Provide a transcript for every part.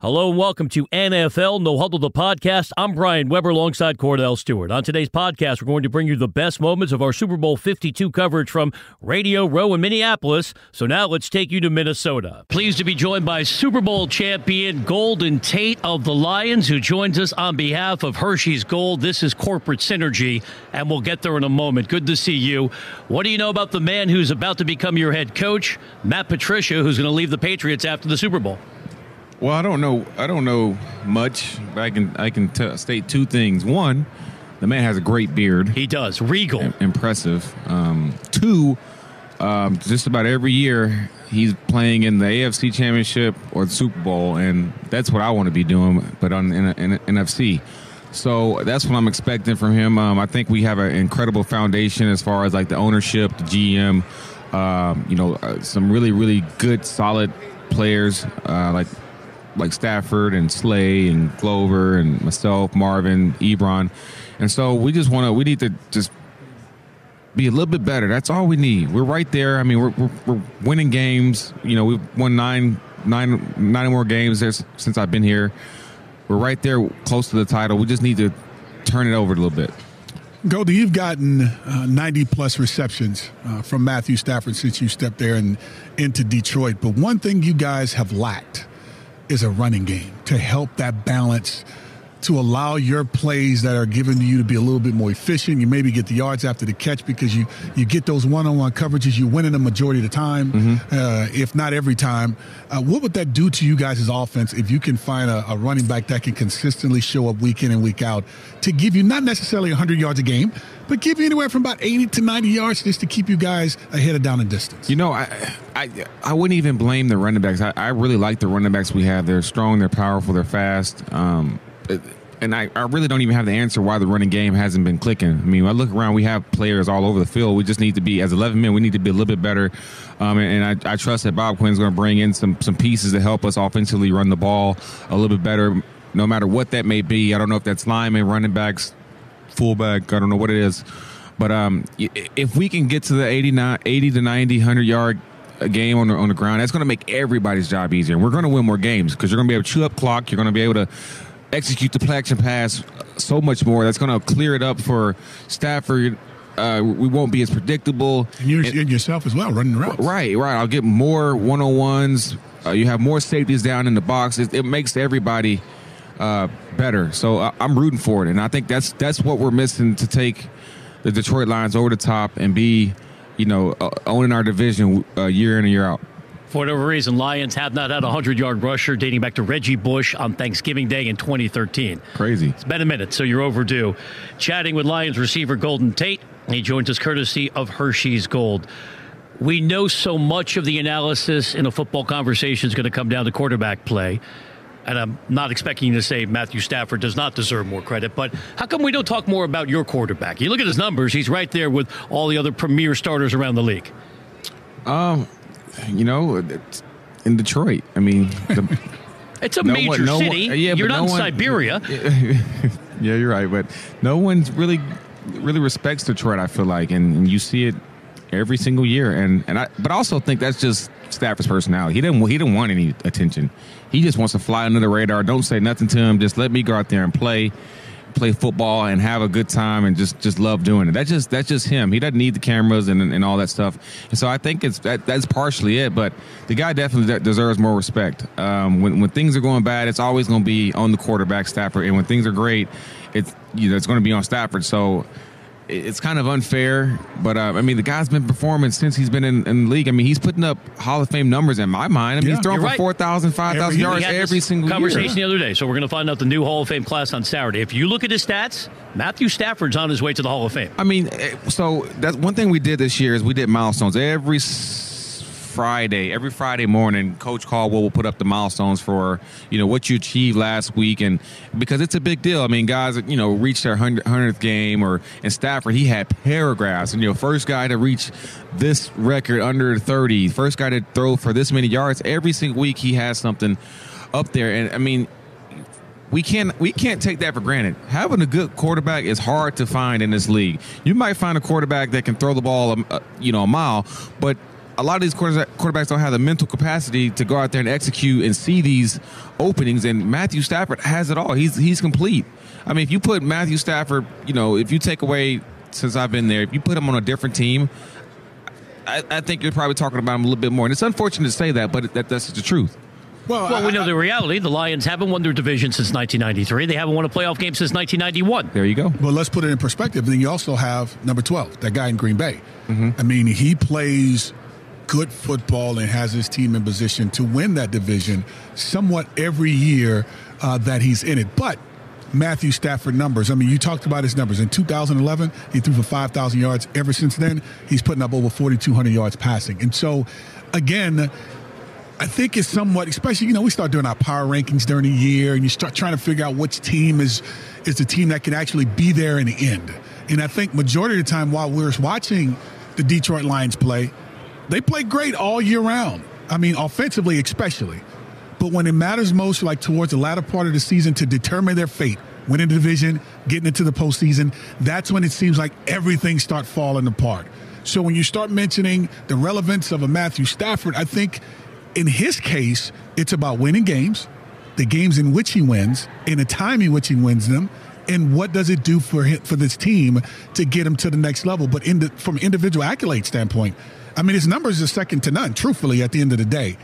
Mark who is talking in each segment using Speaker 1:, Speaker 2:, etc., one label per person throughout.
Speaker 1: Hello and welcome to NFL No Huddle, the podcast. I'm Brian Weber alongside Cordell Stewart. On today's podcast, we're going to bring you the best moments of our Super Bowl 52 coverage from Radio Row in Minneapolis. So now let's take you to Minnesota. Pleased to be joined by Super Bowl champion Golden Tate of the Lions, who joins us on behalf of Hershey's Gold. This is corporate synergy, and we'll get there in a moment. Good to see you. What do you know about the man who's about to become your head coach, Matt Patricia, who's going to leave the Patriots after the Super Bowl?
Speaker 2: Well, I don't know. I don't know much, but I can I can t- state two things. One, the man has a great beard.
Speaker 1: He does. Regal.
Speaker 2: I- impressive. Um, two, um, just about every year he's playing in the AFC Championship or the Super Bowl, and that's what I want to be doing, but on in, in, NFC. So that's what I'm expecting from him. Um, I think we have an incredible foundation as far as like the ownership, the GM. Um, you know, uh, some really really good, solid players uh, like like Stafford and Slay and Glover and myself, Marvin, Ebron. And so we just want to, we need to just be a little bit better. That's all we need. We're right there. I mean, we're, we're, we're winning games. You know, we've won nine, nine, nine more games since I've been here. We're right there close to the title. We just need to turn it over a little bit.
Speaker 3: Goldie, you've gotten uh, 90 plus receptions uh, from Matthew Stafford since you stepped there and into Detroit. But one thing you guys have lacked is a running game to help that balance to allow your plays that are given to you to be a little bit more efficient. You maybe get the yards after the catch because you you get those one-on-one coverages. You win in the majority of the time, mm-hmm. uh, if not every time. Uh, what would that do to you guys' offense if you can find a, a, running back that can consistently show up week in and week out to give you not necessarily 100 yards a game, but give you anywhere from about 80 to 90 yards just to keep you guys ahead of down in distance?
Speaker 2: You know, I I, I wouldn't even blame the running backs. I, I really like the running backs we have. They're strong, they're powerful, they're fast. Um, and I, I really don't even have the answer why the running game hasn't been clicking. I mean, I look around, we have players all over the field. We just need to be, as 11 men, we need to be a little bit better. Um, and, and I, I, trust that Bob Quinn's going to bring in some some pieces to help us offensively run the ball a little bit better, no matter what that may be. I don't know if that's lineman, running backs, fullback. I don't know what it is. But um, if we can get to the 89, 80 to 90, 100 yard game on the, on the ground, that's going to make everybody's job easier. And we're going to win more games because you're going to be able to chew up clock. You're going to be able to execute the play action pass so much more. That's going to clear it up for Stafford. Uh, we won't be as predictable.
Speaker 3: And you and, yourself as well, running around.
Speaker 2: Right, right. I'll get more one on ones. Uh, you have more safeties down in the box. It, it makes everybody uh, better. So uh, I'm rooting for it, and I think that's that's what we're missing to take the Detroit Lions over the top and be, you know, uh, owning our division uh, year in and year out.
Speaker 1: For whatever reason, Lions have not had a 100 yard rusher dating back to Reggie Bush on Thanksgiving Day in 2013.
Speaker 2: Crazy.
Speaker 1: It's been a minute, so you're overdue. Chatting with Lions receiver Golden Tate. He joins us courtesy of Hershey's Gold. We know so much of the analysis in a football conversation is going to come down to quarterback play. And I'm not expecting you to say Matthew Stafford does not deserve more credit, but how come we don't talk more about your quarterback? You look at his numbers, he's right there with all the other premier starters around the league.
Speaker 2: Um, you know, in Detroit. I mean, the,
Speaker 1: it's a no major one, no city. One, yeah, you're not no in one, Siberia.
Speaker 2: yeah, you're right, but no one really really respects Detroit. I feel like, and, and you see it every single year. And and I, but I also think that's just Stafford's personality. He didn't he didn't want any attention. He just wants to fly under the radar. Don't say nothing to him. Just let me go out there and play play football and have a good time and just just love doing it. That's just that's just him. He doesn't need the cameras and, and all that stuff. And so I think it's that that's partially it. But the guy definitely deserves more respect. Um, when when things are going bad, it's always going to be on the quarterback Stafford, and when things are great, it's you know it's going to be on Stafford. So it's kind of unfair, but uh, I mean, the guy's been performing since he's been in, in, the league. I mean, he's putting up Hall of Fame numbers in my mind. I mean, yeah, he's throwing for right. 4,000, 5,000 yards every single
Speaker 1: conversation
Speaker 2: year.
Speaker 1: the other day. So we're going to find out the new Hall of Fame class on Saturday. If you look at his stats, Matthew Stafford's on his way to the Hall of Fame.
Speaker 2: I mean, eh, so that's one thing we did this year is we did milestones every Friday, every Friday morning, Coach Caldwell will put up the milestones for you know what you achieved last week, and because it's a big deal. I mean, guys, you know, reached their hundredth game, or in Stafford, he had paragraphs, and you know, first guy to reach this record under 30, first guy to throw for this many yards. Every single week, he has something up there, and I mean, we can't we can't take that for granted. Having a good quarterback is hard to find in this league. You might find a quarterback that can throw the ball, a, you know, a mile, but a lot of these quarterbacks don't have the mental capacity to go out there and execute and see these openings. And Matthew Stafford has it all. He's he's complete. I mean, if you put Matthew Stafford, you know, if you take away since I've been there, if you put him on a different team, I, I think you're probably talking about him a little bit more. And it's unfortunate to say that, but that, that's the truth.
Speaker 1: Well, well, we know the reality. The Lions haven't won their division since 1993. They haven't won a playoff game since 1991.
Speaker 2: There you go.
Speaker 3: Well, let's put it in perspective. Then you also have number 12, that guy in Green Bay. Mm-hmm. I mean, he plays good football and has his team in position to win that division somewhat every year uh, that he's in it. But Matthew Stafford numbers. I mean, you talked about his numbers. In 2011, he threw for 5,000 yards. Ever since then, he's putting up over 4,200 yards passing. And so, again, I think it's somewhat, especially you know, we start doing our power rankings during the year, and you start trying to figure out which team is is the team that can actually be there in the end. And I think majority of the time, while we're watching the Detroit Lions play, they play great all year round. I mean, offensively especially. But when it matters most, like towards the latter part of the season, to determine their fate, winning the division, getting into the postseason, that's when it seems like everything starts falling apart. So when you start mentioning the relevance of a Matthew Stafford, I think in his case, it's about winning games, the games in which he wins, and the time in which he wins them, and what does it do for him, for this team to get him to the next level. But in the, from individual accolade standpoint, I mean, his numbers are second to none. Truthfully, at the end of the day,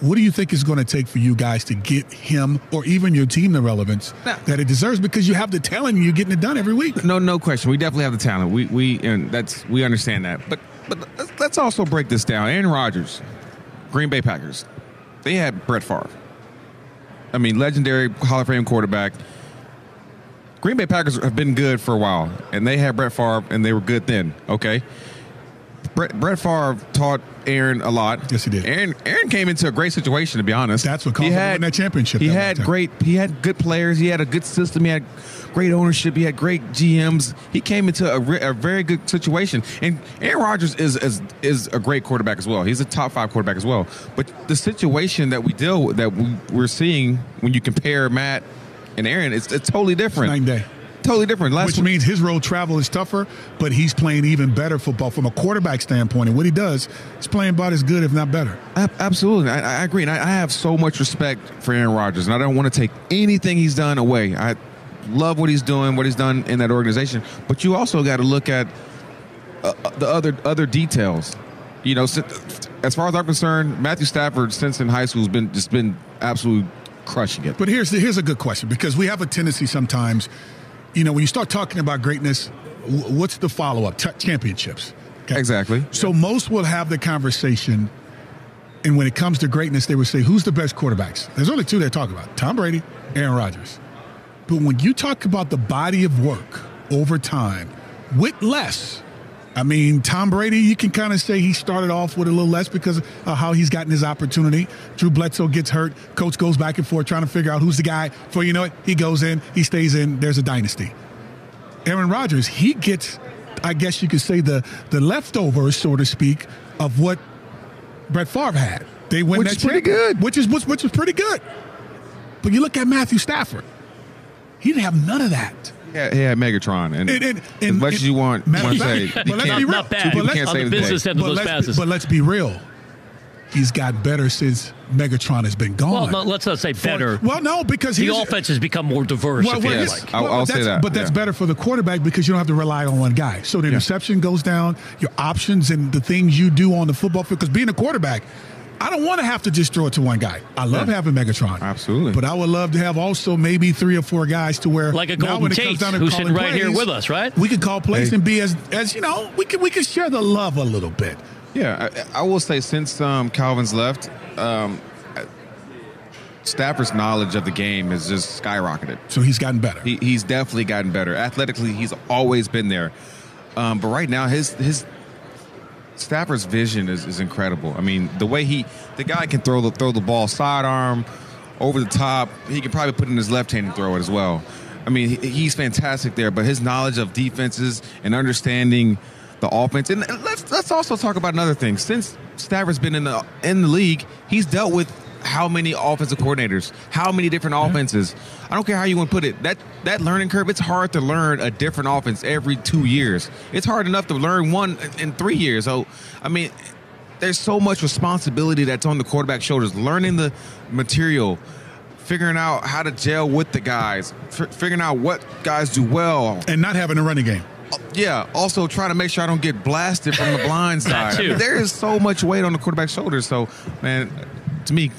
Speaker 3: what do you think is going to take for you guys to get him or even your team the relevance now, that it deserves? Because you have the talent, and you're getting it done every week.
Speaker 2: No, no question. We definitely have the talent. We we and that's we understand that. But but let's also break this down. Aaron Rodgers Green Bay Packers, they had Brett Favre. I mean, legendary Hall of Fame quarterback. Green Bay Packers have been good for a while, and they had Brett Favre, and they were good then. Okay, Brett, Brett Favre taught Aaron a lot.
Speaker 3: Yes, he did.
Speaker 2: Aaron Aaron came into a great situation, to be honest.
Speaker 3: That's what caused he had, him that championship.
Speaker 2: He had great. He had good players. He had a good system. He had great ownership. He had great GMs. He came into a, re- a very good situation. And Aaron Rodgers is, is is a great quarterback as well. He's a top five quarterback as well. But the situation that we deal with, that we, we're seeing when you compare Matt and Aaron, it's, it's totally different.
Speaker 3: It's night day
Speaker 2: totally different.
Speaker 3: Last Which week, means his road travel is tougher, but he's playing even better football from a quarterback standpoint. And what he does, he's playing about as good, if not better.
Speaker 2: Absolutely, I, I agree. And I, I, have so much respect for Aaron Rodgers, and I don't want to take anything he's done away. I love what he's doing, what he's done in that organization. But you also got to look at uh, uh, the other other details. You know, as far as I'm concerned, Matthew Stafford since in high school has been just been absolutely crushing it.
Speaker 3: But here's the, here's a good question because we have a tendency sometimes you know, when you start talking about greatness, what's the follow up? T- championships.
Speaker 2: Okay? Exactly.
Speaker 3: So most will have the conversation, and when it comes to greatness, they would say, "Who's the best quarterbacks?" There's only two they talk about: Tom Brady, Aaron Rodgers. But when you talk about the body of work over time, with less, I mean, Tom Brady, you can kind of say he started off with a little less because of how he's gotten his opportunity. Drew Bledsoe gets hurt. Coach goes back and forth trying to figure out who's the guy. For you know it, he goes in, he stays in. There's a dynasty. Aaron Rodgers, he gets, I guess you could say, the the leftovers, so to speak, of what Brett Favre had. They win
Speaker 2: which is pretty good.
Speaker 3: Which is which is pretty good. But you look at Matthew Stafford, he didn't have none of that.
Speaker 2: Yeah, yeah, Megatron, and, and, and, and as much as you want, want to say,
Speaker 1: but let's be real. Not bad. But let's, the business end of those passes.
Speaker 3: But let's be real. He's got better since Megatron has been gone.
Speaker 1: Well, no, let's not say better.
Speaker 3: For, well, no, because
Speaker 1: the offense has become more diverse. Well, well,
Speaker 2: like. I'll, I'll say that.
Speaker 3: But that's
Speaker 2: yeah.
Speaker 3: better for the quarterback because you don't have to rely on one guy. So the yeah. interception goes down, your options and the things you do on the football field. Because being a quarterback, I don't want to have to just throw it to one guy. I love yeah. having Megatron.
Speaker 2: Absolutely.
Speaker 3: But I would love to have also maybe three or four guys to where
Speaker 1: like a Golden Tate who's sitting right
Speaker 3: plays,
Speaker 1: here with us, right?
Speaker 3: We could call plays hey. and be as as you know we can we can share the love a little bit.
Speaker 2: Yeah, I, I will say since um, Calvin's left, um, Stafford's knowledge of the game has just skyrocketed.
Speaker 3: So he's gotten better.
Speaker 2: He, he's definitely gotten better. Athletically, he's always been there. Um, but right now, his his Stafford's vision is, is incredible. I mean, the way he, the guy can throw the throw the ball sidearm, over the top. He can probably put in his left hand and throw it as well. I mean, he, he's fantastic there. But his knowledge of defenses and understanding the offense, and let's let's also talk about another thing. Since Stafford's been in the in the league, he's dealt with how many offensive coordinators, how many different mm-hmm. offenses. I don't care how you want to put it. That that learning curve, it's hard to learn a different offense every two years. It's hard enough to learn one in three years. So, I mean, there's so much responsibility that's on the quarterback's shoulders. Learning the material, figuring out how to gel with the guys, f- figuring out what guys do well,
Speaker 3: and not having a running game.
Speaker 2: Yeah. Also, trying to make sure I don't get blasted from the blind side. I mean, there is so much weight on the quarterback's shoulders. So, man, to me,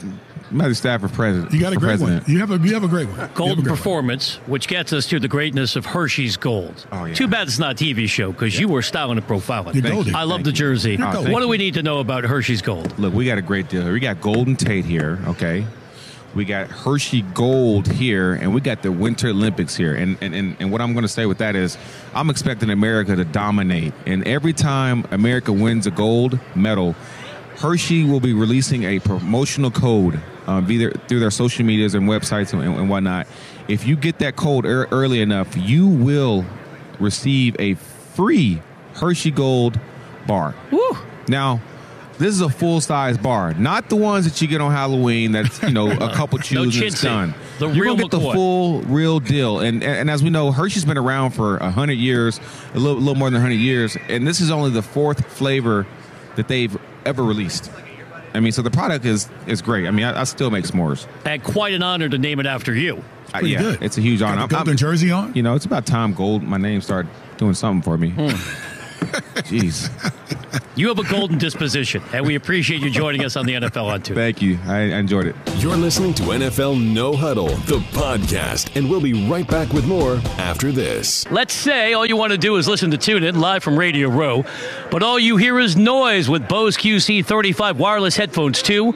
Speaker 2: Matthew Stafford president.
Speaker 3: You got a great president. one. You have a you have a great one.
Speaker 1: Golden performance, one. which gets us to the greatness of Hershey's Gold. Oh, yeah. Too bad it's not a TV show because yeah. you were styling and profiling.
Speaker 3: You're golden.
Speaker 1: I love Thank the jersey. Oh, what do we need to know about Hershey's Gold?
Speaker 2: Look, we got a great deal. We got Golden Tate here. Okay. We got Hershey Gold here, and we got the Winter Olympics here. And, and, and, and what I'm going to say with that is, I'm expecting America to dominate. And every time America wins a gold medal, Hershey will be releasing a promotional code um, either through their social medias and websites and, and whatnot. If you get that code er- early enough, you will receive a free Hershey Gold bar.
Speaker 1: Woo.
Speaker 2: Now, this is a full size bar, not the ones that you get on Halloween. That's you know a couple chews no and it's done.
Speaker 1: The
Speaker 2: You're gonna get
Speaker 1: McCoy.
Speaker 2: the full real deal. And, and, and as we know, Hershey's been around for hundred years, a little, little more than hundred years, and this is only the fourth flavor that they've ever released. I mean, so the product is is great. I mean, I, I still make s'mores.
Speaker 1: And quite an honor to name it after you.
Speaker 2: Uh, yeah, good. it's a huge honor.
Speaker 3: Got the golden I'm, jersey on.
Speaker 2: You know, it's about time gold. My name started doing something for me. Mm. Jeez.
Speaker 1: You have a golden disposition, and we appreciate you joining us on the NFL on Two.
Speaker 2: Thank you. I enjoyed it.
Speaker 4: You're listening to NFL No Huddle, the podcast, and we'll be right back with more after this.
Speaker 1: Let's say all you want to do is listen to Tune In live from Radio Row, but all you hear is noise with Bose QC35 wireless headphones, too.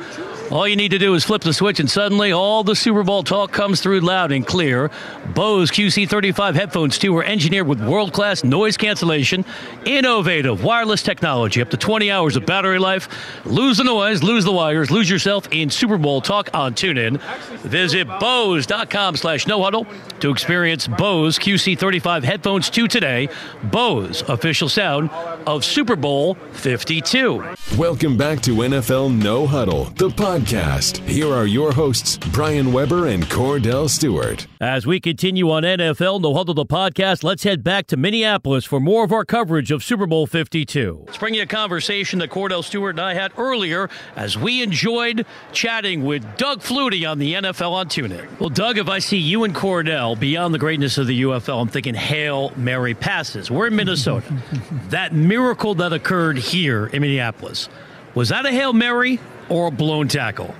Speaker 1: All you need to do is flip the switch, and suddenly all the Super Bowl talk comes through loud and clear. Bose QC35 headphones, too, are engineered with world class noise cancellation, innovative wireless technology, up to 20 hours of battery life. Lose the noise, lose the wires, lose yourself in Super Bowl talk on TuneIn. Visit Bose.com slash no huddle to experience Bose QC35 headphones 2 today. Bose, official sound of Super Bowl 52.
Speaker 4: Welcome back to NFL No Huddle, the podcast podcast. Here are your hosts, Brian Weber and Cordell Stewart.
Speaker 1: As we continue on NFL No Huddle the podcast, let's head back to Minneapolis for more of our coverage of Super Bowl 52. Let's bring you a conversation that Cordell Stewart and I had earlier as we enjoyed chatting with Doug Flutie on the NFL on TuneIn. Well, Doug, if I see you and Cordell beyond the greatness of the UFL, I'm thinking Hail Mary passes. We're in Minnesota. that miracle that occurred here in Minneapolis. Was that a Hail Mary or a blown tackle?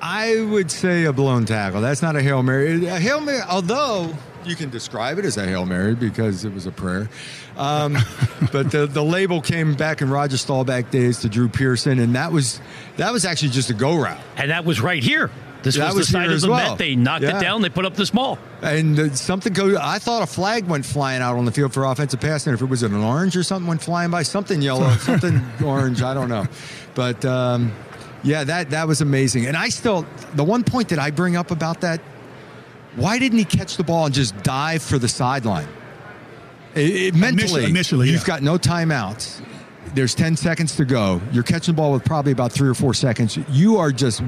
Speaker 5: I would say a blown tackle. That's not a Hail Mary. A Hail Mary, although you can describe it as a Hail Mary because it was a prayer. Um, but the, the label came back in Roger Staubach days to Drew Pearson, and that was that was actually just a go route.
Speaker 1: And that was right here. This that was, was the side of the well. Met. They knocked yeah. it down. They put up the small.
Speaker 5: And uh, something go. I thought a flag went flying out on the field for offensive pass, and if it was an orange or something went flying by, something yellow, something orange. I don't know, but um, yeah, that that was amazing. And I still, the one point that I bring up about that, why didn't he catch the ball and just dive for the sideline? It, it, mentally,
Speaker 3: initially,
Speaker 5: you've
Speaker 3: yeah.
Speaker 5: got no timeouts. There's 10 seconds to go. You're catching the ball with probably about three or four seconds. You are just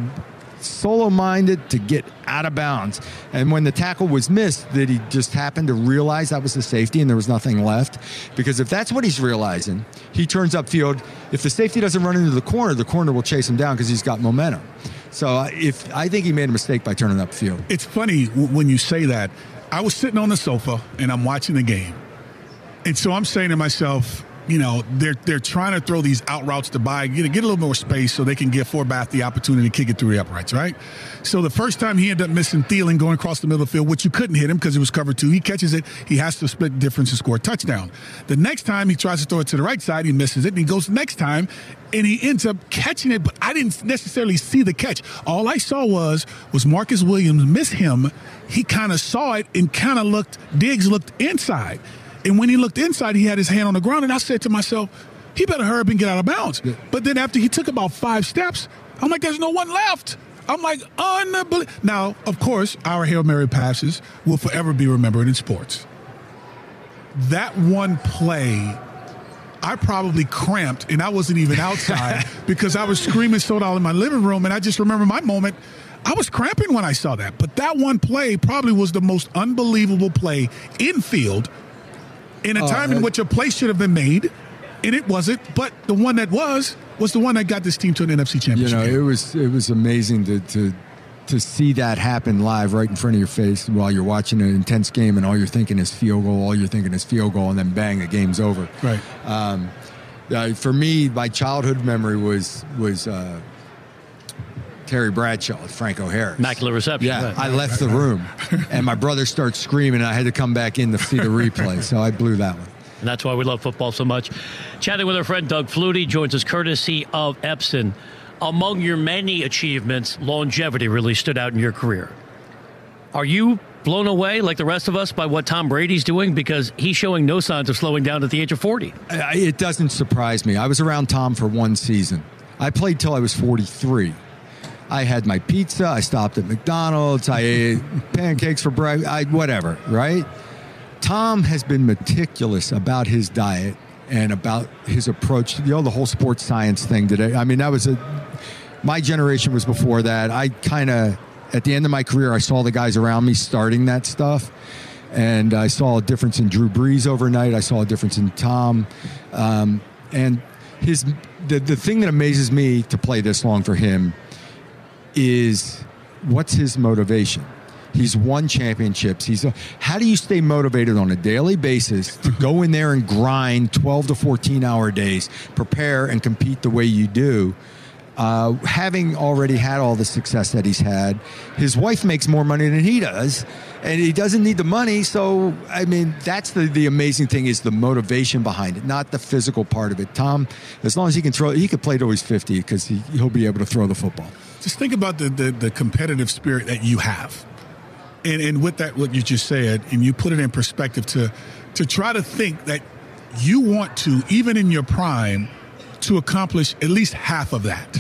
Speaker 5: solo minded to get out of bounds. And when the tackle was missed, that he just happened to realize that was the safety and there was nothing left. Because if that's what he's realizing, he turns upfield. If the safety doesn't run into the corner, the corner will chase him down because he's got momentum. So uh, if I think he made a mistake by turning upfield.
Speaker 3: It's funny when you say that. I was sitting on the sofa and I'm watching the game. And so I'm saying to myself, you know, they're they're trying to throw these out routes to buy, get, get a little more space so they can give Forbath the opportunity to kick it through the uprights, right? So the first time he ended up missing Thielen going across the middle of the field, which you couldn't hit him because it was covered two. He catches it, he has to split difference and score a touchdown. The next time he tries to throw it to the right side, he misses it, and he goes next time and he ends up catching it, but I didn't necessarily see the catch. All I saw was was Marcus Williams miss him. He kind of saw it and kind of looked Diggs looked inside. And when he looked inside, he had his hand on the ground. And I said to myself, he better hurry up and get out of bounds. But then after he took about five steps, I'm like, there's no one left. I'm like, unbelievable. Now, of course, our Hail Mary passes will forever be remembered in sports. That one play, I probably cramped, and I wasn't even outside because I was screaming so loud in my living room. And I just remember my moment. I was cramping when I saw that. But that one play probably was the most unbelievable play in field in a
Speaker 5: Oh,
Speaker 3: time in which a play should have been made, and it wasn't. But the one that was was the one that got this team to an NFC championship.
Speaker 5: You know,
Speaker 3: game.
Speaker 5: it was it was amazing to to to see that happen live right in front of your face while you're watching an intense game and all you're thinking is field goal, all you're thinking is field goal, and then bang, the game's over.
Speaker 3: right.
Speaker 5: Um, Uh, for me, my childhood memory was was uh, Terry Bradshaw with Franco Harris.
Speaker 1: Immaculate reception.
Speaker 5: Yeah,
Speaker 1: right.
Speaker 5: I left the room, and my brother starts screaming, and I had to come back in to see the replay. So I blew that one.
Speaker 1: And that's why we love football so much. Chatting with our friend Doug Flutie joins us courtesy of Epson. Among your many achievements, longevity really stood out in your career. Are you blown away, like the rest of us, by what Tom Brady's doing? Because he's showing no signs of slowing down at the age of 40.
Speaker 5: It doesn't surprise me. I was around Tom for one season. I played till I was 43. I had my pizza. I stopped at McDonald's. I ate pancakes for breakfast. I, whatever, right? Tom has been meticulous about his diet and about his approach. You know, the whole sports science thing today. I mean, that was a. My generation was before that. I kind of, at the end of my career, I saw the guys around me starting that stuff. And I saw a difference in Drew Brees overnight. I saw a difference in Tom. Um, and his the, the thing that amazes me to play this long for him is what's his motivation? He's won championships. He's a, how do you stay motivated on a daily basis to go in there and grind 12 to 14 hour days, prepare and compete the way you do? Uh, having already had all the success that he's had, his wife makes more money than he does, and he doesn't need the money. So, I mean, that's the, the amazing thing is the motivation behind it, not the physical part of it. Tom, as long as he can throw, he could play till he's 50 because he, he'll be able to throw the football.
Speaker 3: Just think about the, the, the competitive spirit that you have. And, and with that, what you just said, and you put it in perspective to, to try to think that you want to, even in your prime, to accomplish at least half of that.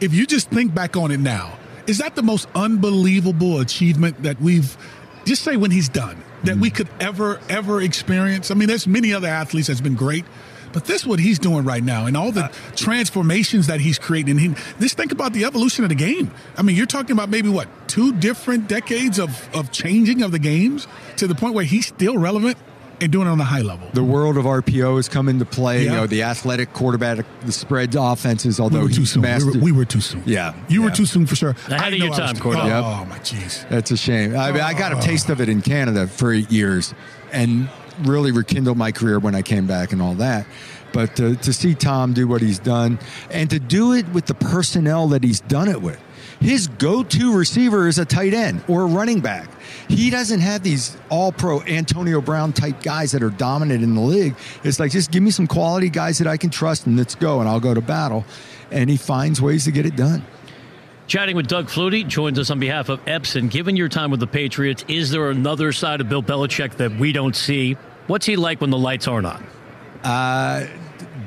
Speaker 3: If you just think back on it now, is that the most unbelievable achievement that we've, just say when he's done, that we mm. could ever, ever experience? I mean, there's many other athletes that's been great, but this what he's doing right now and all the transformations that he's creating. He, just think about the evolution of the game. I mean, you're talking about maybe what, two different decades of, of changing of the games to the point where he's still relevant and doing it on the high level.
Speaker 5: The world of RPO has come into play. You
Speaker 3: Yeah.
Speaker 5: know, the athletic quarterback, the spread offenses,
Speaker 3: We
Speaker 5: although
Speaker 3: were too soon. We were, we were too soon.
Speaker 5: Yeah,
Speaker 3: You were too soon for sure.
Speaker 1: Ahead
Speaker 3: I
Speaker 1: of
Speaker 3: know
Speaker 1: your time,
Speaker 3: too-
Speaker 1: Cordell.
Speaker 5: Yep.
Speaker 3: Oh, my jeez.
Speaker 5: That's a shame. I, mean, I got a taste of it in Canada for eight years and really rekindled my career when I came back and all that. But to, to see Tom do what he's done and to do it with the personnel that he's done it with. His go to receiver is a tight end or a running back. He doesn't have these all pro Antonio Brown type guys that are dominant in the league. It's like, just give me some quality guys that I can trust and let's go and I'll go to battle. And he finds ways to get it done.
Speaker 1: Chatting with Doug Flutie joins us on behalf of Epson. Given your time with the Patriots, is there another side of Bill Belichick that we don't see? What's he like when the lights aren't on?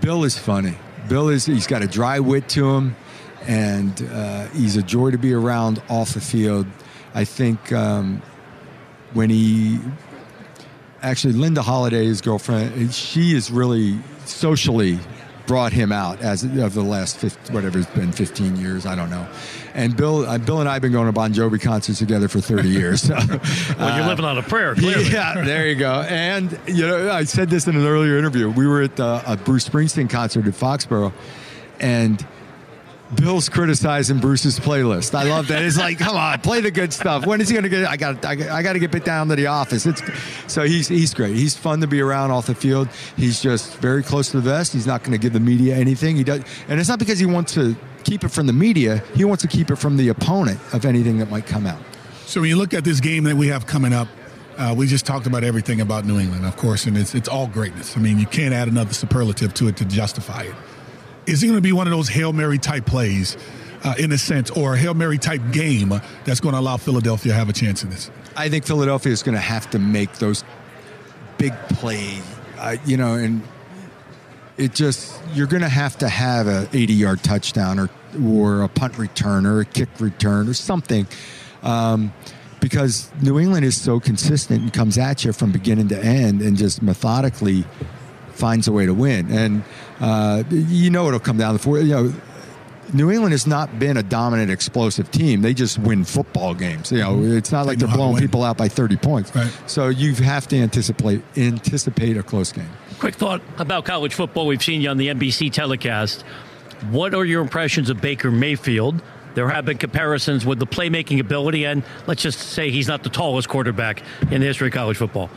Speaker 5: Bill is funny. Bill is he's got a dry wit to him, and uh, he's a joy to be around off the field. I think um, when he actually Linda Holliday, his girlfriend, she is really socially brought him out as of the last 50, whatever it's been 15 years I don't know and Bill uh, Bill and I have been going to Bon Jovi concerts together for 30 years so,
Speaker 1: Well, you're living on a prayer, clearly.
Speaker 5: yeah, there you go. And you know, I said this in an earlier interview. We were at the, a Bruce Springsteen concert at Foxborough, and Bill's criticizing Bruce's playlist. I love that. It's like, come on, play the good stuff. When is he going to get? I got, I got, I got to get bit down to the office. It's so he's he's great. He's fun to be around off the field. He's just very close to the vest. He's not going to give the media anything. He does, and it's not because he wants to keep it from the media. He wants to keep it from the opponent of anything that might come out.
Speaker 3: So when you look at this game that we have coming up, uh, we just talked about everything about New England, of course, and it's it's all greatness. I mean, you can't add another superlative to it to justify it. Is it going to be one of those hail mary type plays, uh, in a sense, or a hail mary type game that's going to allow Philadelphia to have a chance in this?
Speaker 5: I think Philadelphia is going to have to make those big plays, uh, you know, and it just you're going to have to have a 80 yard touchdown or or a punt return or a kick return or something. Um, because New England is so consistent and comes at you from beginning to end and just methodically finds a way to win. And uh, you know it'll come down to four. You know, New England has not been a dominant, explosive team. They just win football games. You know, it's not like
Speaker 3: they
Speaker 5: they're blowing people out by 30 points.
Speaker 3: Right.
Speaker 5: So you have to anticipate anticipate a close game.
Speaker 1: Quick thought about college football. We've seen you on the NBC telecast. What are your impressions of Baker Mayfield? There have been comparisons with the playmaking ability, and let's just say he's not the tallest quarterback in the history of college football.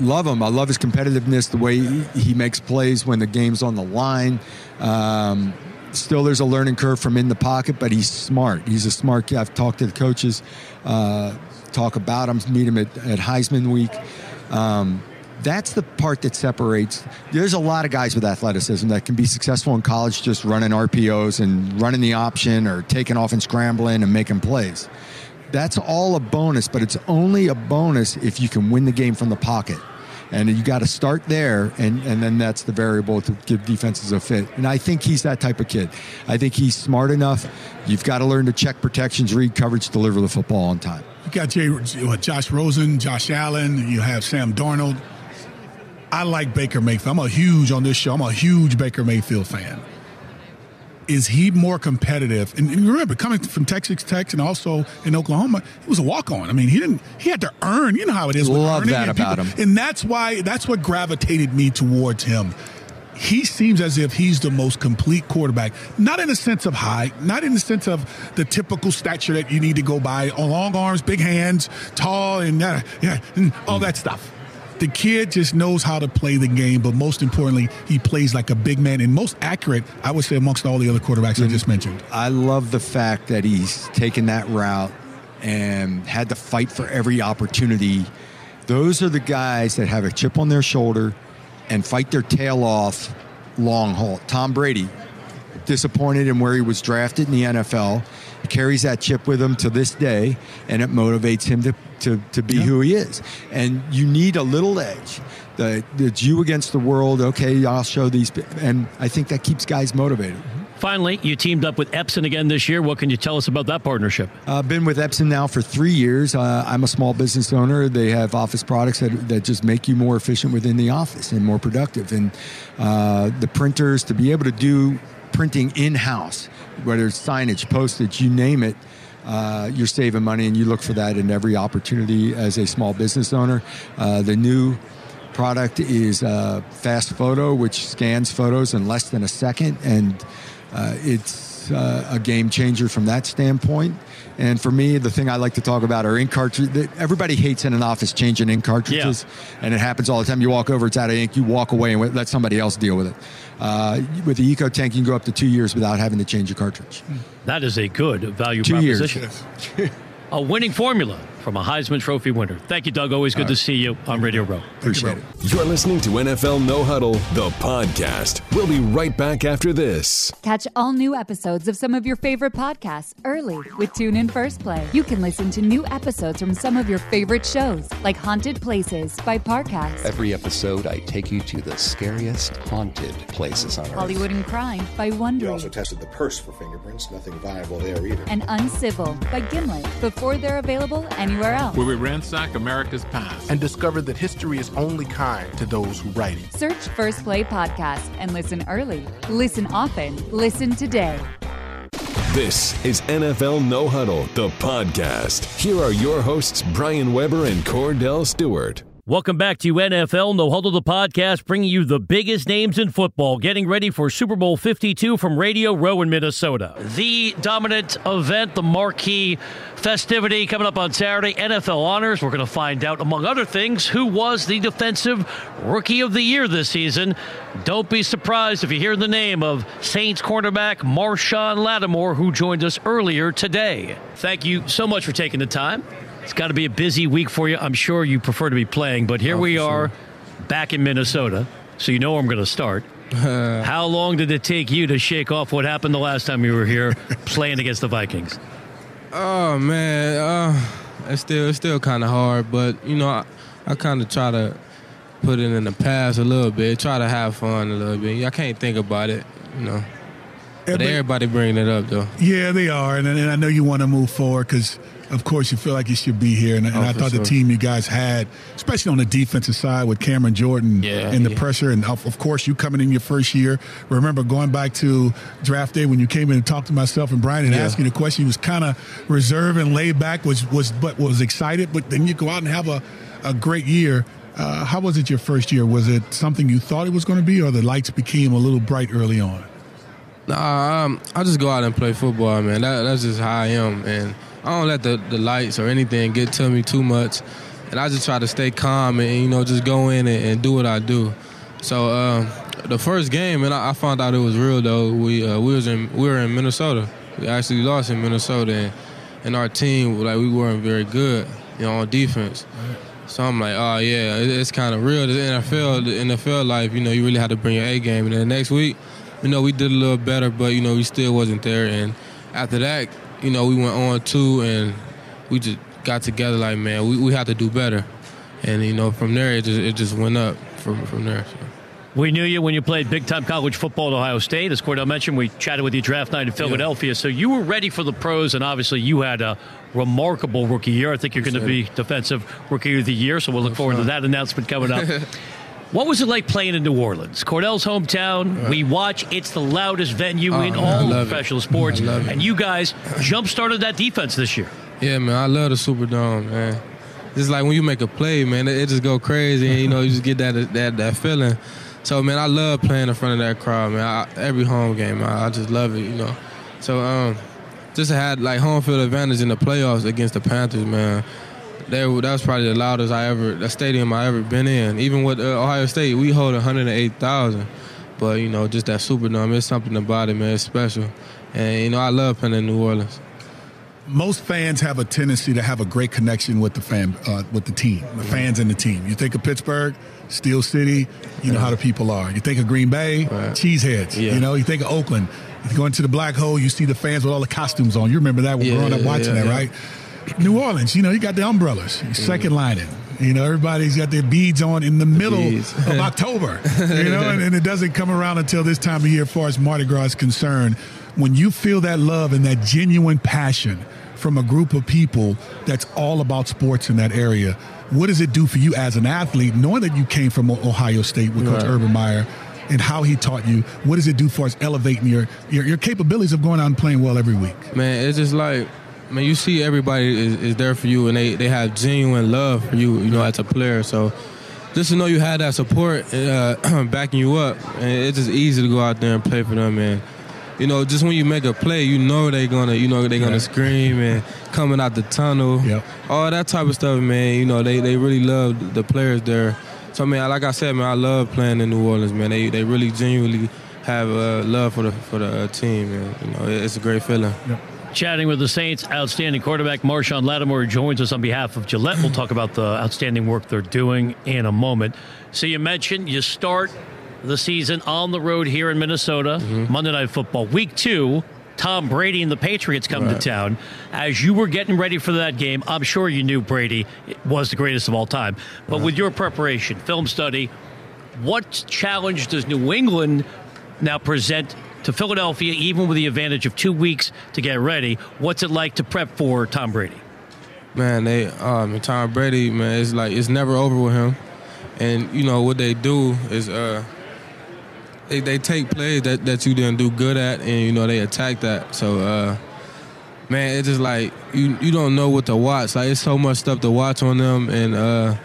Speaker 5: love him. I love his competitiveness, the way he, makes plays when the game's on the line. Um, still, there's a learning curve from in the pocket, but he's smart. He's a smart kid. I've talked to the coaches, uh, talk about him, meet him at, at Heisman week. Um, that's the part that separates. There's a lot of guys with athleticism that can be successful in college just running RPOs and running the option or taking off and scrambling and making plays. That's all a bonus, but it's only a bonus if you can win the game from the pocket. And you got to start there, and, and then that's the variable to give defenses a fit. And I think he's that type of kid. I think he's smart enough. You've got to learn to check protections, read coverage, deliver the football on time.
Speaker 3: You got Jay, what, Josh Rosen, Josh Allen. You have Sam Darnold. I like Baker Mayfield. I'm a huge on this show. I'm a huge Baker Mayfield fan. Is he more competitive? And, and remember, coming from Texas Tech and also in Oklahoma, he was a walk on. I mean, he didn't. He had to earn. You know how it is.
Speaker 5: Love that
Speaker 3: and
Speaker 5: about him.
Speaker 3: And that's why. That's what gravitated me towards him. He seems as if he's the most complete quarterback. Not in the sense of height, not in the sense of the typical stature that you need to go by. Long arms, big hands, tall, and uh, yeah, and all that stuff. The kid just knows how to play the game, but most importantly, he plays like a big man and most accurate, I would say, amongst all the other quarterbacks I just mentioned.
Speaker 5: I love the fact that he's taken that route and had to fight for every opportunity. Those are the guys that have a chip on their shoulder and fight their tail off long haul. Tom Brady, disappointed in where he was drafted in the NFL, carries that chip with him to this day, and it motivates him to, to, to be who he is. And you need a little edge. The, it's you against the world. Okay, I'll show these. And I think that keeps guys motivated.
Speaker 1: Finally, you teamed up with Epson again this year. What can you tell us about that partnership?
Speaker 5: I've been with Epson now for three years. Uh, I'm a small business owner. They have office products that, that just make you more efficient within the office and more productive. And uh, the printers, to be able to do printing in house, whether it's signage, postage, you name it, uh, you're saving money and you look for that in every opportunity as a small business owner. Uh, the new product is uh, FastFoto, which scans photos in less than a second, and uh, it's uh, a game changer from that standpoint. And for me, the thing I like to talk about are ink cartridges. Everybody hates in an office changing ink cartridges, and it happens all the time. You walk over, it's out of ink, you walk away and let somebody else deal with it. Uh, with the EcoTank, you can go up to two years without having to change a cartridge.
Speaker 1: That is a good value
Speaker 5: Two years.
Speaker 1: proposition. a winning formula from a Heisman Trophy winner. Thank you, Doug. Always good to see you on Radio Row.
Speaker 5: Appreciate it.
Speaker 4: You're listening to NFL No Huddle, the podcast. We'll be right back after this.
Speaker 6: Catch all new episodes of some of your favorite podcasts early with TuneIn First Play. You can listen to new episodes from some of your favorite shows, like Haunted Places by Parcast,
Speaker 7: Every episode, I take you to the scariest haunted places on earth.
Speaker 6: Hollywood and Crime by
Speaker 8: We also tested the purse for fingerprints. Nothing viable there either.
Speaker 6: and Uncivil by Gimlet before they're available anywhere else.
Speaker 9: where we ransack America's past and discover that history is only kind to those who write it.
Speaker 6: Search First Play Podcast and listen early. Listen often. Listen today.
Speaker 4: This is NFL No Huddle, the podcast. Here are your hosts, Brian Weber and Cordell Stewart.
Speaker 1: Welcome back to NFL No Huddle, the podcast, bringing you the biggest names in football. Getting ready for Super Bowl 52 from Radio Row in Minnesota. The dominant event, the marquee festivity coming up on Saturday, NFL Honors. We're going to find out, among other things, who was the defensive rookie of the year this season. Don't be surprised if you hear the name of Saints cornerback Marshon Lattimore, who joined us earlier today. Thank you so much for taking the time. It's got to be a busy week for you. I'm sure you prefer to be playing, but here we are back in Minnesota, so you know where I'm going to start. How long did it take you to shake off what happened the last time you were here playing against the Vikings?
Speaker 10: Oh man, uh, it's still it's still kind of hard, but you know I, I kind of try to put it in the past a little bit. Try to have fun a little bit. I can't think about it, you know. But everybody bringing it up though.
Speaker 3: Yeah, they are, and, and I know you want to move forward because, of course, you feel like you should be here. And, and
Speaker 10: Oh,
Speaker 3: I thought
Speaker 10: sure.
Speaker 3: the team you guys had, especially on the defensive side with Cameron Jordan
Speaker 10: Yeah,
Speaker 3: and the
Speaker 10: yeah.
Speaker 3: pressure, and of, of course you coming in your first year. Remember going back to draft day when you came in and talked to myself and Brian and
Speaker 10: Yeah.
Speaker 3: asked the question. You was kind of reserved and laid back, was was but was excited. But then you go out and have a, a great year. Uh, how was it your first year? Was it something you thought it was going to be, or the lights became a little bright early on?
Speaker 10: Nah, um, I just go out and play football, man. That, that's just how I am, and I don't let the, the lights or anything get to me too much. And I just try to stay calm and you know just go in and, and do what I do. So um, the first game, and I, I found out it was real though. We uh, we was in we were in Minnesota. We actually lost in Minnesota, and, and our team like we weren't very good, you know, on defense. So I'm like, oh yeah, it- it's kind of real. The NFL, the NFL life, you know, you really had to bring your A game. And then the next week, you know, we did a little better, but you know, we still wasn't there. And after that, you know, we went on two, and we just got together like, man, we, we have to do better. And you know, from there, it just it just went up from from there. So.
Speaker 1: We knew you when you played big time college football at Ohio State. As Cordell mentioned, we chatted with you draft night in Philadelphia. So you were ready for the pros, and obviously you had a remarkable rookie year. I think you're going to be defensive rookie of the year. So we'll look forward to that announcement coming up. What was it like playing in New Orleans? Cordell's hometown. We watch. It's the loudest venue
Speaker 10: Oh,
Speaker 1: in
Speaker 10: man,
Speaker 1: all
Speaker 10: love it.
Speaker 1: professional sports. And you guys jump started that defense this year.
Speaker 10: Yeah, man, I love the Superdome, man. It's like when you make a play, man, it, it just go crazy, and you know, you just get that that that feeling. So, man, I love playing in front of that crowd, man. I, every home game, I, I just love it, you know. So, um, just had like home field advantage in the playoffs against the Panthers, man. Were- that was probably the loudest I ever, the stadium I ever been in. Even with uh, Ohio State, we hold 108,000. But you know, just that Superdome, it's something about it, man. It's special, and you know, I love playing in New Orleans.
Speaker 3: most fans have a tendency to have a great connection with the fan, uh, with the team, the fans and the team. You think of Pittsburgh, Steel City, you know how the people are. You think of Green Bay, cheeseheads.
Speaker 10: Yeah.
Speaker 3: You know, you think of Oakland. You go into the black hole, you see the fans with all the costumes on. You remember that when
Speaker 10: Yeah,
Speaker 3: growing up
Speaker 10: yeah,
Speaker 3: watching
Speaker 10: yeah,
Speaker 3: that,
Speaker 10: yeah.
Speaker 3: right? New Orleans, you know, you got the umbrellas, mm. second lining. You know, everybody's got their beads on in the middle of October. You know, and, and it doesn't come around until this time of year, as far as Mardi Gras is concerned. When you feel that love and that genuine passion from a group of people that's all about sports in that area, what does it do for you as an athlete, knowing that you came from Ohio State with Coach
Speaker 10: Right.
Speaker 3: Urban Meyer? And how he taught you, what does it do for us elevating your, your your capabilities of going out and playing well every week?
Speaker 10: Man, it's just like, man, you see everybody is, is there for you and they, they have genuine love for you, you know, as a player. So just to know you had that support uh, backing you up, and it's just easy to go out there and play for them, man. You know, just when you make a play, you know they're gonna, you know, they're gonna
Speaker 3: Right.
Speaker 10: scream and coming out the tunnel,
Speaker 3: Yep.
Speaker 10: all that type of stuff, man. You know, they, they really love the players there. So, man, like I said, man, I love playing in New Orleans, man. They they really genuinely have uh, love for the for the uh, team, man. You know, it's a great feeling.
Speaker 1: Chatting with the Saints, outstanding quarterback Marshon Lattimore joins us on behalf of Gillette. We'll talk about the outstanding work they're doing in a moment. So you mentioned you start the season on the road here in Minnesota, mm-hmm. Monday Night Football. Week two, Tom Brady and the Patriots come to town. As you were getting ready for that game, I'm sure you knew Brady was the greatest of all time. But with your preparation, film study, what challenge does New England now present to Philadelphia, even with the advantage of two weeks to get ready? What's it like to prep for Tom Brady?
Speaker 10: Man, they um Tom Brady, man, it's like it's never over with him. And you know what they do is uh they, they take plays that, that you didn't do good at and you know they attack that. So uh man, it's just like you you don't know what to watch. Like it's so much stuff to watch on them and uh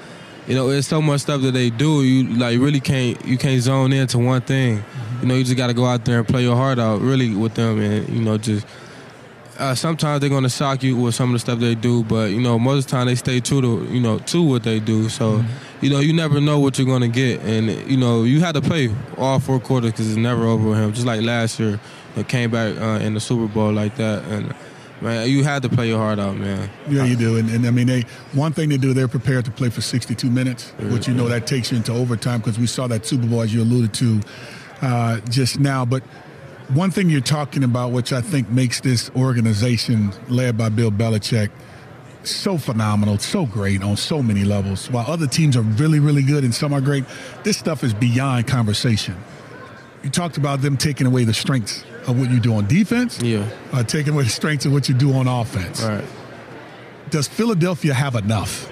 Speaker 10: you know, it's so much stuff that they do. You like really can't you can't zone into one thing. You know, you just got to go out there and play your heart out, really, with them, and you know, just uh, sometimes they're gonna shock you with some of the stuff they do, but you know most of the time they stay true to you know to what they do. So you know you never know what you're gonna get, and you know you had to play all four quarters because it's never over with him. Just like last year, they came back uh, in the Super Bowl like that, and man, you had to play your heart out, man.
Speaker 3: Yeah, you do. And, and I mean, they one thing they do, they're prepared to play for 62 minutes, which you know that takes you into overtime because we saw that Super Bowl, as you alluded to uh, just now. But one thing you're talking about, which I think makes this organization led by Bill Belichick so phenomenal, so great on so many levels. While other teams are really, really good and some are great, this stuff is beyond conversation. You talked about them taking away the strengths of what you do on defense,
Speaker 10: Yeah.
Speaker 3: uh, taking away the strengths of what you do on offense.
Speaker 10: Right.
Speaker 3: Does Philadelphia have enough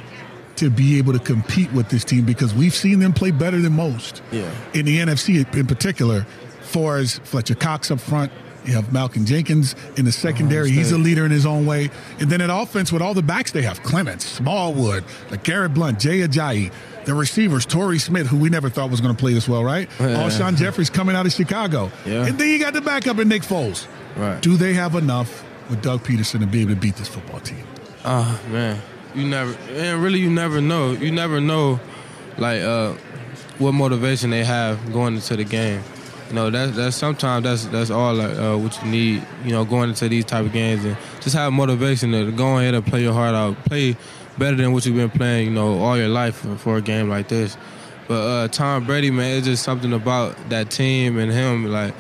Speaker 3: to be able to compete with this team? Because we've seen them play better than most
Speaker 10: Yeah.
Speaker 3: in the NFC in particular. For as Fletcher Cox up front, you have Malcolm Jenkins in the secondary. He's a leader in his own way. And then at offense with all the backs they have, Clements, Smallwood, LeGarrette Blount, Jay Ajayi, the receivers, Torrey Smith, who we never thought was going to play this well, right? Alshon Jeffries coming out of Chicago.
Speaker 10: Yeah.
Speaker 3: And then you got the backup in Nick Foles.
Speaker 10: Right.
Speaker 3: Do they have enough with Doug Pederson to be able to beat this football team?
Speaker 10: Ah man, you never and really you never know. You never know, like uh, what motivation they have going into the game. You know, that's that's sometimes that's that's all like uh, what you need. You know, going into these type of games and just have motivation to go ahead and play your heart out, play better than what you've been playing. You know, all your life for, for a game like this. But uh, Tom Brady, man, it's just something about that team and him. Like,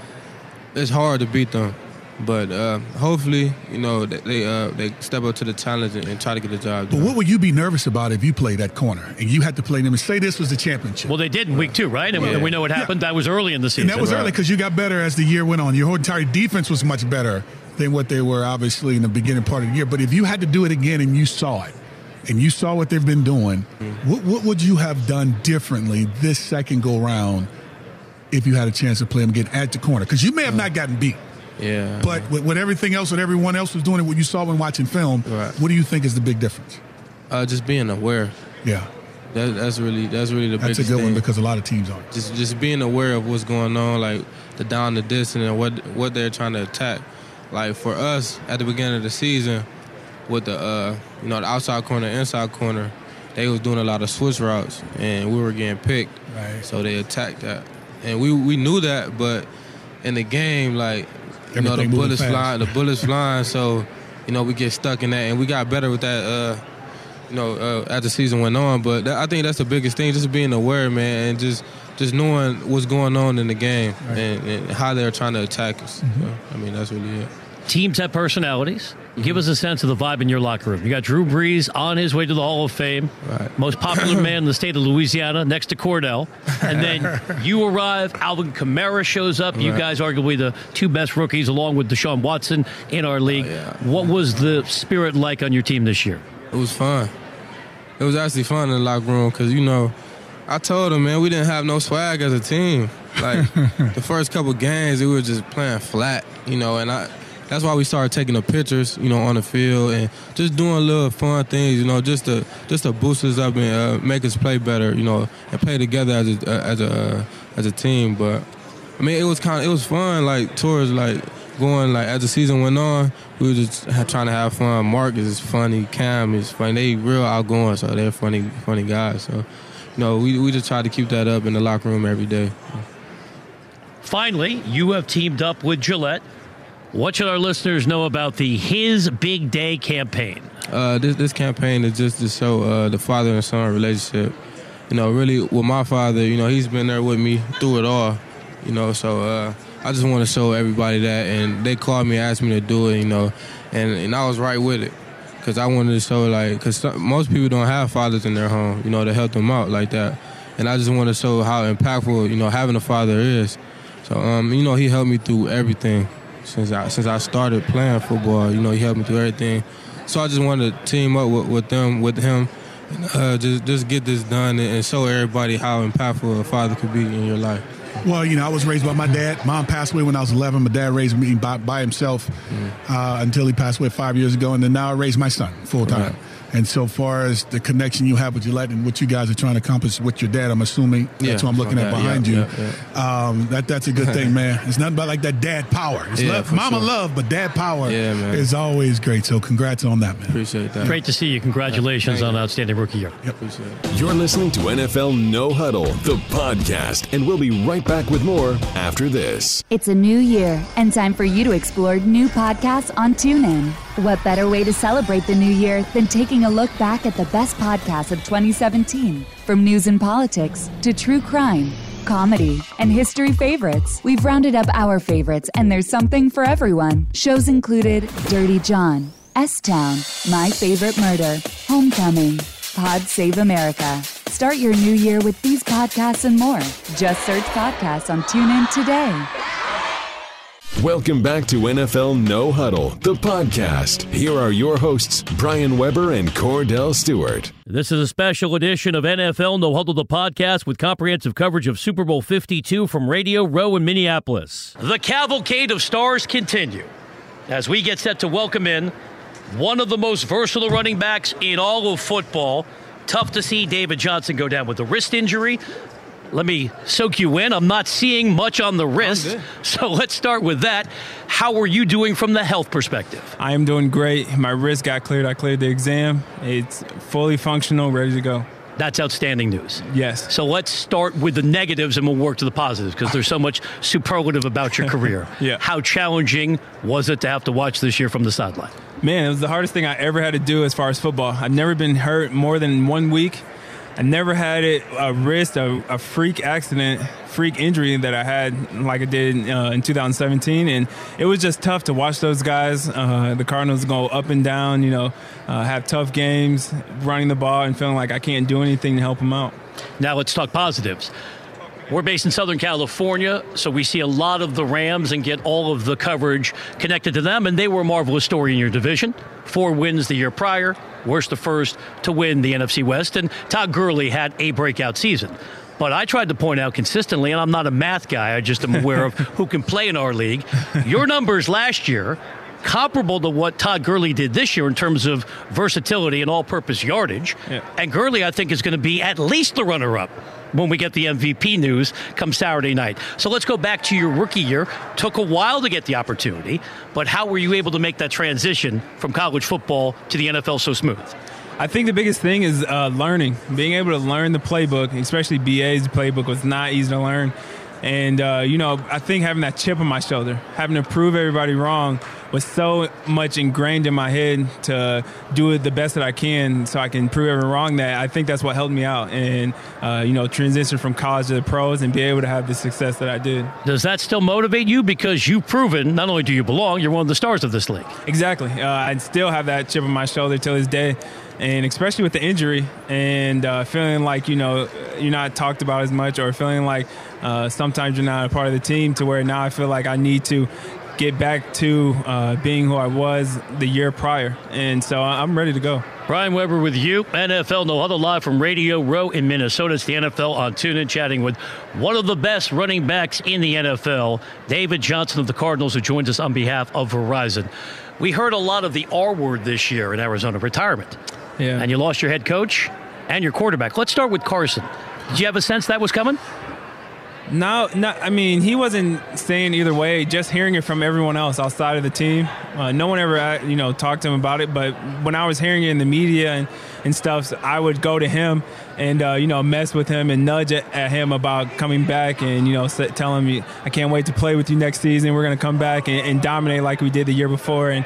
Speaker 10: it's hard to beat them. But uh, hopefully, you know, they they, uh, they step up to the challenge and, and try to get the job done.
Speaker 3: But what would you be nervous about if you played that corner and you had to play them and say this was the championship?
Speaker 1: Well, they did in week two, right? And, and we know what happened. That was early in the season.
Speaker 3: and that was early because you got better as the year went on. Your whole entire defense was much better than what they were obviously in the beginning part of the year. But if you had to do it again and you saw it, and you saw what they've been doing, what, what would you have done differently this second go round if you had a chance to play them again at the corner? Because you may have not gotten beat.
Speaker 10: Yeah.
Speaker 3: But with, with everything else, that everyone else was doing, and what you saw when watching film,
Speaker 10: Right.
Speaker 3: what do you think is the big difference?
Speaker 10: uh, just being aware.
Speaker 3: Yeah,
Speaker 10: That, that's really that's really the big difference.
Speaker 3: that's a good
Speaker 10: thing.
Speaker 3: one because a lot of teams aren't.
Speaker 10: just just being aware of what's going on, like the down the distance and what what they're trying to attack. Like for us at the beginning of the season, with the uh, you know the outside corner, inside corner, they was doing a lot of switch routes, and we were getting picked.
Speaker 3: Right.
Speaker 10: So they attacked that, and we we knew that, but in the game, like you know the bullets
Speaker 3: fast.
Speaker 10: flying, the bullets flying. So you know we get stuck in that, and we got better with that. Uh, you know, uh, as the season went on. But that, I think that's the biggest thing, just being aware, man, and just just knowing what's going on in the game and, and how they're trying to attack us.
Speaker 3: Mm-hmm.
Speaker 10: So, I mean, that's really it.
Speaker 1: Teams have personalities. Give us a sense of the vibe in your locker room. You got Drew Brees on his way to the Hall of Fame,
Speaker 10: Right.
Speaker 1: most popular man in the state of Louisiana, next to Cordell. And then you arrive. Alvin Kamara shows up. You
Speaker 10: Right.
Speaker 1: guys, arguably the two best rookies, along with Deshaun Watson in our league.
Speaker 10: Oh, yeah.
Speaker 1: What was the spirit like on your team this year?
Speaker 10: It was fun. It was actually fun in the locker room because you know, I told them, man, we didn't have no swag as a team. Like the first couple games, we were just playing flat, you know, and I. That's why we started taking the pictures, you know, on the field and just doing little fun things, you know, just to just to boost us up and uh, make us play better, you know, and play together as a as a uh, as a team. But I mean, it was kind of it was fun, like towards like going like as the season went on, we were just trying to have fun. Mark is funny, Cam is funny. They real outgoing, so they're funny, funny guys. So, you know, we we just try to keep that up in the locker room every day.
Speaker 1: Finally, you have teamed up with Gillette. What should our listeners know about the His Big Day campaign?
Speaker 10: Uh, this this campaign is just to show uh, the father and son relationship. You know, really with my father, you know, he's been there with me through it all. You know, so uh, I just want to show everybody that, and they called me, asked me to do it. You know, and and I was right with it because I wanted to show like because most people don't have fathers in their home, you know, to help them out like that. And I just want to show how impactful you know having a father is. So um, you know, he helped me through everything since I since I started playing football. You know, he helped me through everything. So I just wanted to team up with, with them, with him, and, uh, just just get this done and, and show everybody how impactful a father could be in your life.
Speaker 3: Well, you know, I was raised by my dad. Mom passed away when I was 11. My dad raised me by, by himself uh, until he passed away five years ago. And then now I raise my son full time.
Speaker 10: Right.
Speaker 3: And so far as the connection you have with Gillette and what you guys are trying to accomplish with your dad, I'm assuming that's
Speaker 10: Yeah,
Speaker 3: what I'm looking at behind
Speaker 10: Yeah,
Speaker 3: you.
Speaker 10: yeah,
Speaker 3: Um, that that's a good thing, man. It's nothing but like that dad power. It's
Speaker 10: Yeah,
Speaker 3: love, mama
Speaker 10: sure.
Speaker 3: love, but dad power
Speaker 10: Yeah, man.
Speaker 3: is always great. So congrats on that, man.
Speaker 10: Appreciate that.
Speaker 1: Great to see you. Congratulations
Speaker 10: Thank
Speaker 1: on
Speaker 10: you.
Speaker 1: outstanding rookie year.
Speaker 10: Appreciate it.
Speaker 4: You're listening to NFL No Huddle, the podcast, and we'll be right back with more after this.
Speaker 6: It's a new year and time for you to explore new podcasts on TuneIn. What better way to celebrate the new year than taking a look back at the best podcasts of 2017? From news and politics to true crime, comedy, and history favorites, we've rounded up our favorites and there's something for everyone. Shows included Dirty John, S Town, My Favorite Murder, Homecoming, Pod Save America. Start your new year with these podcasts and more. Just search podcasts on TuneIn today.
Speaker 4: Welcome back to NFL No Huddle, the podcast. Here are your hosts, Brian Weber and Cordell Stewart.
Speaker 1: This is a special edition of NFL No Huddle, the podcast with comprehensive coverage of Super Bowl 52 from Radio Row in Minneapolis. The cavalcade of stars continue as we get set to welcome in one of the most versatile running backs in all of football. Tough to see David Johnson go down with a wrist injury. Let me soak you in. I'm not seeing much on the oh, wrist. So let's start with that. How are you doing from the health perspective?
Speaker 11: I am doing great. My wrist got cleared. I cleared the exam. It's fully functional, ready to go.
Speaker 1: That's outstanding news.
Speaker 11: Yes.
Speaker 1: So let's start with the negatives and we'll work to the positives because there's so much superlative about your career.
Speaker 11: yeah.
Speaker 1: How challenging was it to have to watch this year from the sideline?
Speaker 11: Man, it was the hardest thing I ever had to do as far as football. I've never been hurt more than one week. I never had it a wrist, a, a freak accident, freak injury that I had like I did uh, in 2017, and it was just tough to watch those guys. Uh, the Cardinals go up and down, you know, uh, have tough games, running the ball, and feeling like I can't do anything to help them out.
Speaker 1: Now let's talk positives. We're based in Southern California, so we see a lot of the Rams and get all of the coverage connected to them. And they were a marvelous story in your division. Four wins the year prior, worst the first to win the NFC West. And Todd Gurley had a breakout season. But I tried to point out consistently, and I'm not a math guy, I just am aware of who can play in our league. Your numbers last year, comparable to what Todd Gurley did this year in terms of versatility and all purpose yardage.
Speaker 11: Yeah.
Speaker 1: And Gurley, I think, is going to be at least the runner up when we get the MVP news come Saturday night. So let's go back to your rookie year. Took a while to get the opportunity, but how were you able to make that transition from college football to the NFL so smooth?
Speaker 11: I think the biggest thing is uh, learning, being able to learn the playbook, especially BA's playbook was not easy to learn. And, uh, you know, I think having that chip on my shoulder, having to prove everybody wrong was so much ingrained in my head to do it the best that I can so I can prove everyone wrong that I think that's what helped me out and, uh, you know, transition from college to the pros and be able to have the success that I did.
Speaker 1: Does that still motivate you? Because you've proven not only do you belong, you're one of the stars of this league.
Speaker 11: Exactly. Uh, I still have that chip on my shoulder till this day. And especially with the injury and uh, feeling like, you know, you're not talked about as much or feeling like uh, sometimes you're not a part of the team to where now I feel like I need to get back to uh, being who I was the year prior. And so I'm ready to go.
Speaker 1: Brian Weber with you, NFL No Huddle Live from Radio Row in Minnesota. It's the NFL on TuneIn, chatting with one of the best running backs in the NFL, David Johnson of the Cardinals, who joins us on behalf of Verizon. We heard a lot of the R word this year in Arizona retirement.
Speaker 11: Yeah.
Speaker 1: And you lost your head coach and your quarterback. Let's start with Carson. Did you have a sense that was coming?
Speaker 11: No, no. I mean, he wasn't saying either way. Just hearing it from everyone else outside of the team. Uh, no one ever, uh, you know, talked to him about it. But when I was hearing it in the media and, and stuff, I would go to him and uh, you know mess with him and nudge at, him about coming back and you know set, tell him I can't wait to play with you next season. We're gonna come back and, and dominate like we did the year before. And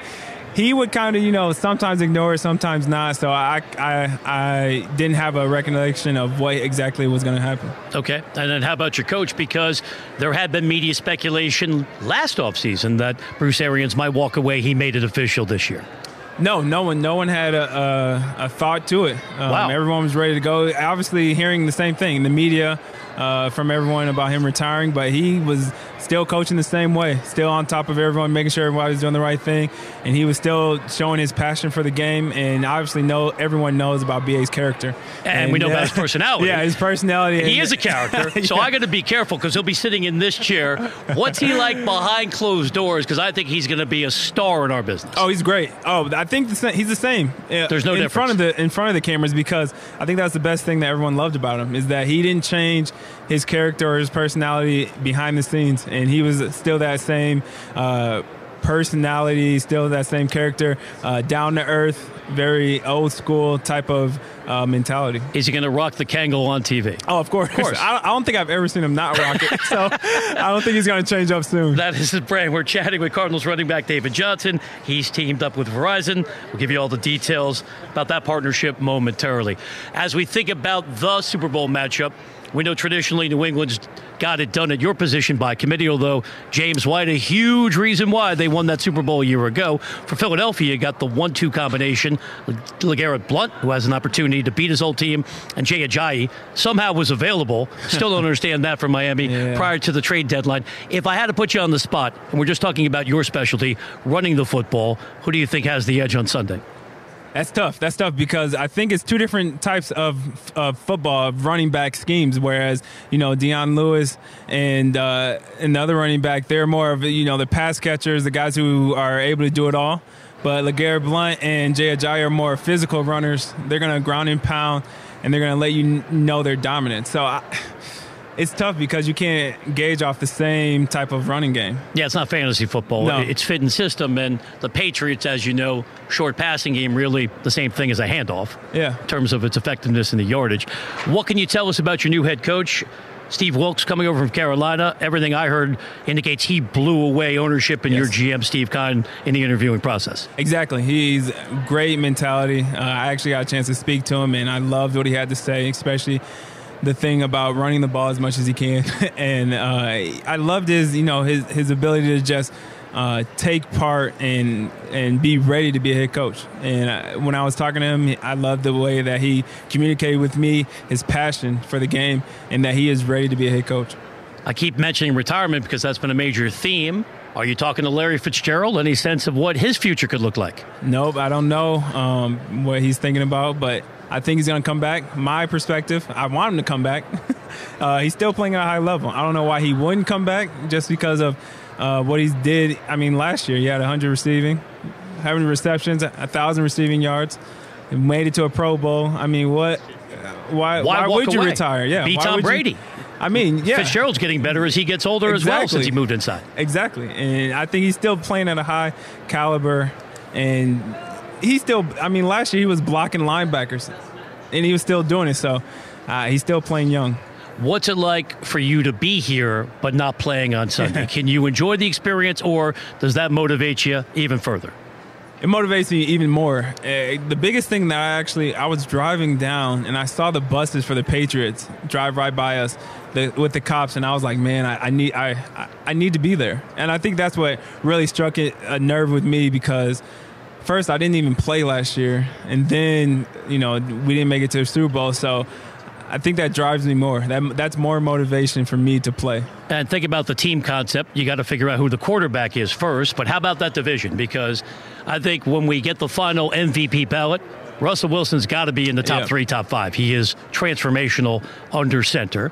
Speaker 11: he would kind of, you know, sometimes ignore sometimes not. So I, I, I didn't have a recollection of what exactly was going to happen.
Speaker 1: Okay. And then how about your coach? Because there had been media speculation last offseason that Bruce Arians might walk away. He made it official this year.
Speaker 11: No, no one, no one had a, a, a thought to it. Um,
Speaker 1: Wow.
Speaker 11: Everyone was ready to go. Obviously, hearing the same thing in the media uh, from everyone about him retiring, but he was still coaching the same way, still on top of everyone, making sure everybody was doing the right thing, and he was still showing his passion for the game. And obviously, know everyone knows about BA's character,
Speaker 1: And, we know about his personality.
Speaker 11: Yeah, his personality.
Speaker 1: He is a character, so I got to be careful because he'll be sitting in this chair. What's he like behind closed doors? Because I think he's going to be a star in our business.
Speaker 11: Oh, he's great. Oh, I think the, sa- he's the same. Uh,
Speaker 1: There's no
Speaker 11: in
Speaker 1: difference.
Speaker 11: front of the in front of the cameras because I think that's the best thing that everyone loved about him is that he didn't change his character or his personality behind the scenes, and he was still that same. Uh, personality still that same character uh, down to earth very old school type of uh, mentality
Speaker 1: Is he going to rock the Kangol on TV?
Speaker 11: oh of course, Of
Speaker 1: course.
Speaker 11: I, I don't think i've ever seen him not rock it so i don't think he's going to change up soon
Speaker 1: That is his brand. We're chatting with Cardinals running back David Johnson. He's teamed up with Verizon. We'll give you all the details about that partnership momentarily. As we think about the Super Bowl matchup, We know traditionally New England's got it done at your position by committee, although James White, a huge reason why they won that Super Bowl a year ago. For Philadelphia, you got the one two combination. LeGarrette Blount, who has an opportunity to beat his old team, and Jay Ajayi somehow was available. Still don't understand that from Miami yeah. prior to the trade deadline. If I had to put you on the spot, and we're just talking about your specialty, running the football, who do you think has the edge on Sunday?
Speaker 11: That's tough. That's tough because I think it's two different types of, of football, of running back schemes. Whereas you know Dion Lewis and uh, running back, they're more of you know the pass catchers, the guys who are able to do it all. But LeGarrette Blount and Jay Ajayi are more physical runners. They're going to ground and pound, and they're going to let you know they're dominant. So. I, it's tough because you can't gauge off the same type of running game.
Speaker 1: Yeah, it's not fantasy football. No. It's fit and system, and the Patriots, as you know, short passing game really the same thing as a handoff.
Speaker 11: Yeah.
Speaker 1: In terms of its effectiveness and the yardage. What can you tell us about your new head coach? Steve Wilks coming over from Carolina. Everything I heard indicates he blew away ownership and yes. your GM, Steve Keim, in the interviewing process.
Speaker 11: Exactly. He's great mentality. Uh, I actually got a chance to speak to him, and I loved what he had to say, especially the thing about running the ball as much as he can, and uh, I loved his you know his his ability to just uh, take part and and be ready to be a head coach. And I, when I was talking to him, I loved the way that he communicated with me, his passion for the game, and that he is ready to be a head coach.
Speaker 1: I keep mentioning retirement because that's been a major theme. Are you talking to Larry Fitzgerald? Any sense of what his future could look like?
Speaker 11: Nope, I don't know um, what he's thinking about, but I think he's going to come back. My perspective, I want him to come back. uh, he's still playing at a high level. I don't know why he wouldn't come back just because of uh, what he did. I mean, last year he had 100 receiving, having receptions, 1,000 receiving yards, made it to a Pro Bowl. I mean, what? Why?
Speaker 1: Why,
Speaker 11: why would you
Speaker 1: away?
Speaker 11: retire? Yeah,
Speaker 1: be Tom Brady. You,
Speaker 11: I mean, yeah.
Speaker 1: Fitzgerald's getting better as he gets older exactly. as well since he moved inside.
Speaker 11: Exactly. And I think he's still playing at a high caliber. And he's still, I mean, last year he was blocking linebackers and he was still doing it. So uh, he's still playing young.
Speaker 1: What's it like for you to be here but not playing on Sunday? Can you enjoy the experience or does that motivate you even further?
Speaker 11: it motivates me even more. Uh, the biggest thing that I actually I was driving down and I saw the buses for the Patriots drive right by us the, with the cops, and I was like, man, I, I need I, I need to be there. And I think that's what really struck it, a nerve with me because first I didn't even play last year, and then you know we didn't make it to the Super Bowl, so I think that drives me more. That that's more motivation for me to play.
Speaker 1: And think about the team concept. You got to figure out who the quarterback is first. But how about that division? Because I think when we get the final MVP ballot, Russell Wilson's got to be in the top yeah. three, top five. He is transformational under center.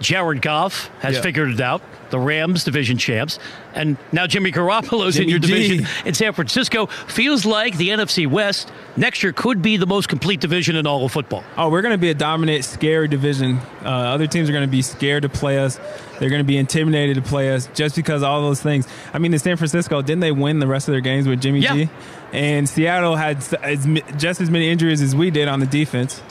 Speaker 1: Jared Goff has yeah. figured it out. The Rams division champs, and now Jimmy Garoppolo's Jimmy in your division in San Francisco. Feels like the NFC West next year could be the most complete division in all of football.
Speaker 11: Oh, we're going to be a dominant, scary division. Uh, other teams are going to be scared to play us. They're going to be intimidated to play us just because all those things. I mean, in San Francisco, didn't they win the rest of their games with Jimmy
Speaker 1: yeah.
Speaker 11: G? And Seattle had as, just as many injuries as we did on the defense.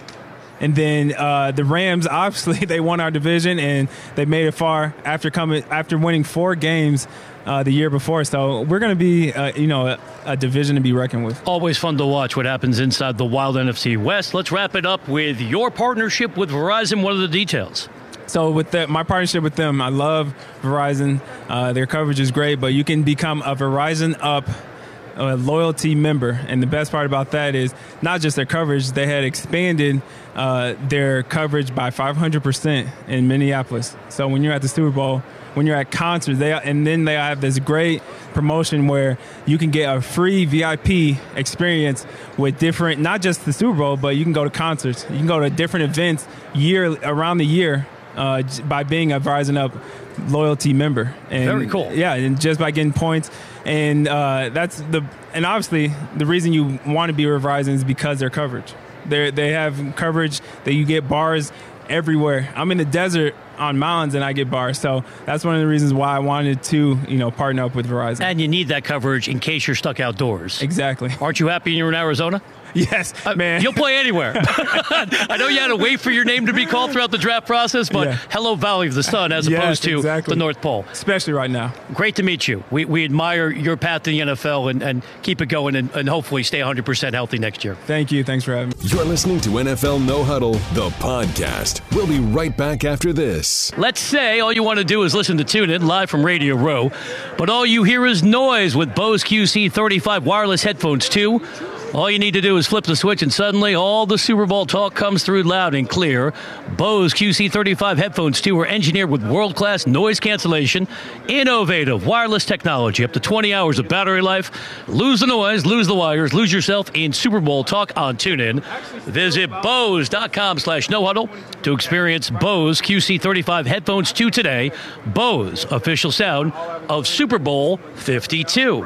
Speaker 11: And then uh, the Rams, obviously, they won our division and they made it far after coming after winning four games uh, the year before. So we're going to be, uh, you know, a, a, division to be reckoned with.
Speaker 1: Always fun to watch what happens inside the wild NFC West. Let's wrap it up with your partnership with Verizon. What are the details?
Speaker 11: So with the, my partnership with them, I love Verizon. Uh, their coverage is great, but you can become a Verizon Up a loyalty member. And the best part about that is not just their coverage, they had expanded uh, their coverage by 500% in Minneapolis. So when you're at the Super Bowl, when you're at concerts, they and then they have this great promotion where you can get a free VIP experience with different, not just the Super Bowl, but you can go to concerts, you can go to different events year around the year uh, by being a Verizon Up loyalty member.
Speaker 1: And, Very cool.
Speaker 11: Yeah, and just by getting points, and uh, that's the and obviously the reason you want to be with Verizon is because their coverage. They they have coverage that you get bars everywhere. I'm in the desert on mountains and I get bars. So that's one of the reasons why I wanted to, you know, partner up with Verizon.
Speaker 1: And you need that coverage in case you're stuck outdoors.
Speaker 11: Exactly.
Speaker 1: Aren't you happy you're in Arizona?
Speaker 11: Yes, uh, man.
Speaker 1: You'll play anywhere. I know you had to wait for your name to be called throughout the draft process, but yeah. hello, Valley of the Sun, as
Speaker 11: yes,
Speaker 1: opposed to
Speaker 11: exactly.
Speaker 1: the North Pole.
Speaker 11: Especially right now.
Speaker 1: Great to meet you. We, we admire your path to the NFL and, and keep it going and, and hopefully stay 100% healthy next year.
Speaker 11: Thank you. Thanks for having me.
Speaker 4: You're listening to NFL No Huddle, the podcast. We'll be right back after this.
Speaker 1: Let's say all you want to do is listen to Tune In live from Radio Row, but all you hear is noise with Bose QC35 wireless headphones, too. All you need to do is flip the switch, and suddenly all the Super Bowl talk comes through loud and clear. Bose QC35 headphones, too, are engineered with world class noise cancellation, innovative wireless technology, up to 20 hours of battery life. Lose the noise, lose the wires, lose yourself in Super Bowl talk on TuneIn. Visit Bose.com slash no huddle to experience Bose QC35 headphones 2 today. Bose, official sound of Super Bowl 52.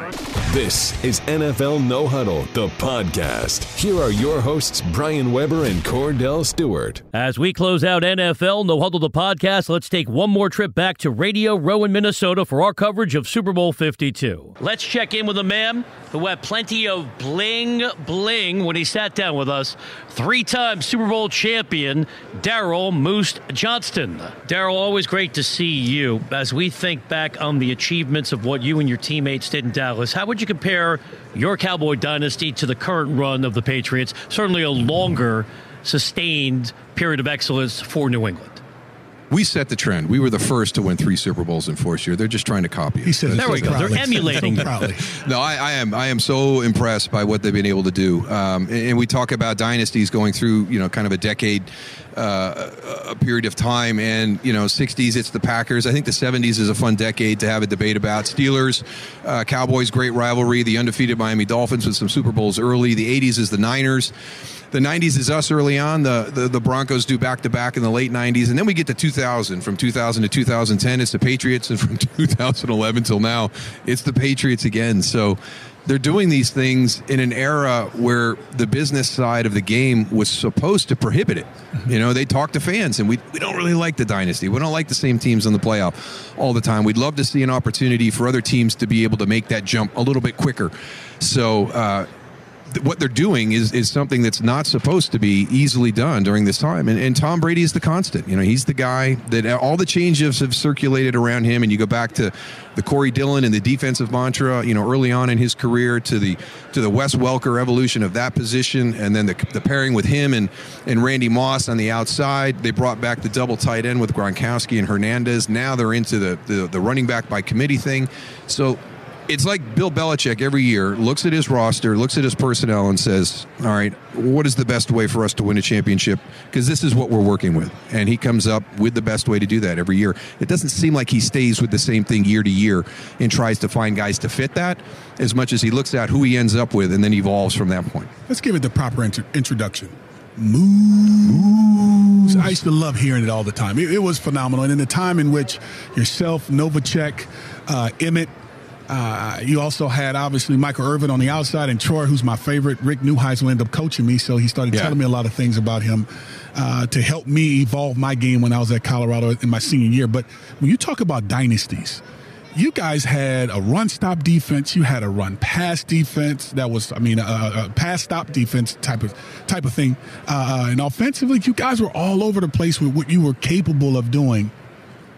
Speaker 4: This is NFL No Huddle, the podcast. Here are your hosts, Brian Weber and Cordell Stewart.
Speaker 1: As we close out NFL No Huddle, the podcast, let's take one more trip back to Radio Row in Minnesota for our coverage of Super Bowl 52. Let's check in with a man who had plenty of bling bling when he sat down with us. Three time Super Bowl champion, Daryl Moose Johnston. Daryl, always great to see you. As we think back on the achievements of what you and your teammates did in Dallas, how would you compare your Cowboy dynasty to the current run of the Patriots? Certainly a longer, sustained period of excellence for New England
Speaker 12: we set the trend. We were the first to win three Super Bowls in four years. They're just trying to copy.
Speaker 3: He said,
Speaker 1: "There we go. They're emulating."
Speaker 12: no, I, I, am. I am so impressed by what they've been able to do. Um, and, and, we talk about dynasties going through, you know, kind of a decade, uh, a period of time. And you know, 60s, it's the Packers. I think the 70s is a fun decade to have a debate about. Steelers, uh, Cowboys, great rivalry. The undefeated Miami Dolphins with some Super Bowls early. The 80s is the Niners the 90s is us early on. The, the, the Broncos do back to back in the late 90s. And then we get to 2000. From 2000 to 2010, it's the Patriots. And from 2011 till now, it's the Patriots again. So they're doing these things in an era where the business side of the game was supposed to prohibit it. Mm-hmm. You know, they talk to fans, and we, we don't really like the dynasty. We don't like the same teams in the playoff all the time. We'd love to see an opportunity for other teams to be able to make that jump a little bit quicker. So, uh, what they're doing is is something that's not supposed to be easily done during this time. And, and Tom Brady is the constant. You know, he's the guy that uh, all the changes have circulated around him. And you go back to the Corey Dillon and the defensive mantra. You know, early on in his career to the to the Wes Welker evolution of that position, and then the, the pairing with him and and Randy Moss on the outside. They brought back the double tight end with Gronkowski and Hernandez. Now they're into the the, the running back by committee thing. So it's like Bill Belichick every year looks at his roster, looks at his personnel, and says, "All right, what is the best way for us to win a championship? Because this is what we're working with." And he comes up with the best way to do that every year. It doesn't seem like he stays with the same thing year to year and tries to find guys to fit that, as much as he looks at who he ends up with and then evolves from that point.
Speaker 3: Let's give it the proper int- introduction. Moose. I used to love hearing it all the time. It, it was phenomenal. And in the time in which yourself, Novacek, uh, Emmitt, uh, you also had obviously Michael Irvin on the outside and Troy, who's my favorite. Rick Neuheisel ended up coaching me, so he started yeah. telling me a lot of things about him uh, to help me evolve my game when I was at Colorado in my senior year. But when you talk about dynasties, you guys had a run stop defense. You had a run pass defense that was, I mean, a, a pass stop defense type of type of thing. Uh, and offensively, you guys were all over the place with what you were capable of doing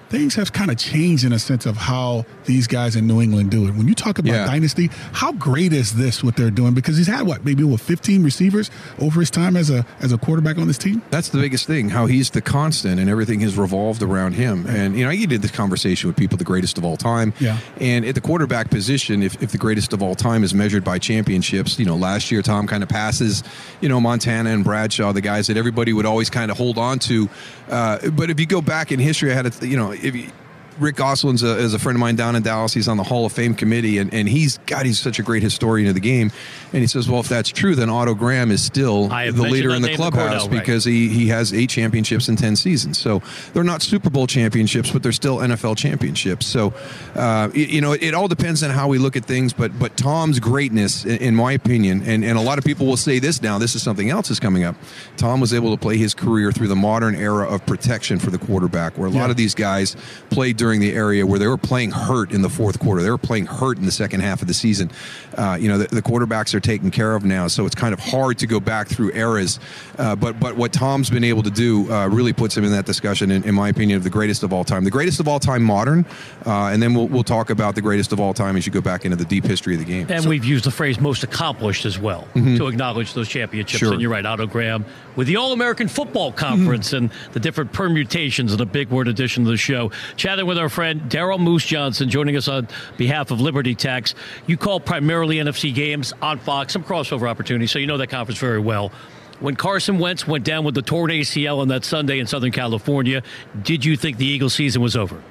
Speaker 3: things have kind of changed in a sense of how these guys in New England do it. When you talk about yeah. dynasty, how great is this what they're doing? Because he's had what maybe with 15 receivers over his time as a as a quarterback on this team.
Speaker 12: That's the biggest thing. How he's the constant and everything has revolved around him. And you know, I did this conversation with people, the greatest of all time.
Speaker 3: Yeah.
Speaker 12: And at the quarterback position, if, if the greatest of all time is measured by championships, you know, last year Tom kind of passes, you know, Montana and Bradshaw, the guys that everybody would always kind of hold on to. Uh, but if you go back in history, I had a, you know if you, Rick Gosselin's a, is a friend of mine down in Dallas. He's on the Hall of Fame committee, and, and he's God, he's such a great historian of the game. And he says, well, if that's true, then Otto Graham is still the leader in the clubhouse
Speaker 1: Cordell, right.
Speaker 12: because he he has eight championships in ten seasons. So they're not Super Bowl championships, but they're still NFL championships. So uh, y- you know, it, it all depends on how we look at things. But but Tom's greatness, in, in my opinion, and, and a lot of people will say this now. This is something else is coming up. Tom was able to play his career through the modern era of protection for the quarterback, where a lot of these guys played during the area where they were playing hurt in the fourth quarter. They were playing hurt in the second half of the season. Uh, you know, the, the quarterbacks are taken care of now, so it's kind of hard to go back through eras. Uh, but but what Tom's been able to do uh, really puts him in that discussion, in, in my opinion, of the greatest of all time, the greatest of all time modern, uh, and then we'll we'll talk about the greatest of all time as you go back into the deep history of the game.
Speaker 1: And we've used the phrase most accomplished as well
Speaker 12: Mhm.
Speaker 1: to acknowledge those championships.
Speaker 12: Sure.
Speaker 1: And you're right, Otto Graham with the All American Football Conference and the different permutations and a big word addition to the show. Chatting with our friend Daryl Moose Johnston, joining us on behalf of Liberty Tax. You call primarily NFC games on Fox, some crossover opportunities, so you know that conference very well. When Carson Wentz went down with the torn ACL on that Sunday in Southern California, did you think the Eagles season was over?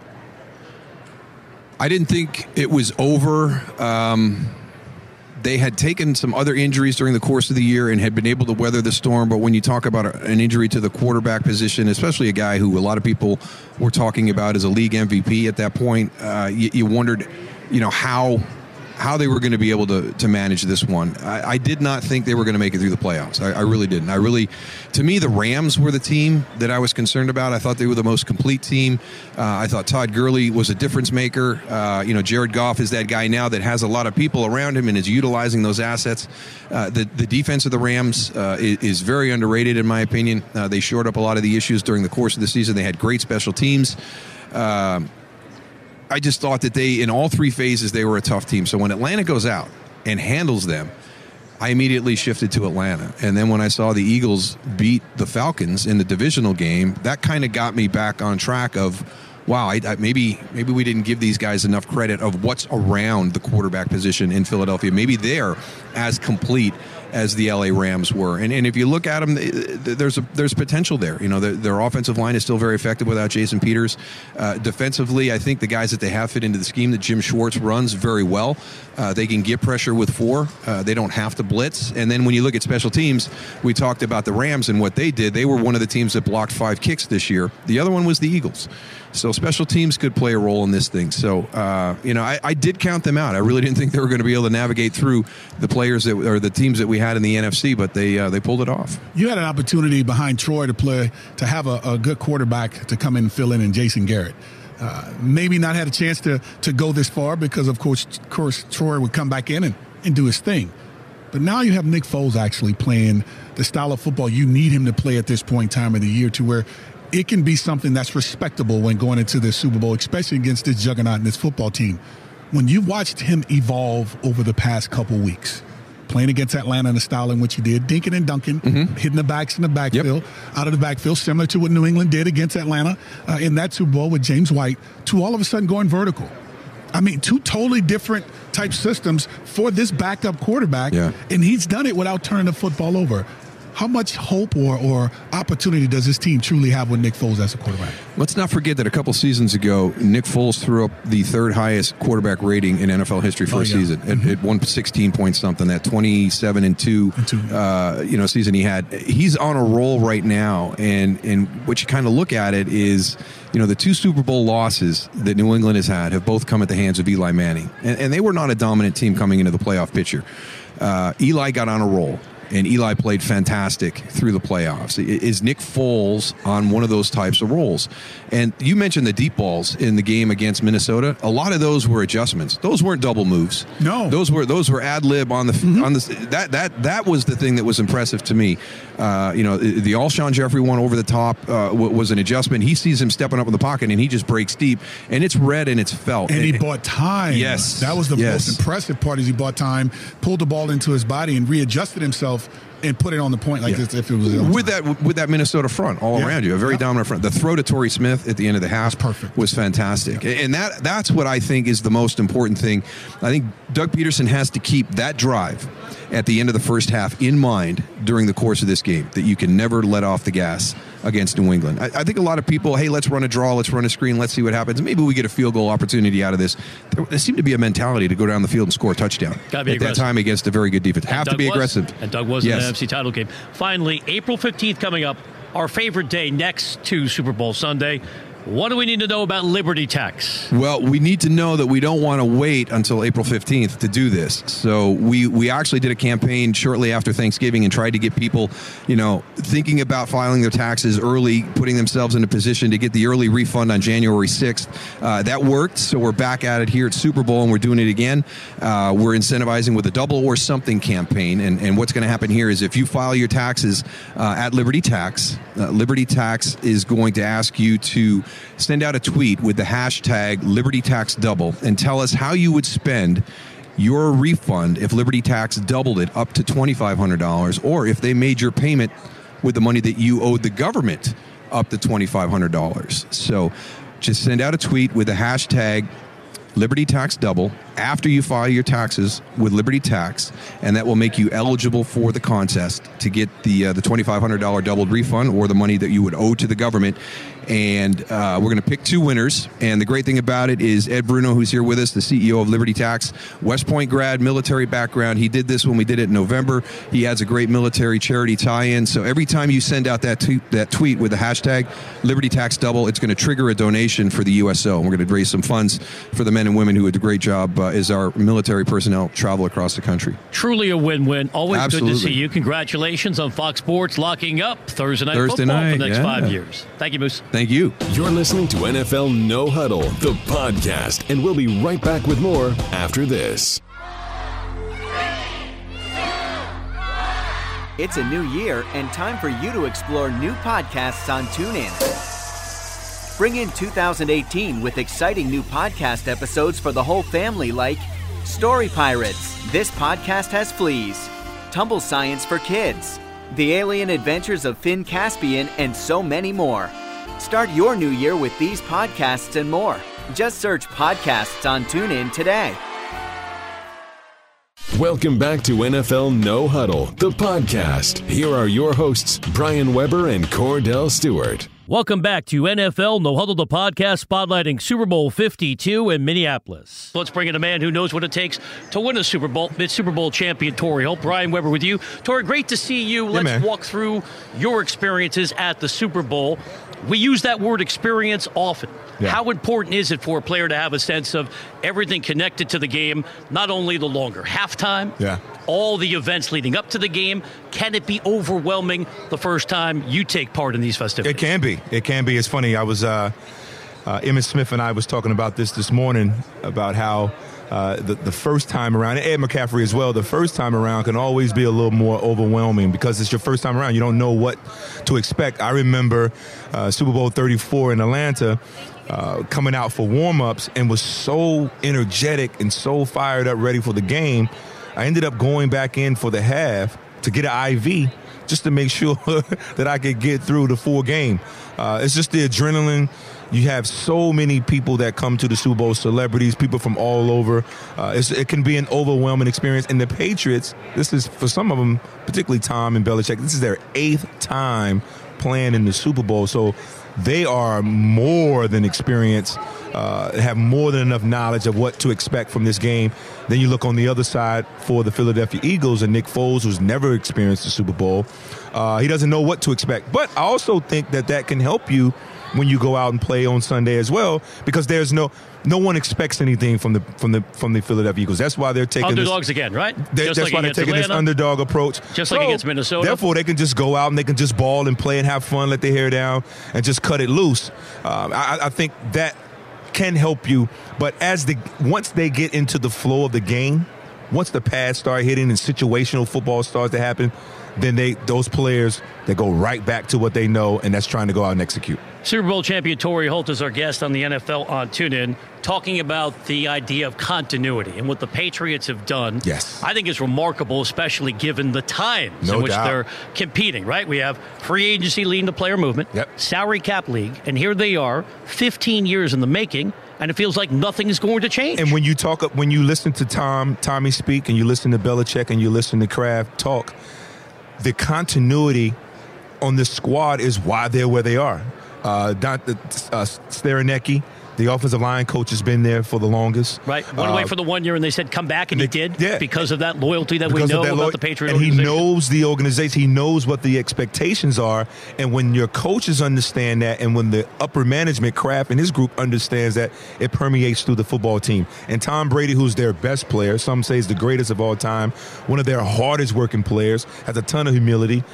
Speaker 12: I didn't think it was over. Um, they had taken some other injuries during the course of the year and had been able to weather the storm. But when you talk about an injury to the quarterback position, especially a guy who a lot of people were talking about as a league MVP at that point, uh, you, you wondered, you know, how how they were going to be able to, to manage this one. I, I did not think they were going to make it through the playoffs. I, I really didn't. I really, to me, the Rams were the team that I was concerned about. I thought they were the most complete team. Uh, I thought Todd Gurley was a difference maker. Uh, you know, Jared Goff is that guy now that has a lot of people around him and is utilizing those assets. Uh, the the defense of the Rams uh, is, is very underrated in my opinion. Uh, they shored up a lot of the issues during the course of the season. They had great special teams. Um, I just thought that they, in all three phases, they were a tough team. So when Atlanta goes out and handles them, I immediately shifted to Atlanta. And then when I saw the Eagles beat the Falcons in the divisional game, that kind of got me back on track of, wow, I, I, maybe maybe we didn't give these guys enough credit of what's around the quarterback position in Philadelphia. Maybe they're as complete as the LA Rams were. And, and if you look at them, there's a, there's potential there. You know, their, their offensive line is still very effective without Jason Peters. Uh, defensively, I think the guys that they have fit into the scheme that Jim Schwartz runs very well. Uh, they can get pressure with four. Uh, they don't have to blitz. And then when you look at special teams, we talked about the Rams and what they did. They were one of the teams that blocked five kicks this year. The other one was the Eagles. So special teams could play a role in this thing. So uh, you know, I, I did count them out. I really didn't think they were going to be able to navigate through the players that or the teams that we had in the NFC, but they uh, they pulled it off.
Speaker 3: You had an opportunity behind Troy to play to have a, a good quarterback to come in and fill in and Jason Garrett. Uh, maybe not had a chance to to go this far because of course, of course Troy would come back in and, and do his thing. But now you have Nick Foles actually playing the style of football you need him to play at this point in time of the year to where it can be something that's respectable when going into the Super Bowl, especially against this juggernaut and this football team. When you've watched him evolve over the past couple weeks, playing against Atlanta in the style in which he did, dinking and dunking, hitting the backs in the backfield, out of the backfield, similar to what New England did against Atlanta uh, in that Super Bowl with James White, to all of a sudden going vertical. I mean, two totally different type systems for this backup quarterback,
Speaker 12: Yeah.
Speaker 3: and he's done it without turning the football over. How much hope or, or opportunity does this team truly have with Nick Foles as a quarterback?
Speaker 12: Let's not forget that a couple seasons ago, Nick Foles threw up the third highest quarterback rating in NFL history for
Speaker 3: Oh,
Speaker 12: a
Speaker 3: yeah.
Speaker 12: season. It, it won 16 points something. That 27 and two, uh, you know, season he had. He's on a roll right now, and and what you kind of look at it is, you know, the two Super Bowl losses that New England has had have both come at the hands of Eli Manning, and, and they were not a dominant team coming into the playoff picture. Uh, Eli got on a roll and Eli played fantastic through the playoffs. Is Nick Foles on one of those types of roles? And you mentioned the deep balls in the game against Minnesota. A lot of those were adjustments. Those weren't double moves.
Speaker 3: No,
Speaker 12: those were those were ad lib on the on the that that that was the thing that was impressive to me. Uh, you know, the the Alshon Jeffery one over the top uh, was an adjustment. He sees him stepping up in the pocket and he just breaks deep, and it's red and it's felt.
Speaker 3: And he bought time.
Speaker 12: Yes.
Speaker 3: That was the
Speaker 12: Yes.
Speaker 3: most impressive part is he bought time, pulled the ball into his body and readjusted himself and put it on the point like
Speaker 12: Yeah.
Speaker 3: as if it was
Speaker 12: with that with that Minnesota front all
Speaker 3: Yeah.
Speaker 12: around you, a very dominant front. The throw to Torrey Smith at the end of the half
Speaker 3: perfect.
Speaker 12: was fantastic, and that that's what I think is the most important thing. I think Doug Pederson has to keep that drive at the end of the first half in mind during the course of this game. That you can never let off the gas against New England. I, I, think a lot of people, hey, let's run a draw, let's run a screen, let's see what happens. Maybe we get a field goal opportunity out of this. There, there seemed to be a mentality to go down the field and score a touchdown
Speaker 1: at
Speaker 12: aggressive. that time against a very good defense.
Speaker 1: And
Speaker 12: Have
Speaker 1: Doug
Speaker 12: to be
Speaker 1: was,
Speaker 12: aggressive.
Speaker 1: And Doug was yes. in the NFC title game. Finally, April 15th coming up, our favorite day next to Super Bowl Sunday. What do we need to know about Liberty Tax?
Speaker 12: Well, we need to know that we don't want to wait until April 15th to do this. So we we actually did a campaign shortly after Thanksgiving and tried to get people, you know, thinking about filing their taxes early, putting themselves in a position to get the early refund on January 6th. Uh, that worked, so we're back at it here at Super Bowl and we're doing it again. Uh, we're incentivizing with a double or something campaign, and, and what's going to happen here is if you file your taxes uh, at Liberty Tax, uh, Liberty Tax is going to ask you to send out a tweet with the hashtag Liberty Tax Double and tell us how you would spend your refund if Liberty Tax doubled it up to $2,500 or if they made your payment with the money that you owed the government up to $2,500. So just send out a tweet with the hashtag Liberty Tax Double after you file your taxes with Liberty Tax, and that will make you eligible for the contest to get the uh, the twenty five hundred dollar doubled refund or the money that you would owe to the government and uh, we're going to pick two winners. And the great thing about it is Ed Bruno, who's here with us, the CEO of Liberty Tax, West Point grad, military background. He did this when we did it in November. He has a great military charity tie-in. So every time you send out that t- that tweet with the hashtag Liberty Tax Double, it's going to trigger a donation for the USO. And we're going to raise some funds for the men and women who did a great job uh, as our military personnel travel across the country.
Speaker 1: Truly a win-win. Always
Speaker 12: Absolutely.
Speaker 1: good to see you. Congratulations on Fox Sports locking up Thursday night
Speaker 12: Thursday
Speaker 1: football
Speaker 12: night,
Speaker 1: for the next
Speaker 12: yeah.
Speaker 1: five years. Thank you, Moose.
Speaker 12: Thank you.
Speaker 4: You're listening to NFL No Huddle, the podcast, and we'll be right back with more after this.
Speaker 13: It's a new year and time for you to explore new podcasts on TuneIn. Bring in 2018 with exciting new podcast episodes for the whole family like Story Pirates, This Podcast Has Fleas, Tumble Science for Kids, The Alien Adventures of Finn Caspian, and so many more. Start your new year with these podcasts and more. Just search podcasts on TuneIn today.
Speaker 4: Welcome back to NFL No Huddle, the podcast. Here are your hosts, Brian Weber and Cordell Stewart.
Speaker 1: Welcome back to NFL No Huddle, the podcast spotlighting Super Bowl 52 in Minneapolis. Let's bring in a man who knows what it takes to win a Super Bowl. It's Super Bowl champion Torry Holt. Brian Weber with you. Torry, great to see you. Let's
Speaker 14: man.
Speaker 1: walk through your experiences at the Super Bowl. We use that word experience often.
Speaker 14: Yeah.
Speaker 1: How important is it for a player to have a sense of everything connected to the game, not only the longer halftime,
Speaker 14: Yeah.
Speaker 1: all the events leading up to the game? Can it be overwhelming the first time you take part in these festivities?
Speaker 14: It can be. It can be. It's funny. I was uh, uh, Emmitt Smith and I was talking about this this morning about how uh, the the first time around, Ed McCaffrey as well. The first time around can always be a little more overwhelming because it's your first time around. You don't know what to expect. I remember uh, Super Bowl 34 in Atlanta. Uh, coming out for warm-ups and was so energetic and so fired up ready for the game i ended up going back in for the half to get an iv just to make sure that i could get through the full game uh, it's just the adrenaline you have so many people that come to the Super Bowl, celebrities, people from all over. Uh, it can be an overwhelming experience. And the Patriots, this is for some of them, particularly Tom and Belichick, this is their eighth time playing in the Super Bowl. So they are more than experienced, uh, have more than enough knowledge of what to expect from this game. Then you look on the other side for the Philadelphia Eagles and Nick Foles, who's never experienced the Super Bowl. Uh, he doesn't know what to expect. But I also think that that can help you when you go out and play on Sunday as well, because there's no no one expects anything from the from the from the Philadelphia Eagles. That's why they're taking this-
Speaker 1: Underdogs again, right?
Speaker 14: they-
Speaker 1: Just
Speaker 14: that's
Speaker 1: like
Speaker 14: why they're taking this underdog approach.
Speaker 1: Just like against Minnesota.
Speaker 14: Therefore, they can just go out and they can just ball and play and have fun, let their hair down, and just cut it loose. Um, I, I think that can help you. But as the once they get into the flow of the game, once the pads start hitting and situational football starts to happen, then they those players they go right back to what they know, and that's trying to go out and execute.
Speaker 1: Super Bowl champion Torry Holt is our guest on the NFL on TuneIn, talking about the idea of continuity and what the Patriots have done.
Speaker 14: Yes.
Speaker 1: I think is remarkable, especially given the times
Speaker 14: No
Speaker 1: in which
Speaker 14: doubt.
Speaker 1: they're competing, right? We have free agency leading the player movement,
Speaker 14: Yep.
Speaker 1: salary cap league, and here they are, 15 years in the making, and it feels like nothing is going to change.
Speaker 14: And when you talk, when you listen to Tom, Tommy speak, and you listen to Belichick, and you listen to Kraft talk, the continuity on this squad is why they're where they are. Uh, Don, uh, the offensive line coach has been there for the longest.
Speaker 1: Right. Went away
Speaker 14: Uh,
Speaker 1: for the one year and they said come back and he did
Speaker 14: yeah.
Speaker 1: because of that loyalty that we
Speaker 14: because of
Speaker 1: know
Speaker 14: that
Speaker 1: about
Speaker 14: lo-
Speaker 1: the Patriot
Speaker 14: and he knows the organization. He knows what the expectations are, and when your coaches understand that, and when the upper management, Kraft and his group understands that, it permeates through the football team. And Tom Brady, who's their best player, some say is the greatest of all time, one of their hardest working players, has a ton of humility,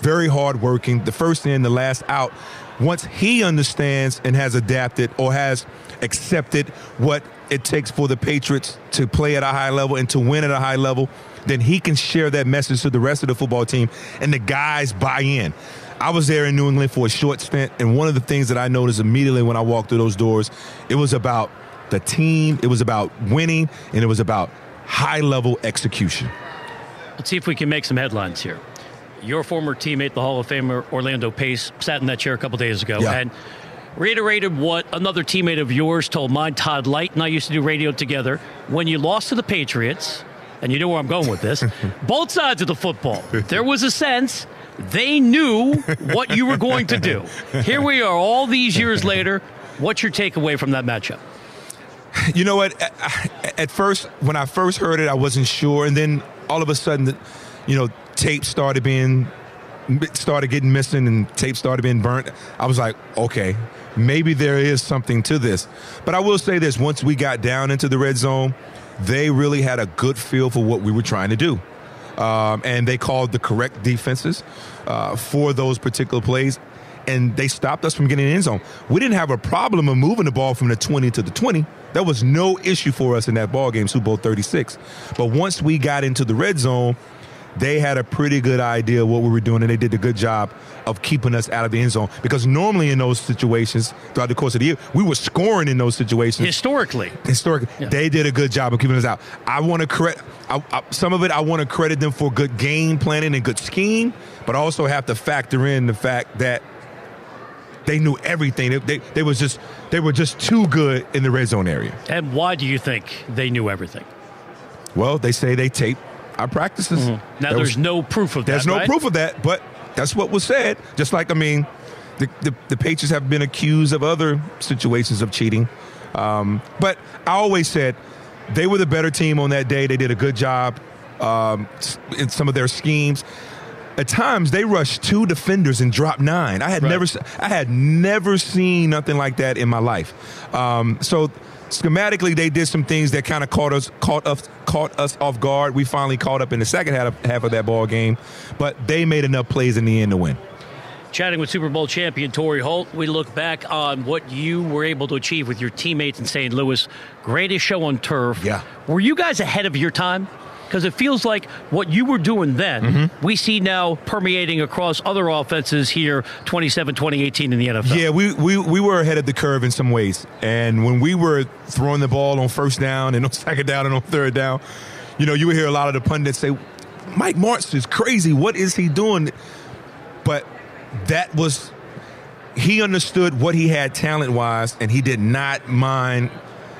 Speaker 14: very hard working, the first in, the last out. Once he understands and has adapted or has accepted what it takes for the Patriots to play at a high level and to win at a high level, then he can share that message to the rest of the football team and the guys buy in. I was there in New England for a short stint, and one of the things that I noticed immediately when I walked through those doors, it was about the team, it was about winning, and it was about high level execution.
Speaker 1: Let's see if we can make some headlines here. Your former teammate, the Hall of Famer Orlando Pace, sat in that chair a couple days ago
Speaker 14: Yeah.
Speaker 1: and reiterated what another teammate of yours told mine, Todd Lyght, and I used to do radio together. When you lost to the Patriots, and you know where I'm going with this, both sides of the football, there was a sense they knew what you were going to do. Here we are, all these years later. What's your takeaway from that matchup?
Speaker 14: You know what? At- At first, when I first heard it, I wasn't sure, and then all of a sudden, you know, tape started being started getting missing, and tape started being burnt. I was like, okay, maybe there is something to this. But I will say this: once we got down into the red zone, they really had a good feel for what we were trying to do. Um, and they called the correct defenses uh, for those particular plays, and they stopped us from getting in the end zone. We didn't have a problem of moving the ball from the 20 to the 20. That was no issue for us in that ball game, Super Bowl 36. But once we got into the red zone, they had a pretty good idea of what we were doing, and they did a good job of keeping us out of the end zone. Because normally in those situations, throughout the course of the year, we were scoring in those situations.
Speaker 1: Historically,
Speaker 14: historically, they did a good job of keeping us out. I want to credit some of it. I want to credit them for good game planning and good scheme, but I also have to factor in the fact that they knew everything. They, they, they was just they were just too good in the red zone area.
Speaker 1: And why do you think they knew everything?
Speaker 14: Well, they say they tape our practices.
Speaker 1: Now,
Speaker 14: There
Speaker 1: there's
Speaker 14: was-
Speaker 1: no proof of that.
Speaker 14: There's no
Speaker 1: right?
Speaker 14: proof of that, but that's what was said. Just like I mean, the the, the Patriots have been accused of other situations of cheating, um, but I always said they were the better team on that day. They did a good job um, in some of their schemes. At times, they rushed two defenders and dropped nine. I had never, I had never seen nothing like that in my life. Um, so, schematically, they did some things that kind of caught us, caught us, caught us off guard. We finally caught up in the second half, half of that ball game, but they made enough plays in the end to win.
Speaker 1: Chatting with Super Bowl champion Torry Holt, we look back on what you were able to achieve with your teammates in St. Louis. Greatest show on turf.
Speaker 14: Yeah.
Speaker 1: Were you guys ahead of your time? Because it feels like what you were doing then,
Speaker 14: Mm-hmm.
Speaker 1: we see now permeating across other offenses here 27 2018 in the NFL.
Speaker 14: Yeah, we, we, we were ahead of the curve in some ways. And when we were throwing the ball on first down and on second down and on third down, you know, you would hear a lot of the pundits say, Mike Martz is crazy. What is he doing? But that was, he understood what he had talent wise, and he did not mind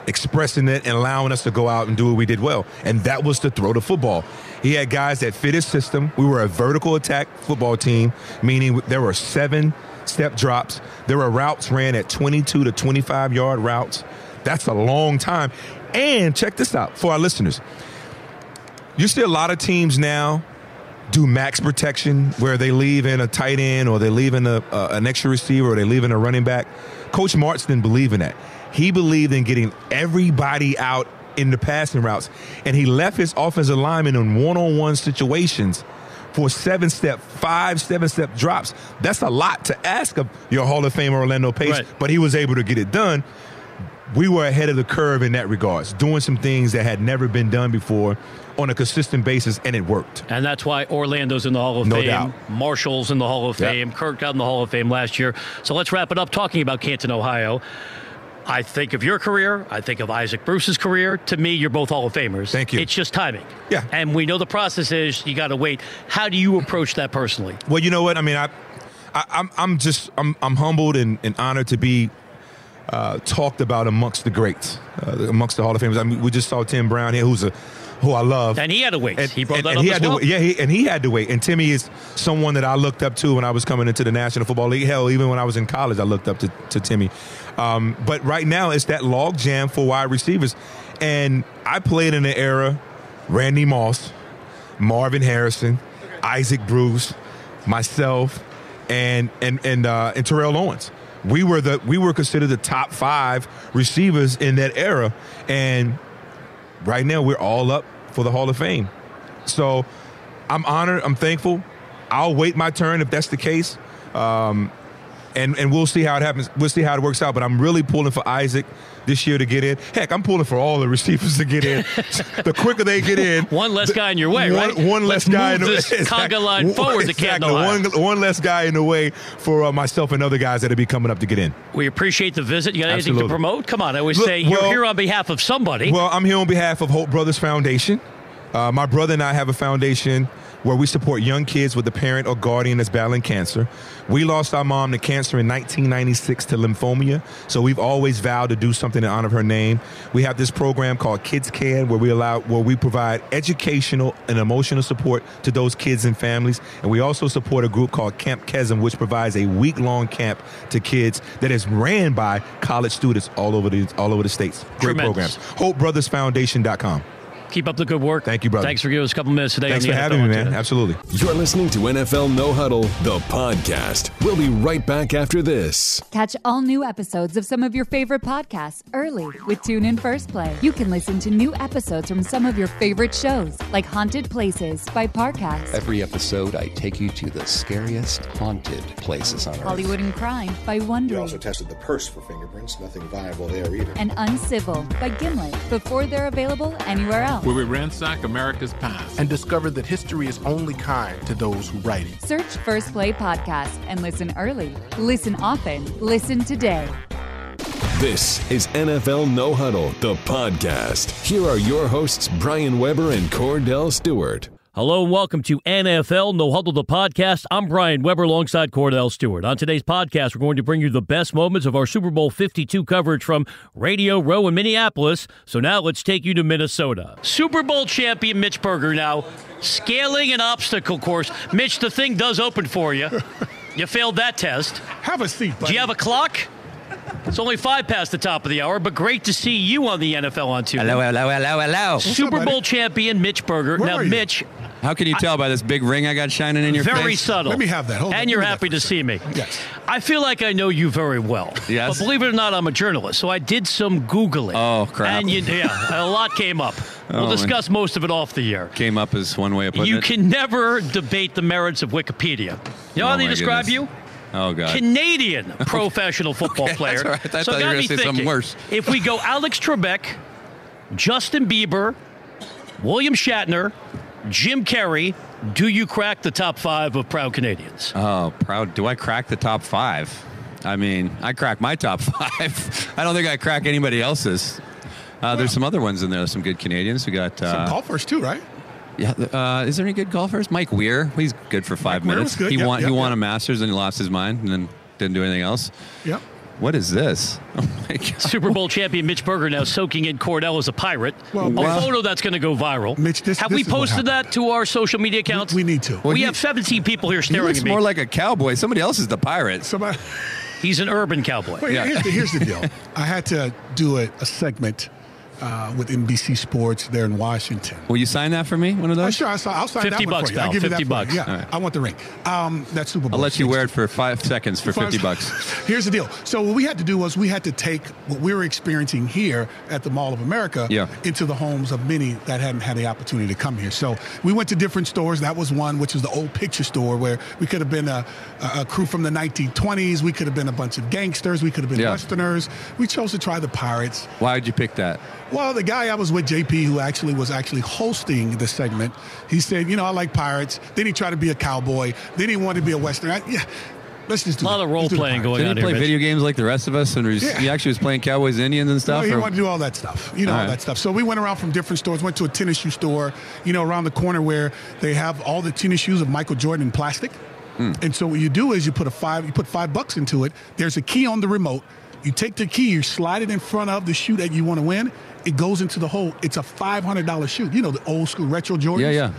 Speaker 14: expressing it and allowing us to go out and do what we did well. And that was to throw the football. He had guys that fit his system. We were a vertical attack football team, meaning there were seven step drops. There were routes ran at 22 to 25 yard routes. That's a long time. And check this out for our listeners. You see a lot of teams now do max protection where they leave in a tight end or they leave in a, uh, an extra receiver or they leave in a running back. Coach Martz didn't believe in that. He believed in getting everybody out in the passing routes, and he left his offensive linemen in one-on-one situations for seven-step, five seven-step drops. That's a lot to ask of your Hall of Famer Orlando Pace,
Speaker 1: Right.
Speaker 14: but he was able to get it done. We were ahead of the curve in that regards, doing some things that had never been done before on a consistent basis, and it worked.
Speaker 1: And that's why Orlando's in the Hall of
Speaker 14: No
Speaker 1: Fame.
Speaker 14: doubt.
Speaker 1: Marshall's in the Hall of
Speaker 14: Yep.
Speaker 1: Fame. Kurt got in the Hall of Fame last year. So let's wrap it up talking about Canton, Ohio. I think of your career. I think of Isaac Bruce's career. To me, you're both Hall of Famers.
Speaker 14: Thank you.
Speaker 1: It's just timing.
Speaker 14: Yeah.
Speaker 1: And we know the process is you got to wait. How do you approach that personally?
Speaker 14: Well, you know what? I mean, I, I I'm I'm just I'm I'm humbled and, and honored to be uh, talked about amongst the greats, uh, amongst the Hall of Famers. I mean, we just saw Tim Brown here, who's a who I love.
Speaker 1: And he had to wait.
Speaker 14: And,
Speaker 1: he brought
Speaker 14: and,
Speaker 1: that
Speaker 14: and
Speaker 1: up
Speaker 14: he had
Speaker 1: well.
Speaker 14: to, yeah, he, and he had to wait. And Timmy is someone that I looked up to when I was coming into the National Football League. Hell, even when I was in college, I looked up to, to Timmy. Um, but right now, it's that log jam for wide receivers. And I played in an era, Randy Moss, Marvin Harrison, Isaac Bruce, myself, and and and uh, and Terrell Owens. We were the we were considered the top five receivers in that era, and right now we're all up for the Hall of Fame. So I'm honored. I'm thankful. I'll wait my turn if that's the case. Um, and and we'll see how it happens. We'll see how it works out. But I'm really pulling for Isaac this year to get in. Heck, I'm pulling for all the receivers to get in. the quicker they get in,
Speaker 1: one less guy in your way,
Speaker 14: one,
Speaker 1: right?
Speaker 14: One
Speaker 1: Let's
Speaker 14: less guy in the
Speaker 1: this conga line forward to
Speaker 14: exactly.
Speaker 1: Canton, Ohio.
Speaker 14: One, one less guy in the way for uh, myself and other guys that'll be coming up to get in.
Speaker 1: We appreciate the visit. You got anything
Speaker 14: Absolutely.
Speaker 1: to promote? Come on, I always
Speaker 14: Look,
Speaker 1: say you're
Speaker 14: well-
Speaker 1: here on behalf of somebody.
Speaker 14: Well, I'm here on behalf of Hope Brothers Foundation. Uh, my brother and I have a foundation where we support young kids with a parent or guardian that's battling cancer. We lost our mom to cancer in 1996 to lymphoma, so we've always vowed to do something in honor of her name. We have this program called Kids Can, where we allow where we provide educational and emotional support to those kids and families, and we also support a group called Camp Kesem, which provides a week-long camp to kids that is ran by college students all over the all over the states. Great
Speaker 1: Tremendous.
Speaker 14: programs. HopeBrothersFoundation.com.
Speaker 1: Keep up the good work.
Speaker 14: Thank you, brother.
Speaker 1: Thanks for giving us a couple minutes today.
Speaker 14: Thanks
Speaker 1: on
Speaker 14: for
Speaker 1: the
Speaker 14: having
Speaker 1: NFL
Speaker 14: me, man.
Speaker 1: Tune In.
Speaker 14: Absolutely.
Speaker 4: You're listening to NFL No Huddle, the podcast. We'll be right back after this.
Speaker 6: Catch all new episodes of some of your favorite podcasts early with TuneIn First Play. You can listen to new episodes from some of your favorite shows, like Haunted Places by Parcast,
Speaker 7: Every episode, I take you to the scariest haunted places on earth.
Speaker 6: Hollywood and Crime by
Speaker 8: We
Speaker 6: Wondery,
Speaker 8: also tested the purse for fingerprints. Nothing viable there either.
Speaker 6: and Uncivil by Gimlet before they're available anywhere else.
Speaker 9: Where we ransack America's past and discover that history is only kind to those who write it.
Speaker 6: Search First Play Podcast and listen early. Listen often. Listen today.
Speaker 4: This is NFL No Huddle, the podcast. Here are your hosts, Brian Weber and Cordell Stewart.
Speaker 1: Hello and welcome to NFL No Huddle, the podcast. I'm Brian Weber alongside Cordell Stewart. On today's podcast, we're going to bring you the best moments of our Super Bowl 52 coverage from Radio Row in Minneapolis. So now let's take you to Minnesota. Super Bowl champion Mitch Berger now scaling an obstacle course. Mitch, the thing does open for you. You failed that test.
Speaker 3: Have a seat, buddy.
Speaker 1: Do you have a clock? It's only five past the top of the hour, but great to see you on the NFL on two.
Speaker 12: Hello, hello, hello, hello.
Speaker 1: Super Bowl champion Mitch Berger.
Speaker 3: Where
Speaker 1: now,
Speaker 3: are you?
Speaker 1: Mitch,
Speaker 12: How can you tell by this big ring I got shining in your
Speaker 1: very
Speaker 12: face?
Speaker 1: subtle.
Speaker 3: Let me have that. Hold
Speaker 1: and
Speaker 3: Give
Speaker 1: you're happy to see me.
Speaker 3: Yes.
Speaker 1: I feel like I know you very well.
Speaker 12: Yes.
Speaker 1: But believe it or not, I'm a journalist, so I did some googling.
Speaker 12: Oh, crap.
Speaker 1: And you, yeah, a lot came up.
Speaker 12: Oh,
Speaker 1: We'll discuss most of it off the air.
Speaker 12: Came up as one way of putting
Speaker 1: You
Speaker 12: it.
Speaker 1: can never debate the merits of Wikipedia. You know
Speaker 12: Oh,
Speaker 1: how they describe
Speaker 12: goodness.
Speaker 1: you?
Speaker 12: Oh God.
Speaker 1: Canadian professional football
Speaker 12: Okay,
Speaker 1: player.
Speaker 12: that's all right. I
Speaker 1: so
Speaker 12: thought you
Speaker 1: got
Speaker 12: were gonna
Speaker 1: me
Speaker 12: say something
Speaker 1: thinking,
Speaker 12: worse.
Speaker 1: If we go Alex Trebek, Justin Bieber, William Shatner, Jim Carrey, do you crack the top five of proud Canadians?
Speaker 12: Oh, proud. Do I crack the top five? I mean, I crack my top five. I don't think I crack anybody else's. Uh, there's some other ones in there. Some good Canadians. We got.
Speaker 3: Some
Speaker 12: Uh,
Speaker 3: golfers too, right?
Speaker 12: Yeah. Uh, is there any good golfers? Mike Weir. He's good for five
Speaker 3: Weir
Speaker 12: minutes.
Speaker 3: good.
Speaker 12: He
Speaker 3: Yep,
Speaker 12: won.
Speaker 3: yep,
Speaker 12: he won
Speaker 3: yep.
Speaker 12: a Masters and he lost his mind and then didn't do anything else.
Speaker 3: Yep.
Speaker 12: What is this? Oh my God.
Speaker 1: Super Bowl champion Mitch Berger now soaking in Cordell as a pirate.
Speaker 3: Well,
Speaker 1: a
Speaker 3: wow.
Speaker 1: photo that's going to go viral.
Speaker 3: Mitch, this-
Speaker 1: Have
Speaker 3: this
Speaker 1: we posted that to our social media accounts?
Speaker 3: We need to.
Speaker 1: we
Speaker 12: he-
Speaker 1: have 17 people here
Speaker 12: He
Speaker 1: staring
Speaker 12: looks
Speaker 1: at me.
Speaker 12: more like a cowboy. Somebody else is the pirate.
Speaker 3: Somebody.
Speaker 1: He's an urban cowboy.
Speaker 3: Well,
Speaker 12: Yeah.
Speaker 3: here's, the, here's the deal. I had to do a, a segment uh, with NBC Sports there in Washington.
Speaker 12: Will you sign that for me? One of
Speaker 3: Oh,
Speaker 12: those?
Speaker 3: sure, I'll, sign- I'll sign
Speaker 1: 50
Speaker 3: that one
Speaker 1: bucks,
Speaker 3: for you. I'll
Speaker 1: pal,
Speaker 3: give you that
Speaker 1: 50
Speaker 3: for
Speaker 1: bucks.
Speaker 3: You. Yeah,
Speaker 12: All right.
Speaker 3: I want the ring. Um, that Super Bowl.
Speaker 12: I'll let you wear it for five seconds for
Speaker 3: Five-
Speaker 12: 50 bucks.
Speaker 3: Here's the deal. So what we had to do was we had to take what we were experiencing here at the Mall of America
Speaker 12: Yeah.
Speaker 3: into the homes of many that hadn't had the opportunity to come here. So we went to different stores. That was one, which was the old picture store where we could have been a, a, a crew from the 1920s. We could have been a bunch of gangsters. We could have been
Speaker 12: Yeah.
Speaker 3: Westerners. We chose to try the Pirates.
Speaker 12: Why would you pick that?
Speaker 3: Well, the guy I was with, JP, who actually was actually hosting the segment, he said, you know, I like pirates. Then he tried to be a cowboy. Then he wanted to be a Western. I, yeah, let's just do
Speaker 1: A lot
Speaker 3: that.
Speaker 1: of role playing
Speaker 3: Pirates.
Speaker 1: going
Speaker 12: Did
Speaker 1: on Did
Speaker 12: he play
Speaker 1: here. Mitch.
Speaker 12: video games like the rest of us? And was,
Speaker 3: Yeah.
Speaker 12: he actually was playing Cowboys, Indians, and
Speaker 3: No,
Speaker 12: stuff?
Speaker 3: he
Speaker 12: or-
Speaker 3: wanted to do all that stuff, you know,
Speaker 12: All
Speaker 3: all,
Speaker 12: right.
Speaker 3: that stuff. So we went around from different stores. Went to a tennis shoe store, you know, around the corner where they have all the tennis shoes of Michael Jordan in plastic.
Speaker 12: Hmm.
Speaker 3: And so what you do is you put a five, you put five bucks into it. There's a key on the remote. You take the key, you slide it in front of the shoe that you want to win. It goes into the hole. It's a five hundred dollar shoe. You know the old school retro Jordans.
Speaker 12: Yeah, yeah.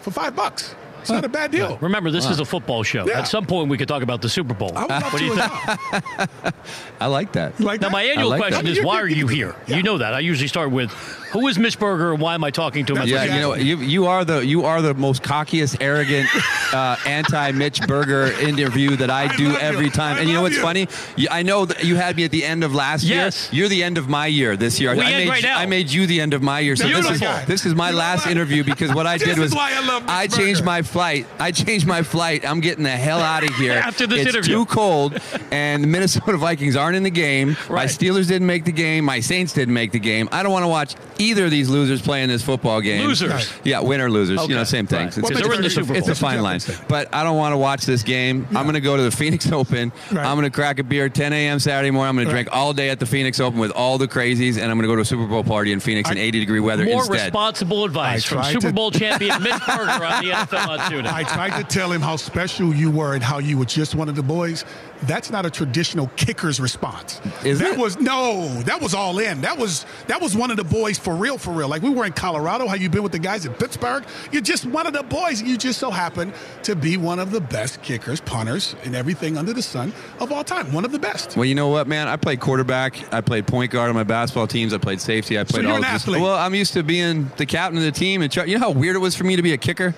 Speaker 3: For five bucks. It's not a bad deal.
Speaker 1: Remember, this is a football show.
Speaker 3: Yeah.
Speaker 1: At some point, we could talk about the Super Bowl.
Speaker 3: I would love
Speaker 1: what do you think?
Speaker 12: I like that.
Speaker 3: Like
Speaker 1: Now,
Speaker 3: that?
Speaker 1: my annual
Speaker 12: like
Speaker 1: question
Speaker 12: that.
Speaker 1: is, why are you here? You know that. I usually start with, who is Mitch Berger and why am I talking to him?
Speaker 12: Yeah, you know, you, you are the you are the most cockiest, arrogant, uh, anti Mitch Berger interview that I,
Speaker 3: I
Speaker 12: do every
Speaker 3: you.
Speaker 12: time.
Speaker 3: I
Speaker 12: and you know what's
Speaker 3: you.
Speaker 12: funny? You, I know that you had me at the end of last
Speaker 1: Yes.
Speaker 12: year. You're the end of my year this year.
Speaker 1: We
Speaker 12: I
Speaker 1: end
Speaker 12: made
Speaker 1: right
Speaker 12: you-
Speaker 1: now.
Speaker 12: I made you the end of my year. So this is this is my last interview because what I did was
Speaker 3: I
Speaker 12: I changed
Speaker 3: Berger.
Speaker 12: my flight. I changed my flight. I'm getting the hell out of here
Speaker 1: After this
Speaker 12: it's
Speaker 1: interview.
Speaker 12: too cold, and the Minnesota Vikings aren't in the game. My Steelers didn't make the game. My Saints didn't make the game. I don't want to watch either of these losers play in this football game.
Speaker 1: Losers.
Speaker 12: Yeah, winner losers.
Speaker 1: Okay.
Speaker 12: You know, same thing.
Speaker 1: Right.
Speaker 12: It's,
Speaker 1: Well,
Speaker 12: it's-
Speaker 1: the
Speaker 12: it's a- it's a fine line. But I don't want to watch this game. I'm going to go to the Phoenix Open.
Speaker 3: Right.
Speaker 12: I'm going to crack a beer 10 a.m. Saturday morning. I'm going to
Speaker 3: Right.
Speaker 12: drink all day at the Phoenix Open with all the crazies, and I'm going to go to a Super Bowl party in Phoenix in 80 degree weather
Speaker 1: More
Speaker 12: instead.
Speaker 1: responsible advice from Super Bowl champion Mitch Berger on the NFL on TuneIn.
Speaker 3: I tried to tell him how special you were and how you were just one of the boys. That's not a traditional kicker's response.
Speaker 12: Is
Speaker 3: that
Speaker 12: it?
Speaker 3: was no, that was all in. That was that was one of the boys for real, for real. Like we were in Colorado, how you been with the guys in Pittsburgh. You're just one of the boys. You just so happen to be one of the best kickers, punters, and everything under the sun of all time. One of the best.
Speaker 12: Well, you know what, man? I played quarterback. I played point guard on my basketball teams. I played safety. I played
Speaker 3: you're
Speaker 12: all
Speaker 3: an
Speaker 12: this.
Speaker 3: athlete.
Speaker 12: Well, I'm used to being the captain of the team. And you know how weird it was for me to be a kicker.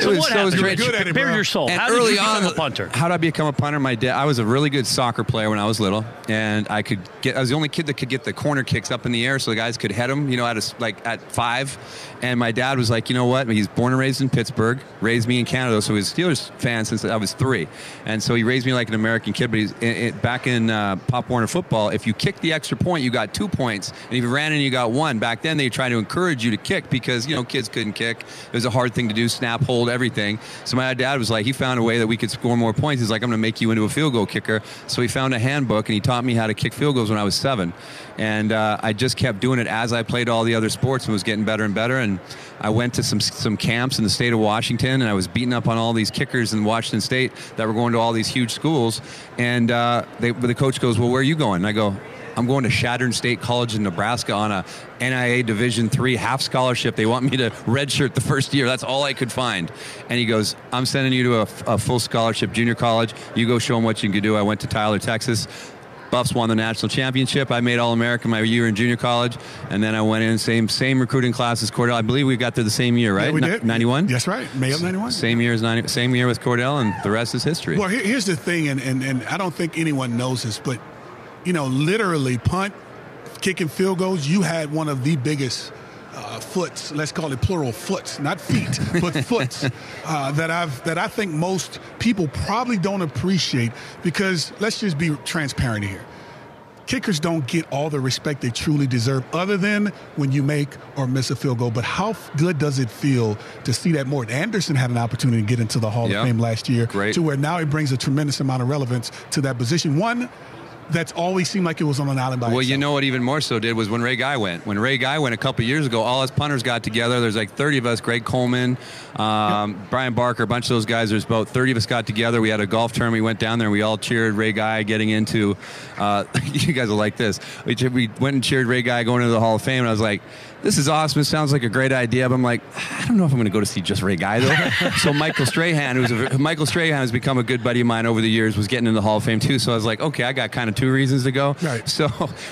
Speaker 12: It
Speaker 1: So
Speaker 12: was
Speaker 1: what
Speaker 12: so
Speaker 1: happened?
Speaker 12: strange.
Speaker 3: Good at it, bro.
Speaker 1: your soul.
Speaker 12: And
Speaker 1: How did
Speaker 12: early
Speaker 1: you become
Speaker 12: on,
Speaker 1: a punter?
Speaker 12: How did I become a punter? My dad. I was a really good soccer player when I was little, and I could get. I was the only kid that could get the corner kicks up in the air, so the guys could head them. You know, at a, like at five. And my dad was like, you know what? He's born and raised in Pittsburgh, raised me in Canada, so he was a Steelers fan since I was three, and so he raised me like an American kid. But he's it, it, back in uh, Pop Warner football. If you kicked the extra point, you got two points, and if you ran in, you got one. Back then, they tried to encourage you to kick because you know kids couldn't kick. It was a hard thing to do, snap, hold, everything. So my dad was like, he found a way that we could score more points. He's like, I'm going to make you into a field goal kicker. So he found a handbook and he taught me how to kick field goals when I was seven, and uh, I just kept doing it as I played all the other sports and was getting better and better. And I went to some some camps in the state of Washington, and I was beating up on all these kickers in Washington State that were going to all these huge schools. And uh, they, the coach goes, "Well, where are you going?" And I go. I'm going to Chadron State College in Nebraska on a NAIA Division three half scholarship. They want me to redshirt the first year. That's all I could find. And he goes, "I'm sending you to a, a full scholarship junior college. You go show them what you can do." I went to Tyler, Texas. Buffs won the national championship. I made All American my year in junior college, and then I went in same same recruiting class as Cordell. I believe we got there the same year, right?
Speaker 3: Yeah, we did.
Speaker 12: Ninety one.
Speaker 3: That's right. May of 91.
Speaker 12: Same year as ninety. Same year with Cordell, and the rest is history.
Speaker 3: Well, here's the thing, and, and, and I don't think anyone knows this, but, you know, literally punt, kicking field goals, you had one of the biggest uh, foots, let's call it plural foots, not feet, but foots, uh, that I've that I think most people probably don't appreciate because let's just be transparent here. Kickers don't get all the respect they truly deserve, other than when you make or miss a field goal. But how good does it feel to see that more? Andersen had an opportunity to get into the Hall
Speaker 12: Yeah.
Speaker 3: of Fame last year,
Speaker 12: Great.
Speaker 3: to where now it brings a tremendous amount of relevance to that position. One that's always seemed like it was on an island by
Speaker 12: Well,
Speaker 3: itself.
Speaker 12: you know what even more so did was when Ray Guy went. When Ray Guy went a couple years ago, all us punters got together. There's like 30 of us, Greg Coleman, um, Bryan Barker, a bunch of those guys. There's about 30 of us got together. We had a golf tournament. We went down there and we all cheered Ray Guy getting into, uh, you guys will like this. We, we went and cheered Ray Guy going into the Hall of Fame and I was like, this is awesome. It sounds like a great idea, but I'm like, I don't know if I'm going to go to see just Ray Guy though. so Michael Strahan, who's a, Michael Strahan has become a good buddy of mine over the years, was getting in the Hall of Fame too. So I was like, okay, I got kind of two reasons to go.
Speaker 3: Right.
Speaker 12: So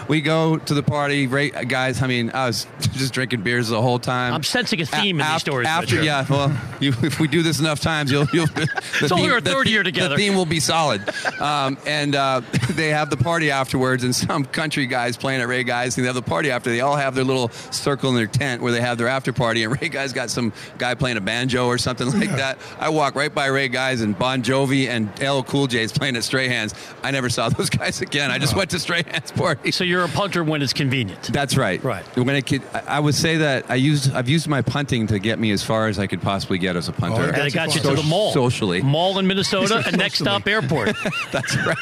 Speaker 12: we go to the party. Ray, guys, I mean, I was just drinking beers the whole time.
Speaker 1: I'm sensing a theme in these stories,
Speaker 12: After,
Speaker 1: Mitch.
Speaker 12: yeah, well, you, if we do this enough times, you'll. you'll the
Speaker 1: It's only our third
Speaker 12: theme-
Speaker 1: year together.
Speaker 12: The theme will be solid. Um, and uh, they have the party afterwards, and some country guys playing at Ray Guys, and they have the party after. They all have their little circle in their tent where they have their after party, and Ray Guys got some guy playing a banjo or something like that. I walk right by Ray Guys, and Bon Jovi and LL Cool J is playing at Strahan's. I never saw those guys again. I just went to Strahan's party.
Speaker 1: So you're a punter when it's convenient.
Speaker 12: That's right.
Speaker 1: Right.
Speaker 12: When I, could, I I would say that I used I've used my punting to get me as far as I could possibly get as a punter.
Speaker 3: Oh,
Speaker 1: And it got you to the mall.
Speaker 12: Socially.
Speaker 1: Mall in Minnesota and next stop airport.
Speaker 12: That's right.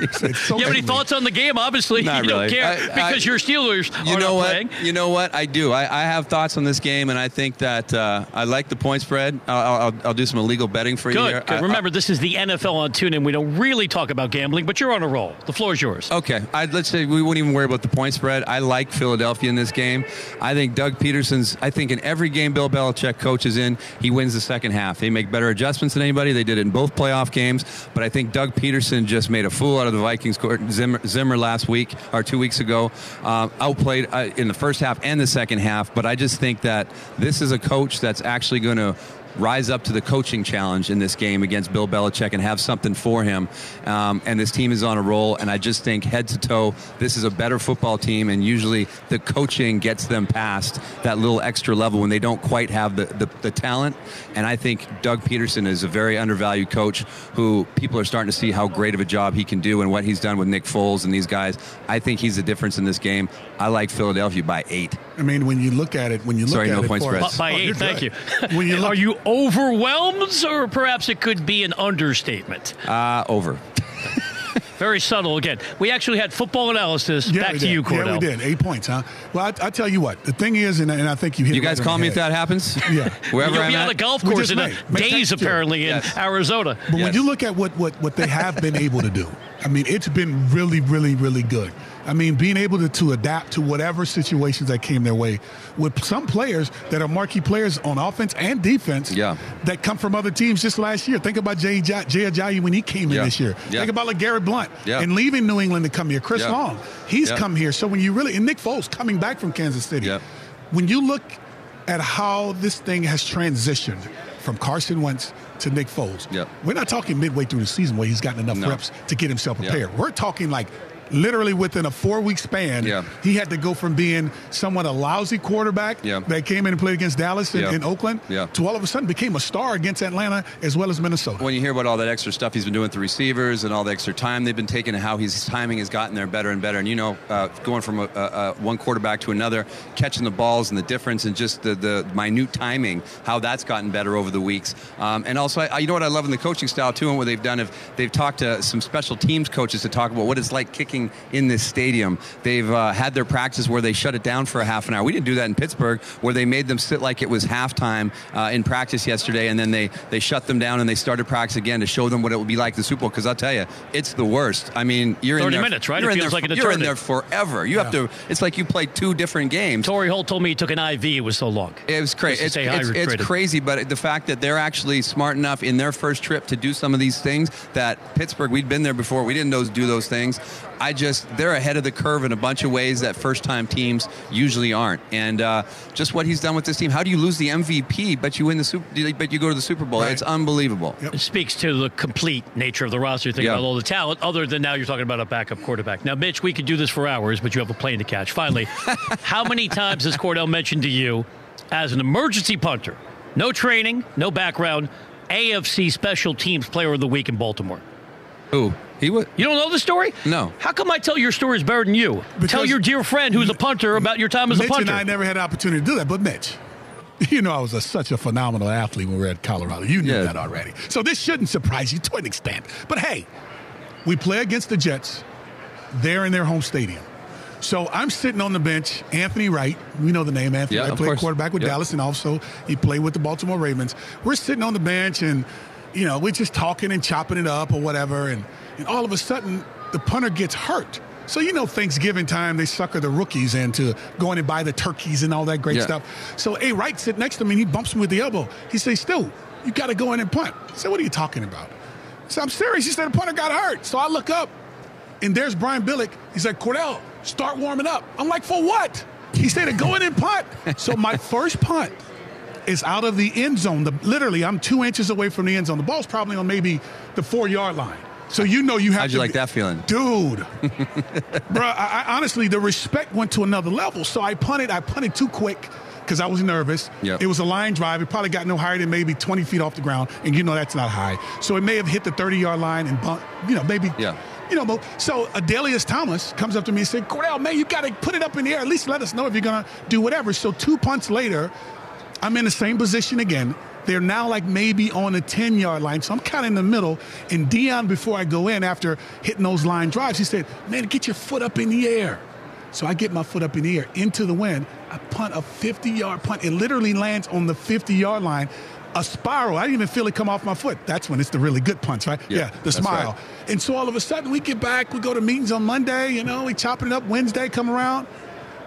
Speaker 3: It's
Speaker 1: you have any thoughts on the game? Obviously,
Speaker 12: Not
Speaker 1: you don't care
Speaker 12: I- I-
Speaker 1: because your Steelers
Speaker 12: You
Speaker 1: are
Speaker 12: know
Speaker 1: not
Speaker 12: what?
Speaker 1: playing.
Speaker 12: You know what? I did do. I, I have thoughts on this game, and I think that uh, I like the point spread. I'll, I'll, I'll do some illegal betting for you
Speaker 1: Good.
Speaker 12: here.
Speaker 1: good.
Speaker 12: I-
Speaker 1: Remember, this is the NFL on TuneIn. We don't really talk about gambling, but you're on a roll. The floor is yours.
Speaker 12: Okay, I, let's say we wouldn't even worry about the point spread. I like Philadelphia in this game. I think Doug Pederson's. I think in every game Bill Belichick coaches in, he wins the second half. They make better adjustments than anybody. They did it in both playoff games. But I think Doug Pederson just made a fool out of the Vikings. court- Zimmer, Zimmer last week or two weeks ago um, outplayed uh, in the first half and the second half. But I just think that this is a coach that's actually going to rise up to the coaching challenge in this game against Bill Belichick and have something for him. Um, and this team is on a roll, and I just think head to toe, this is a better football team. And usually the coaching gets them past that little extra level when they don't quite have the, the, the talent. And I think Doug Pederson is a very undervalued coach who people are starting to see how great of a job he can do and what he's done with Nick Foles and these guys. I think he's the difference in this game. I like Philadelphia by eight.
Speaker 3: I mean, when you look at it, when you look
Speaker 12: Sorry,
Speaker 3: at
Speaker 12: no
Speaker 3: it
Speaker 12: point
Speaker 3: for-
Speaker 12: spreads.
Speaker 1: By
Speaker 3: Oh, you're
Speaker 1: eight, thank
Speaker 3: good.
Speaker 1: you.
Speaker 3: When you look,
Speaker 1: Are you overwhelmed, or perhaps it could be an understatement?
Speaker 12: Uh, over.
Speaker 1: Very subtle. Again, we actually had football analysis.
Speaker 3: Yeah,
Speaker 1: Back
Speaker 3: we
Speaker 1: to
Speaker 3: did.
Speaker 1: you, Cordell.
Speaker 3: Yeah, we did. Eight points, huh? Well, I, I tell you what. The thing is, and, and I think you hit.
Speaker 12: You guys
Speaker 3: right
Speaker 12: call
Speaker 3: on the
Speaker 12: me if that happens?
Speaker 3: Yeah.
Speaker 12: Wherever
Speaker 1: You'll
Speaker 12: I'm
Speaker 1: be on
Speaker 12: at.
Speaker 1: the golf course
Speaker 3: just
Speaker 1: in a
Speaker 3: may. May
Speaker 1: days, apparently, in
Speaker 12: Yes.
Speaker 1: Arizona.
Speaker 3: But
Speaker 12: Yes.
Speaker 3: when you look at what, what, what they have been able to do, I mean, it's been really, really, really good. I mean, being able to, to adapt to whatever situations that came their way with some players that are marquee players on offense and defense
Speaker 12: Yeah.
Speaker 3: that come from other teams just last year. Think about Jay, Jay Ajayi when he came
Speaker 12: Yeah.
Speaker 3: in this year.
Speaker 12: Yeah.
Speaker 3: Think about like Garrett
Speaker 12: Blount
Speaker 3: and leaving New England to come here. Chris. Long, he's come here. So when you really, and Nick Foles coming back from Kansas City, when you look at how this thing has transitioned from Carson Wentz to Nick Foles,
Speaker 12: Yeah.
Speaker 3: we're not talking midway through the season where he's gotten enough
Speaker 12: No.
Speaker 3: reps to get himself prepared. We're talking like literally within a four week span,
Speaker 12: Yeah.
Speaker 3: he had to go from being somewhat a lousy quarterback
Speaker 12: Yeah.
Speaker 3: that came in and played against Dallas and,
Speaker 12: Yeah.
Speaker 3: and Oakland to all of a sudden became a star against Atlanta as well as Minnesota.
Speaker 12: when you hear about all that extra stuff he's been doing with the receivers and all the extra time they've been taking and how his timing has gotten there better and better and you know uh, going from a, a, a one quarterback to another catching the balls and the difference and just the, the minute timing how that's gotten better over the weeks um, and also I, you know what I love in the coaching style too and what they've done if they've talked to some special teams coaches to talk about what it's like kicking in this stadium they've uh, had their practice where they shut it down for a half an hour we didn't do that in Pittsburgh where they made them sit like it was halftime uh, in practice yesterday and then they they shut them down and they started practice again to show them what it would be like in the Super Bowl because I'll tell you it's the worst I mean you're in
Speaker 1: 30
Speaker 12: there
Speaker 1: minutes, right?
Speaker 12: you're
Speaker 1: It
Speaker 12: in
Speaker 1: feels
Speaker 12: there,
Speaker 1: like
Speaker 12: you're in there forever you have to it's like you play two different games
Speaker 1: Torry Holt told me he took an IV. It was so long.
Speaker 12: it was crazy. It's, it's, it's crazy, but the fact that they're actually smart enough in their first trip to do some of these things that Pittsburgh, we'd been there before, we didn't do those things. I just they're ahead of the curve in a bunch of ways that first time teams usually aren't. And uh, just what he's done with this team. How do you lose the MVP, but you win the super, but you go to the Super Bowl?
Speaker 3: Right.
Speaker 12: It's unbelievable.
Speaker 1: It speaks to the complete nature of the roster. You think
Speaker 12: Yeah.
Speaker 1: about all the talent, other than now you're talking about a backup quarterback. Now, Mitch, we could do this for hours, but you have a plane to catch. Finally, how many times has Cordell mentioned to you as an emergency punter, no training, no background, AFC Special Teams Player of the Week in Baltimore?
Speaker 12: Ooh, he would.
Speaker 1: You don't know the story?
Speaker 12: No.
Speaker 1: How come I tell your story is better than you? tell your dear friend who's a punter about your time as
Speaker 3: Mitch
Speaker 1: a punter.
Speaker 3: Mitch and I never had the opportunity to do that, but Mitch, you know I was a, such a phenomenal athlete when we were at Colorado. You knew
Speaker 12: Yeah.
Speaker 3: that already. So this shouldn't surprise you to an extent. But hey, we play against the Jets. They're in their home stadium. So I'm sitting on the bench. Anthony Wright, we know the name Anthony
Speaker 12: Yeah,
Speaker 3: Wright,
Speaker 12: of
Speaker 3: played
Speaker 12: course.
Speaker 3: quarterback with
Speaker 12: Yeah.
Speaker 3: Dallas, and also he played with the Baltimore Ravens. We're sitting on the bench, and you know we're just talking and chopping it up or whatever, and and all of a sudden the punter gets hurt. So you know Thanksgiving time they sucker the rookies into going and buy the turkeys and all that great
Speaker 12: Yeah.
Speaker 3: stuff. So A Wright sitting next to me and he bumps me with the elbow. He says, "Still, you got to go in and punt." I said, "What are you talking about?" So I'm serious. He said the punter got hurt. So I look up, and there's Brian Billick. He's like, Cordell, start warming up. I'm like, for what? He said to go in and punt. So my first punt is out of the end zone. The, literally, I'm two inches away from the end zone. The ball's probably on maybe the four yard line. So you know you have
Speaker 12: How'd
Speaker 3: to
Speaker 12: you like
Speaker 3: be-
Speaker 12: that feeling?
Speaker 3: dude. Bro, I, I, honestly, the respect went to another level. So I punted. I punted too quick because I was nervous.
Speaker 12: Yep.
Speaker 3: It was a line drive. It probably got no higher than maybe 20 feet off the ground, and you know that's not high. So it may have hit the 30 yard line and bumped. You know, maybe.
Speaker 12: Yeah.
Speaker 3: You know, but- so Adalius Thomas comes up to me and said, Cordell, man, you got to put it up in the air. At least let us know if you're going to do whatever. So two punts later, I'm in the same position again. They're now like maybe on a 10 yard line. So I'm kind of in the middle. And Deion, before I go in, after hitting those line drives, he said, Man, get your foot up in the air. So I get my foot up in the air into the wind. I punt a 50 yard punt. It literally lands on the 50 yard line. A spiral. I didn't even feel it come off my foot. That's when it's the really good punts, right?
Speaker 15: Yeah,
Speaker 3: the smile.
Speaker 15: right.
Speaker 3: And so all of a sudden we get back. We go to meetings on Monday. You know, we chopping it up. Wednesday come around.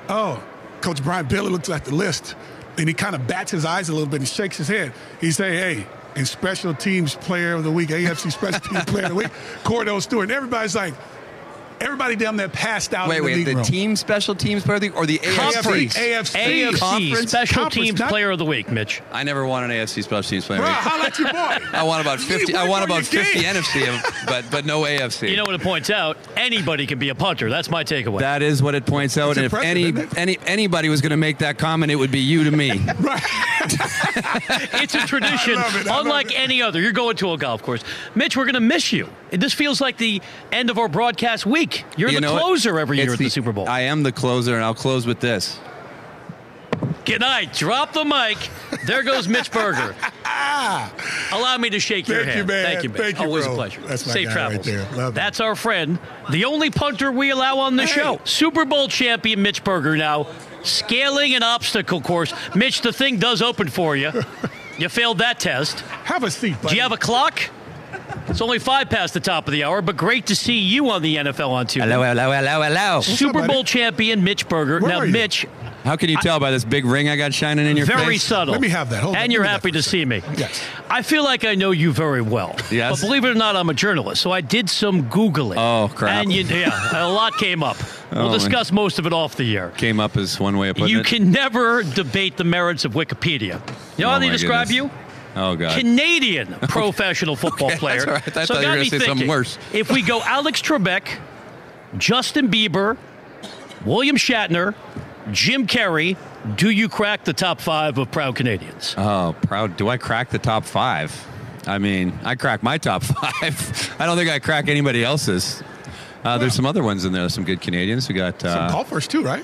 Speaker 3: Oh, Coach Brian Bailey looks at the list and he kind of bats his eyes a little bit and shakes his head. He say, "Hey." And special teams player of the week, AFC special teams player of the week, Cordell Stewart. And everybody's like, everybody down there passed out.
Speaker 12: Wait,
Speaker 3: in the
Speaker 12: wait, the
Speaker 3: room.
Speaker 12: team special teams player of the week or the
Speaker 3: Conference.
Speaker 12: AFC?
Speaker 3: AFC.
Speaker 1: AFC
Speaker 12: Conference?
Speaker 1: Special
Speaker 3: Conference,
Speaker 1: Teams
Speaker 3: not-
Speaker 1: Player of the Week, Mitch.
Speaker 12: I never won an AFC special teams player. of
Speaker 3: Bruh,
Speaker 12: the week.
Speaker 3: holla your boy.
Speaker 12: I won about 50. I
Speaker 3: went
Speaker 12: won about 50
Speaker 3: game.
Speaker 12: NFC, but but no AFC.
Speaker 1: You know what it points out? Anybody can be a punter. That's my takeaway.
Speaker 12: that is what it points out.
Speaker 3: It's
Speaker 12: and if any any anybody was going to make that comment, it would be you to me.
Speaker 1: it's a tradition,
Speaker 3: it,
Speaker 1: unlike
Speaker 3: it.
Speaker 1: any other. You're going to a golf course. Mitch, we're going to miss you. This feels like the end of our broadcast week. You're
Speaker 12: You
Speaker 1: the
Speaker 12: know what?
Speaker 1: closer every year
Speaker 12: It's
Speaker 1: at the, Super Bowl.
Speaker 12: I am the closer, and I'll close with this.
Speaker 1: Good night. Drop the mic. There goes Mitch Berger. Allow me to shake your
Speaker 3: Thank you,
Speaker 1: hand.
Speaker 3: man.
Speaker 1: Thank you, man.
Speaker 3: Thank you,
Speaker 1: Always
Speaker 3: bro.
Speaker 1: a pleasure.
Speaker 3: That's my
Speaker 1: Safe
Speaker 3: guy
Speaker 1: travels.
Speaker 3: right there. Love it.
Speaker 1: That's our friend, the only punter we allow on the
Speaker 3: Hey.
Speaker 1: show. Super Bowl champion Mitch Berger now scaling an obstacle course. Mitch, the thing does open for you. You failed that test.
Speaker 3: Have a seat,
Speaker 1: Do you have a clock? It's only five past the top of the hour, but great to see you on the NFL on Tuesday.
Speaker 12: Hello, hello, hello, hello.
Speaker 1: Super
Speaker 3: buddy?
Speaker 1: Bowl champion Mitch Berger.
Speaker 3: Where
Speaker 1: now. Mitch,
Speaker 12: How can you tell by this big ring I got shining in your
Speaker 1: very
Speaker 12: face?
Speaker 1: Very subtle.
Speaker 3: Let me have that. Hold
Speaker 1: and
Speaker 3: Give
Speaker 1: you're happy
Speaker 3: for a
Speaker 1: to see me.
Speaker 3: Yes.
Speaker 1: I feel like I know you very well.
Speaker 12: Yes.
Speaker 1: But believe it or not, I'm a journalist, so I did some Googling.
Speaker 12: Oh, crap.
Speaker 1: And you, yeah, a lot came up.
Speaker 12: Oh,
Speaker 1: we'll
Speaker 12: man.
Speaker 1: discuss most of it off the air.
Speaker 12: Came up as one way of putting
Speaker 1: You
Speaker 12: it.
Speaker 1: You can never debate the merits of Wikipedia. You know
Speaker 12: Oh,
Speaker 1: how they describe
Speaker 12: goodness.
Speaker 1: you?
Speaker 12: Oh God.
Speaker 1: Canadian professional football
Speaker 12: Okay,
Speaker 1: player.
Speaker 12: that's all right. I
Speaker 1: so
Speaker 12: thought you were
Speaker 1: got
Speaker 12: gonna
Speaker 1: me
Speaker 12: say something
Speaker 1: thinking,
Speaker 12: worse.
Speaker 1: If we go Alex Trebek, Justin Bieber, William Shatner, Jim Carrey, do you crack the top five of proud Canadians?
Speaker 12: Oh, proud. Do I crack the top five? I mean, I crack my top five. I don't think I crack anybody else's. Uh, there's some other ones in there. Some good Canadians. We got.
Speaker 3: Some
Speaker 12: Uh,
Speaker 3: golfers too, right?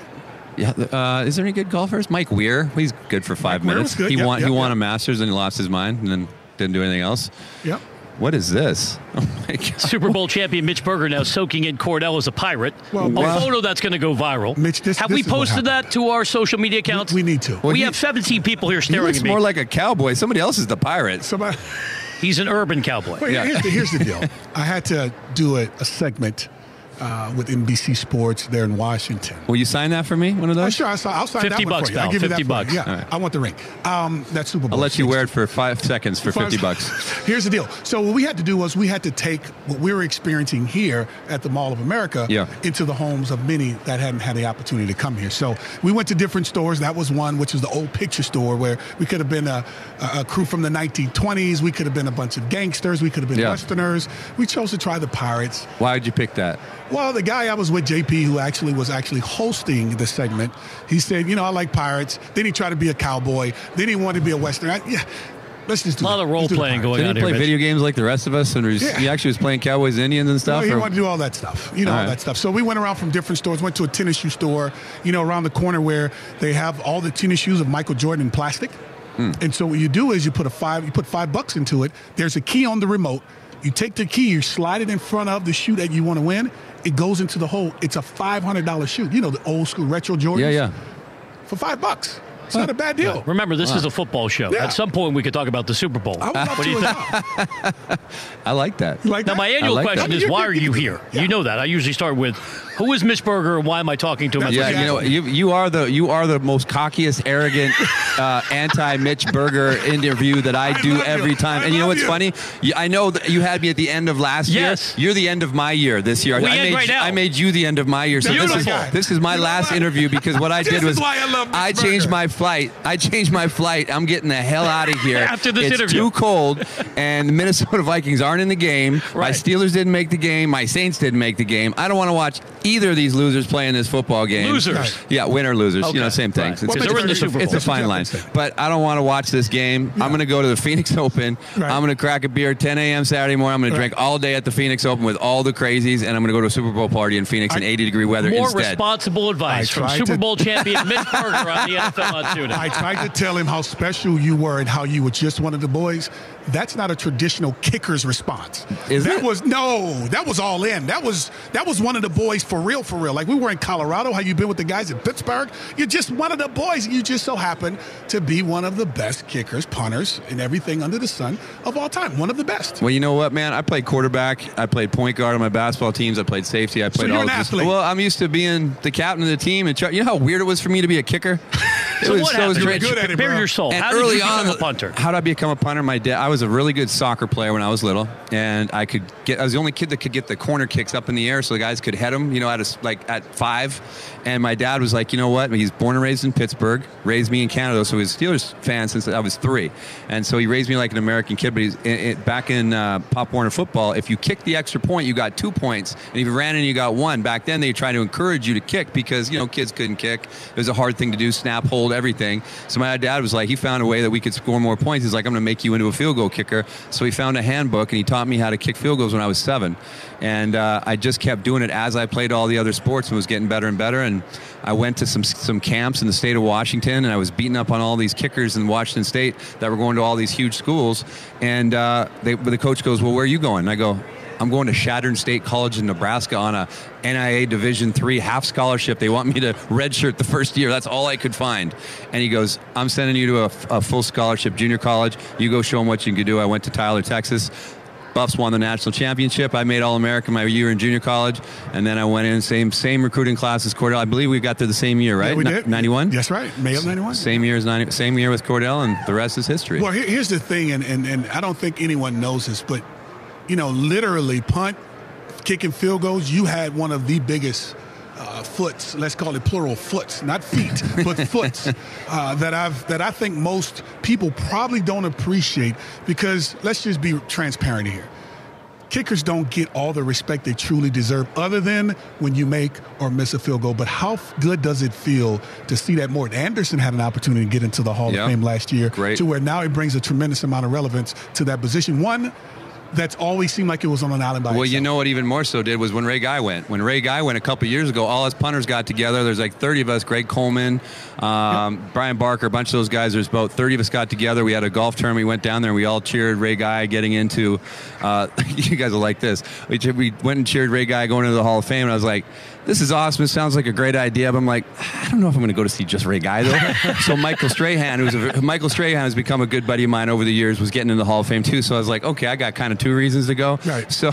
Speaker 12: yeah. Uh, is there any good golfers? Mike Weir. He's good for five
Speaker 3: Weir
Speaker 12: minutes.
Speaker 3: was good.
Speaker 12: He
Speaker 3: Yep,
Speaker 12: won.
Speaker 3: yep,
Speaker 12: he won a Masters and he lost his mind and then didn't do anything else.
Speaker 3: Yep.
Speaker 12: What is this? Oh my God.
Speaker 1: Super Bowl champion Mitch Berger now soaking in Cordell as a pirate.
Speaker 3: Well,
Speaker 1: a
Speaker 3: wow.
Speaker 1: photo that's going to go viral.
Speaker 3: Mitch, this-
Speaker 1: Have
Speaker 3: this
Speaker 1: we
Speaker 3: is
Speaker 1: posted
Speaker 3: happened.
Speaker 1: that to our social media accounts?
Speaker 3: We need to.
Speaker 1: we
Speaker 12: he-
Speaker 1: have 17 people here
Speaker 12: He
Speaker 1: staring
Speaker 12: looks
Speaker 1: at me.
Speaker 12: It's more like a cowboy. Somebody else is the pirate.
Speaker 3: Somebody.
Speaker 1: He's an urban cowboy.
Speaker 3: Wait,
Speaker 12: Yeah.
Speaker 3: here's, the, here's the deal. I had to do a, a segment uh, with NBC Sports there in Washington.
Speaker 12: Will you sign that for me? One of those?
Speaker 3: sure, I'll, sign- I'll sign
Speaker 1: 50
Speaker 3: that one
Speaker 1: bucks,
Speaker 3: for you. I'll
Speaker 1: pal,
Speaker 3: give you
Speaker 1: 50
Speaker 3: that for
Speaker 1: bucks.
Speaker 3: Yeah,
Speaker 12: All right.
Speaker 3: I want the ring. Um, that Super Bowl.
Speaker 12: I'll let you wear it for five seconds for fifty bucks.
Speaker 3: Here's the deal. So what we had to do was we had to take what we were experiencing here at the Mall of America
Speaker 12: Yeah.
Speaker 3: into the homes of many that hadn't had the opportunity to come here. So we went to different stores. That was one, which was the old picture store where we could have been a, a, a crew from the 1920s. We could have been a bunch of gangsters. We could have been
Speaker 12: Yeah.
Speaker 3: Westerners. We chose to try the Pirates.
Speaker 12: Why did you pick that?
Speaker 3: Well, the guy I was with, JP, who actually was actually hosting the segment, he said, you know, I like pirates. Then he tried to be a cowboy. Then he wanted to be a Western. I, yeah, let's just do
Speaker 1: A lot
Speaker 3: it.
Speaker 1: of
Speaker 3: Let's
Speaker 1: role
Speaker 3: do the
Speaker 1: playing
Speaker 3: Pirates.
Speaker 1: going on
Speaker 12: Did he play
Speaker 1: here.
Speaker 12: Video games like the rest of us? And was,
Speaker 3: Yeah.
Speaker 12: he actually was playing Cowboys, Indians, and
Speaker 3: No,
Speaker 12: stuff.
Speaker 3: he
Speaker 12: or-
Speaker 3: wanted to do all that stuff. You know,
Speaker 12: All
Speaker 3: all,
Speaker 12: right.
Speaker 3: that stuff. So we went around from different stores, went to a tennis shoe store, you know, around the corner where they have all the tennis shoes of Michael Jordan in plastic.
Speaker 12: Hmm.
Speaker 3: And so what you do is you put a five, you put five bucks into it. There's a key on the remote. You take the key, you slide it in front of the shoe that you want to win. It goes into the hole. It's a five hundred dollar shoe. You know, the old school retro Jordans.
Speaker 12: yeah, yeah.
Speaker 3: For five bucks. It's not a bad deal.
Speaker 1: Remember, this is a football show.
Speaker 3: Yeah.
Speaker 1: At some point, we could talk about the Super Bowl.
Speaker 3: I would love
Speaker 1: what do you
Speaker 3: to
Speaker 1: think?
Speaker 12: I like that.
Speaker 3: You like
Speaker 1: Now,
Speaker 3: that?
Speaker 1: my annual
Speaker 12: like
Speaker 1: question
Speaker 3: that.
Speaker 1: is,
Speaker 3: You-
Speaker 1: why are
Speaker 3: you
Speaker 1: you here?
Speaker 3: yeah.
Speaker 1: You know that. I usually start with, who is Mitch Berger and why am I talking to him?
Speaker 3: That's
Speaker 1: at
Speaker 3: what
Speaker 1: the
Speaker 12: Yeah, you know, you, you are the you are the most cockiest, arrogant, uh, anti Mitch Berger interview that I, do every
Speaker 3: you.
Speaker 12: time.
Speaker 3: I
Speaker 12: and you know what's
Speaker 3: you.
Speaker 12: funny? I know that you had me at the end of last
Speaker 1: Yes.
Speaker 12: year. You're the end of my year this year.
Speaker 1: We
Speaker 12: I
Speaker 1: end
Speaker 12: made
Speaker 1: right
Speaker 12: you-
Speaker 1: now.
Speaker 12: I made you the end of my year. So this is this is my
Speaker 3: You
Speaker 12: last interview because what I did was
Speaker 3: I
Speaker 12: I changed my flight. I changed my flight. I'm getting the hell out of here
Speaker 1: After this
Speaker 12: it's
Speaker 1: interview.
Speaker 12: too cold, and the Minnesota Vikings aren't in the game. My Steelers didn't make the game. My Saints didn't make the game. I don't want to watch either of these losers playing this football game.
Speaker 1: Losers.
Speaker 3: Right.
Speaker 12: Yeah, winner losers.
Speaker 1: Okay.
Speaker 12: You know, same thing.
Speaker 1: Right.
Speaker 12: It's,
Speaker 3: Well,
Speaker 12: it's,
Speaker 3: the
Speaker 12: it's,
Speaker 1: Super
Speaker 12: a, it's a fine line. But I don't want to watch this game. I'm going to go to the Phoenix Open.
Speaker 3: Right.
Speaker 12: I'm going to crack a beer 10 a.m. Saturday morning. I'm going to drink all day at the Phoenix Open with all the crazies, and I'm going to go to a Super Bowl party in Phoenix in 80 degree weather
Speaker 1: More
Speaker 12: instead.
Speaker 1: responsible advice from Super
Speaker 3: to-
Speaker 1: Bowl champion Mitch Berger on the NFL on TuneIn.
Speaker 3: I tried to tell him how special you were and how you were just one of the boys. That's not a traditional kicker's response.
Speaker 12: Is
Speaker 3: that
Speaker 12: it?
Speaker 3: was no, that was all in. That was that was one of the boys for for real, for real. Like we were in Colorado. How you been with the guys in Pittsburgh? You're just one of the boys. You just so happen to be one of the best kickers, punters, and everything under the sun of all time. One of the best.
Speaker 12: Well, you know what, man? I played quarterback. I played point guard on my basketball teams. I played safety. I played
Speaker 3: you're
Speaker 12: all
Speaker 3: an
Speaker 12: this-
Speaker 3: athlete.
Speaker 12: Well, I'm used to being the captain of the team. And you know how weird it was for me to be a kicker. It
Speaker 1: So
Speaker 12: was
Speaker 1: what
Speaker 12: so
Speaker 1: happened?
Speaker 12: strange.
Speaker 1: You good at it, Bare your soul.
Speaker 12: And
Speaker 1: How did
Speaker 12: early
Speaker 1: you become
Speaker 12: on,
Speaker 1: a punter?
Speaker 12: How did I become a punter? My dad. I was a really good soccer player when I was little, and I could get. I was the only kid that could get the corner kicks up in the air, so the guys could head them. You know, at a like at five. And my dad was like, you know what? He's born and raised in Pittsburgh, raised me in Canada, so he's a Steelers fan since I was three, and so he raised me like an American kid. But he's it, back in uh, Pop Warner football. If you kicked the extra point, you got two points, and if you ran in, you got one. Back then, they tried to encourage you to kick because you know kids couldn't kick. It was a hard thing to do, snap, hold, everything. So my dad was like, he found a way that we could score more points. He's like, I'm going to make you into a field goal kicker. So he found a handbook and he taught me how to kick field goals when I was seven, and uh, I just kept doing it as I played all the other sports and was getting better and better. And I went to some some camps in the state of Washington, and I was beating up on all these kickers in Washington State that were going to all these huge schools. And uh, they, the coach goes, "Well, where are you going?" And I go. I'm going to Chadron State College in Nebraska on a NAIA Division three half scholarship. They want me to redshirt the first year. That's all I could find. And he goes, "I'm sending you to a, a full scholarship junior college. You go show them what you can do." I went to Tyler, Texas. Buffs won the national championship. I made All American my year in junior college, and then I went in same same recruiting class as Cordell. I believe we got there the same year, right?
Speaker 3: we did.
Speaker 12: Ninety one.
Speaker 3: That's right. May of 91.
Speaker 12: Same year as 90, same year with Cordell, and the rest is history.
Speaker 3: Well, here, here's the thing, and, and, and I don't think anyone knows this, but, you know, literally punt, kicking field goals, you had one of the biggest uh, foots, let's call it plural foots, not feet, but foots uh, that I've that I think most people probably don't appreciate because let's just be transparent here. Kickers don't get all the respect they truly deserve, other than when you make or miss a field goal. But how good does it feel to see that more? Andersen had an opportunity to get into the Hall
Speaker 12: Yeah.
Speaker 3: of Fame last year,
Speaker 12: Great.
Speaker 3: to where now he brings a tremendous amount of relevance to that position. One that's always seemed like it was on an island by
Speaker 12: Well,
Speaker 3: itself.
Speaker 12: you know what even more so did was when Ray Guy went. When Ray Guy went a couple years ago, all us punters got together. There's like 30 of us, Greg Coleman, um, Bryan Barker, a bunch of those guys. There's about 30 of us got together. We had a golf tournament. We went down there and we all cheered Ray Guy getting into, uh, you guys will like this. We, we went and cheered Ray Guy going into the Hall of Fame and I was like, this is awesome. It sounds like a great idea, but I'm like, I don't know if I'm going to go to see just Ray Guy though. so Michael Strahan, who's a, Michael Strahan has become a good buddy of mine over the years, was getting into the Hall of Fame too. So I was like, okay, I got kind of two reasons to go.
Speaker 3: Right.
Speaker 12: So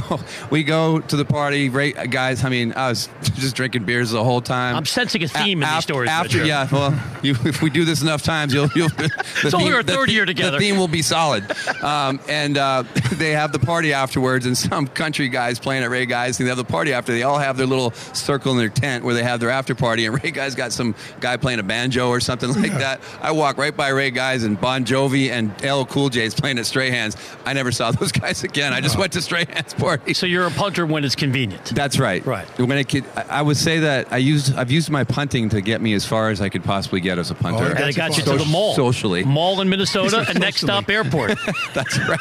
Speaker 12: we go to the party. Ray, guys, I mean, I was just drinking beers the whole time.
Speaker 1: I'm sensing a theme in these stories.
Speaker 12: After,
Speaker 1: Richard.
Speaker 12: yeah, well, you, if we do this enough times, you'll. you'll the
Speaker 1: It's only our
Speaker 12: the
Speaker 1: third year together.
Speaker 12: the theme will be solid. Um, and uh, they have the party afterwards, and some country guys playing at Ray Guys, and they have the party after. They all have their little circle in their tent where they have their after party, and Ray Guys got some guy playing a banjo or something like that. I walk right by Ray Guys, and Bon Jovi and LL Cool J is playing at Strahan's. I never saw those guys again. I just went to Strahan's party.
Speaker 1: So you're a punter when it's convenient.
Speaker 12: That's right.
Speaker 1: Right.
Speaker 12: When I could, I I would say that I used I've used my punting to get me as far as I could possibly get as a punter.
Speaker 3: Oh,
Speaker 1: And it got you to the mall.
Speaker 12: Socially.
Speaker 1: Mall in Minnesota and next stop airport.
Speaker 12: That's right.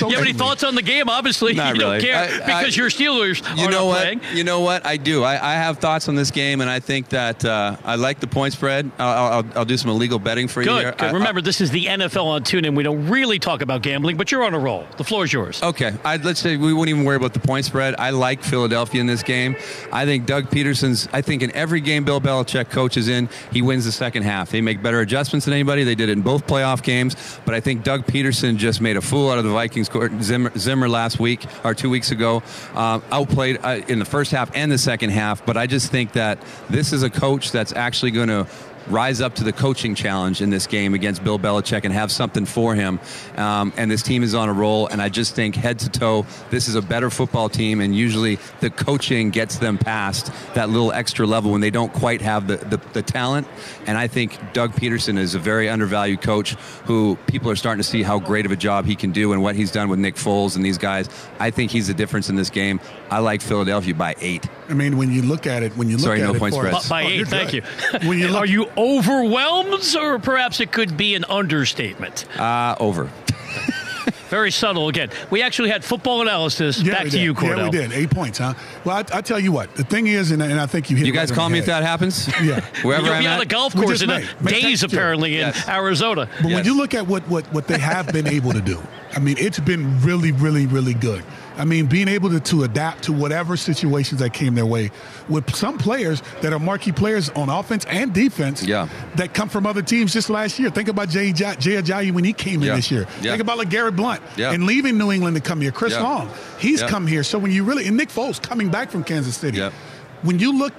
Speaker 1: you have any thoughts on the game? Obviously,
Speaker 12: Not
Speaker 1: you don't care
Speaker 12: I- I-
Speaker 1: because your Steelers
Speaker 12: You
Speaker 1: are
Speaker 12: know
Speaker 1: not
Speaker 12: what?
Speaker 1: playing.
Speaker 12: You know what? I do. I, I have thoughts on this game, and I think that uh, I like the point spread. I'll, I'll, I'll do some illegal betting for you
Speaker 1: Good.
Speaker 12: here.
Speaker 1: good.
Speaker 12: I-
Speaker 1: Remember, this is the NFL on TuneIn. We don't really talk about gambling, but you're on a roll. The floor is yours.
Speaker 12: Okay, I, let's say we wouldn't even worry about the point spread. I like Philadelphia in this game. I think Doug Pederson's. I think in every game Bill Belichick coaches in, he wins the second half. They make better adjustments than anybody. They did it in both playoff games. But I think Doug Pederson just made a fool out of the Vikings. court- Zimmer, Zimmer last week or two weeks ago um, outplayed uh, in the first half and the second half. But I just think that this is a coach that's actually going to rise up to the coaching challenge in this game against Bill Belichick and have something for him. Um, and this team is on a roll. And I just think head to toe, this is a better football team. And usually the coaching gets them past that little extra level when they don't quite have the, the, the talent. And I think Doug Pederson is a very undervalued coach who people are starting to see how great of a job he can do and what he's done with Nick Foles and these guys. I think he's the difference in this game. I like Philadelphia by eight.
Speaker 3: I mean, when you look at it, when you look
Speaker 12: Sorry,
Speaker 3: at
Speaker 12: no
Speaker 3: it,
Speaker 12: point
Speaker 3: for-
Speaker 12: spreads.
Speaker 1: By
Speaker 3: Oh,
Speaker 1: eight,
Speaker 3: you're
Speaker 1: thank you.
Speaker 3: When you look,
Speaker 1: Are you overwhelmed, or perhaps it could be an understatement?
Speaker 12: Uh, over.
Speaker 1: Very subtle again. We actually had football analysis.
Speaker 3: Yeah,
Speaker 1: Back
Speaker 3: we
Speaker 1: to
Speaker 3: did.
Speaker 1: you, Cordell.
Speaker 3: Yeah, we did. Eight points, huh? Well, I, I tell you what. The thing is, and, and I think you hit.
Speaker 12: You guys
Speaker 3: right
Speaker 12: call me
Speaker 3: the
Speaker 12: if that happens.
Speaker 3: Yeah.
Speaker 12: Wherever
Speaker 1: You'll
Speaker 12: I'm
Speaker 1: be on
Speaker 12: at.
Speaker 1: the golf course in
Speaker 3: made-
Speaker 1: the days, apparently,
Speaker 12: Yes.
Speaker 1: in Arizona.
Speaker 3: But
Speaker 12: Yes.
Speaker 3: when you look at what, what, what they have been able to do, I mean, it's been really, really, really good. I mean, being able to, to adapt to whatever situations that came their way with some players that are marquee players on offense and defense
Speaker 12: Yeah.
Speaker 3: that come from other teams just last year. Think about Jay, Jay Ajayi when he came in this year.
Speaker 12: Yeah.
Speaker 3: Think about like Garrett Blount
Speaker 12: Yeah.
Speaker 3: and leaving New England to come here. Chris
Speaker 12: Yeah.
Speaker 3: Long, he's
Speaker 12: Yeah.
Speaker 3: come here. So when you really, and Nick Foles coming back from Kansas City,
Speaker 12: Yeah.
Speaker 3: when you look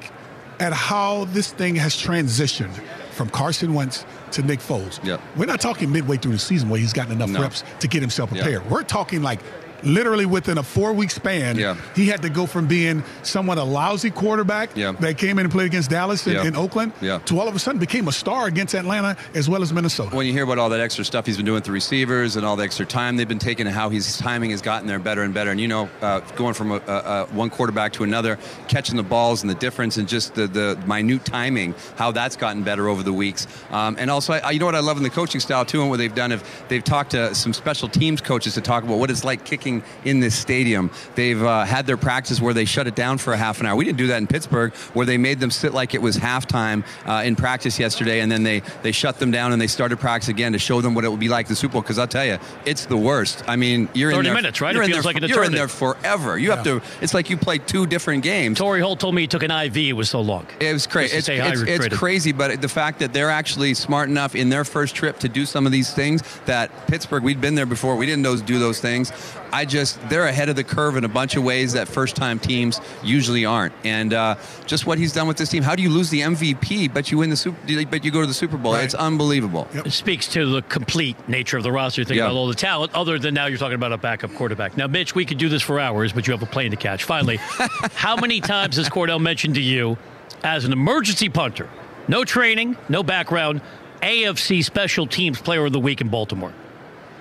Speaker 3: at how this thing has transitioned from Carson Wentz to Nick Foles,
Speaker 12: Yep.
Speaker 3: we're not talking midway through the season where he's gotten enough
Speaker 12: No.
Speaker 3: reps to get himself
Speaker 12: Yeah.
Speaker 3: prepared. We're talking like literally within a four week span,
Speaker 12: Yeah.
Speaker 3: he had to go from being somewhat a lousy quarterback
Speaker 12: Yeah.
Speaker 3: that came in and played against Dallas and,
Speaker 12: Yeah.
Speaker 3: and Oakland to all of a sudden became a star against Atlanta as well as Minnesota.
Speaker 12: when you hear about all that extra stuff he's been doing with the receivers and all the extra time they've been taking and how his timing has gotten there better and better and you know uh, going from a, a, a one quarterback to another catching the balls and the difference and just the, the minute timing how that's gotten better over the weeks um, and also I, you know what I love in the coaching style too and what they've done if they've talked to some special teams coaches to talk about what it's like kicking in this stadium they've uh, had their practice where they shut it down for a half an hour we didn't do that in Pittsburgh where they made them sit like it was halftime uh, in practice yesterday and then they they shut them down and they started practice again to show them what it would be like the Super Bowl because I'll tell you it's the worst I mean you're in
Speaker 1: 30
Speaker 12: there
Speaker 1: minutes, right?
Speaker 12: you're
Speaker 1: It
Speaker 12: in
Speaker 1: feels
Speaker 12: there
Speaker 1: like an
Speaker 12: you're in there forever you have to it's like you play two different games
Speaker 1: Torry Holt told me he took an IV. It was so long.
Speaker 12: it was crazy. It's, it's, it's crazy, but the fact that they're actually smart enough in their first trip to do some of these things that Pittsburgh, we'd been there before, we didn't know, do those things. I just, they're ahead of the curve in a bunch of ways that first time teams usually aren't. And uh, just what he's done with this team. How do you lose the MVP, but you win the Super, but you go to the Super Bowl? It's unbelievable.
Speaker 1: It speaks to the complete nature of the roster. Think
Speaker 12: Yeah.
Speaker 1: about all the talent, other than now you're talking about a backup quarterback. Now, Mitch, we could do this for hours, but you have a plane to catch. Finally, how many times has Cordell mentioned to you as an emergency punter, no training, no background, AFC Special Teams Player of the Week in Baltimore?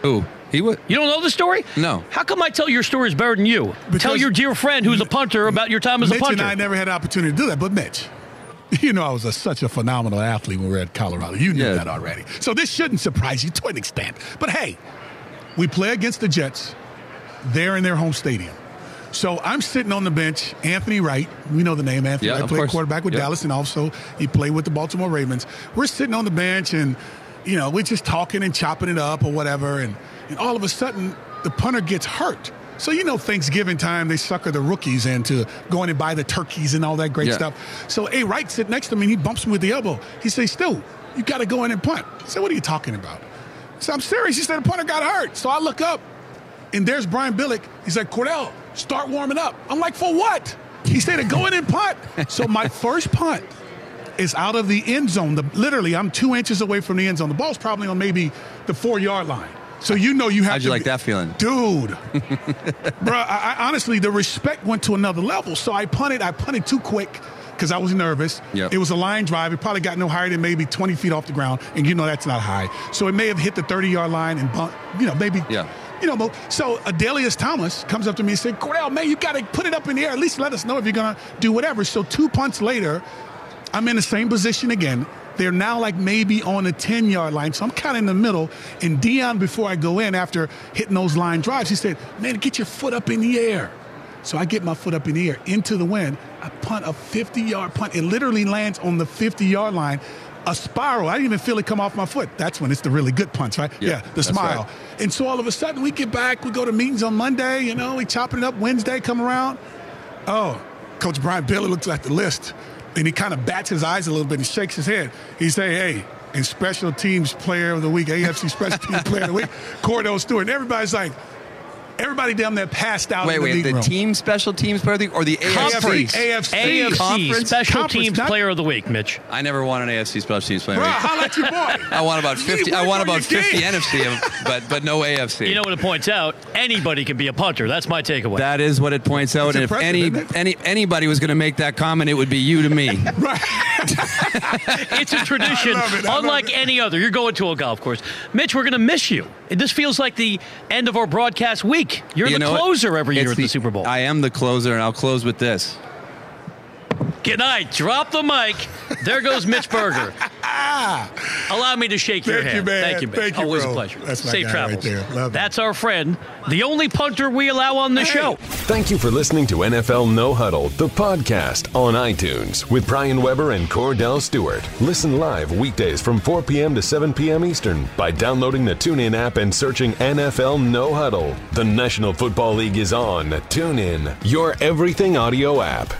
Speaker 12: Who? He would.
Speaker 1: You don't know the story?
Speaker 12: No.
Speaker 1: How come I tell your story is better than you? tell your dear friend who's a punter about your time as
Speaker 3: Mitch
Speaker 1: a punter.
Speaker 3: and I never had an opportunity to do that, but Mitch, you know I was a, such a phenomenal athlete when we were at Colorado. You knew
Speaker 12: Yeah.
Speaker 3: that already. So this shouldn't surprise you to an extent. But hey, we play against the Jets. They're in their home stadium. So I'm sitting on the bench. Anthony Wright, we know the name Anthony
Speaker 12: Yeah,
Speaker 3: Wright,
Speaker 12: of
Speaker 3: played
Speaker 12: course.
Speaker 3: quarterback with
Speaker 12: Yeah.
Speaker 3: Dallas, and also he played with the Baltimore Ravens. We're sitting on the bench, and you know we're just talking and chopping it up or whatever, and and all of a sudden the punter gets hurt. So you know Thanksgiving time they sucker the rookies into going and buy the turkeys and all that great
Speaker 12: Yeah.
Speaker 3: stuff. So A Wright sitting next to me, and he bumps me with the elbow. He says, "Stu, you got to go in and punt." I said, "What are you talking about?" So I'm serious. He said the punter got hurt. So I look up, and there's Brian Billick. He's like, Kordell, start warming up. I'm like, for what? He said to go in and punt. so my first punt is out of the end zone. The, literally, I'm two inches away from the end zone. The ball's probably on maybe the four yard line. So you know you have
Speaker 12: How'd you
Speaker 3: to
Speaker 12: like that feeling?
Speaker 3: Dude. Bro, I, I, honestly, the respect went to another level. So I punted. I punted too quick because I was nervous.
Speaker 12: Yep.
Speaker 3: It was a line drive. It probably got no higher than maybe 20 feet off the ground. And you know that's not high. So it may have hit the 30 yard line and bumped, you know, maybe.
Speaker 12: Yeah.
Speaker 3: You know, but so Adalius Thomas comes up to me and said, Kordell, man, you got to put it up in the air. At least let us know if you're going to do whatever. So two punts later, I'm in the same position again. They're now like maybe on the 10 yard line. So I'm kind of in the middle. And Deion, before I go in, after hitting those line drives, he said, Man, get your foot up in the air. So I get my foot up in the air into the wind. I punt a 50 yard punt. It literally lands on the 50 yard line. A spiral. I didn't even feel it come off my foot. That's when it's the really good punch, right?
Speaker 12: Yeah,
Speaker 3: the smile.
Speaker 12: right.
Speaker 3: And so all of a sudden we get back, we go to meetings on Monday, you know, we chopping it up Wednesday, come around. Oh, Coach Brian Bailey looks at the list and he kind of bats his eyes a little bit and shakes his head. He say, hey, And special teams player of the week, AFC special teams player of the week, Kordell Stewart. And everybody's like, everybody down there passed out
Speaker 12: Wait,
Speaker 3: in the
Speaker 12: wait,
Speaker 3: meeting
Speaker 12: the
Speaker 3: room.
Speaker 12: team special teams player of the week or the
Speaker 1: Conference.
Speaker 12: AFC?
Speaker 3: AFC.
Speaker 1: AFC
Speaker 12: Conference?
Speaker 1: Special
Speaker 3: Conference,
Speaker 1: Teams
Speaker 3: not-
Speaker 1: Player of the Week, Mitch.
Speaker 12: I never won an AFC special teams player. of
Speaker 3: Bro,
Speaker 12: the week.
Speaker 3: holla at your boy.
Speaker 12: I won about 50. I
Speaker 3: went
Speaker 12: won about 50
Speaker 3: game.
Speaker 12: NFC, but but no AFC.
Speaker 1: You know what it points out? Anybody can be a punter. That's my takeaway.
Speaker 12: That is what it points out.
Speaker 3: It's
Speaker 12: and if any, any anybody was going to make that comment, it would be you to me. Right.
Speaker 1: it's a tradition,
Speaker 3: it.
Speaker 1: Unlike
Speaker 3: it.
Speaker 1: any other. You're going to a golf course. Mitch, we're going to miss you. This feels like the end of our broadcast week. You're
Speaker 12: You
Speaker 1: the
Speaker 12: what?
Speaker 1: closer every year
Speaker 12: It's
Speaker 1: at the, Super Bowl.
Speaker 12: I am the closer, and I'll close with this.
Speaker 1: Good night. Drop the mic. There goes Mitch Berger. Ah. Allow me to shake your
Speaker 3: Thank you,
Speaker 1: hand.
Speaker 3: man.
Speaker 1: Thank you, man.
Speaker 3: Thank you,
Speaker 1: Always
Speaker 3: bro.
Speaker 1: a pleasure.
Speaker 3: That's my
Speaker 1: Safe
Speaker 3: guy
Speaker 1: travels.
Speaker 3: right there. Love it.
Speaker 1: That's our friend, the only punter we allow on the show.
Speaker 4: Thank you for listening to NFL No Huddle, the podcast on iTunes with Brian Weber and Kordell Stewart. Listen live weekdays from 4 p.m. to 7 p.m. Eastern by downloading the TuneIn app and searching NFL No Huddle. The National Football League is on TuneIn, your everything audio app.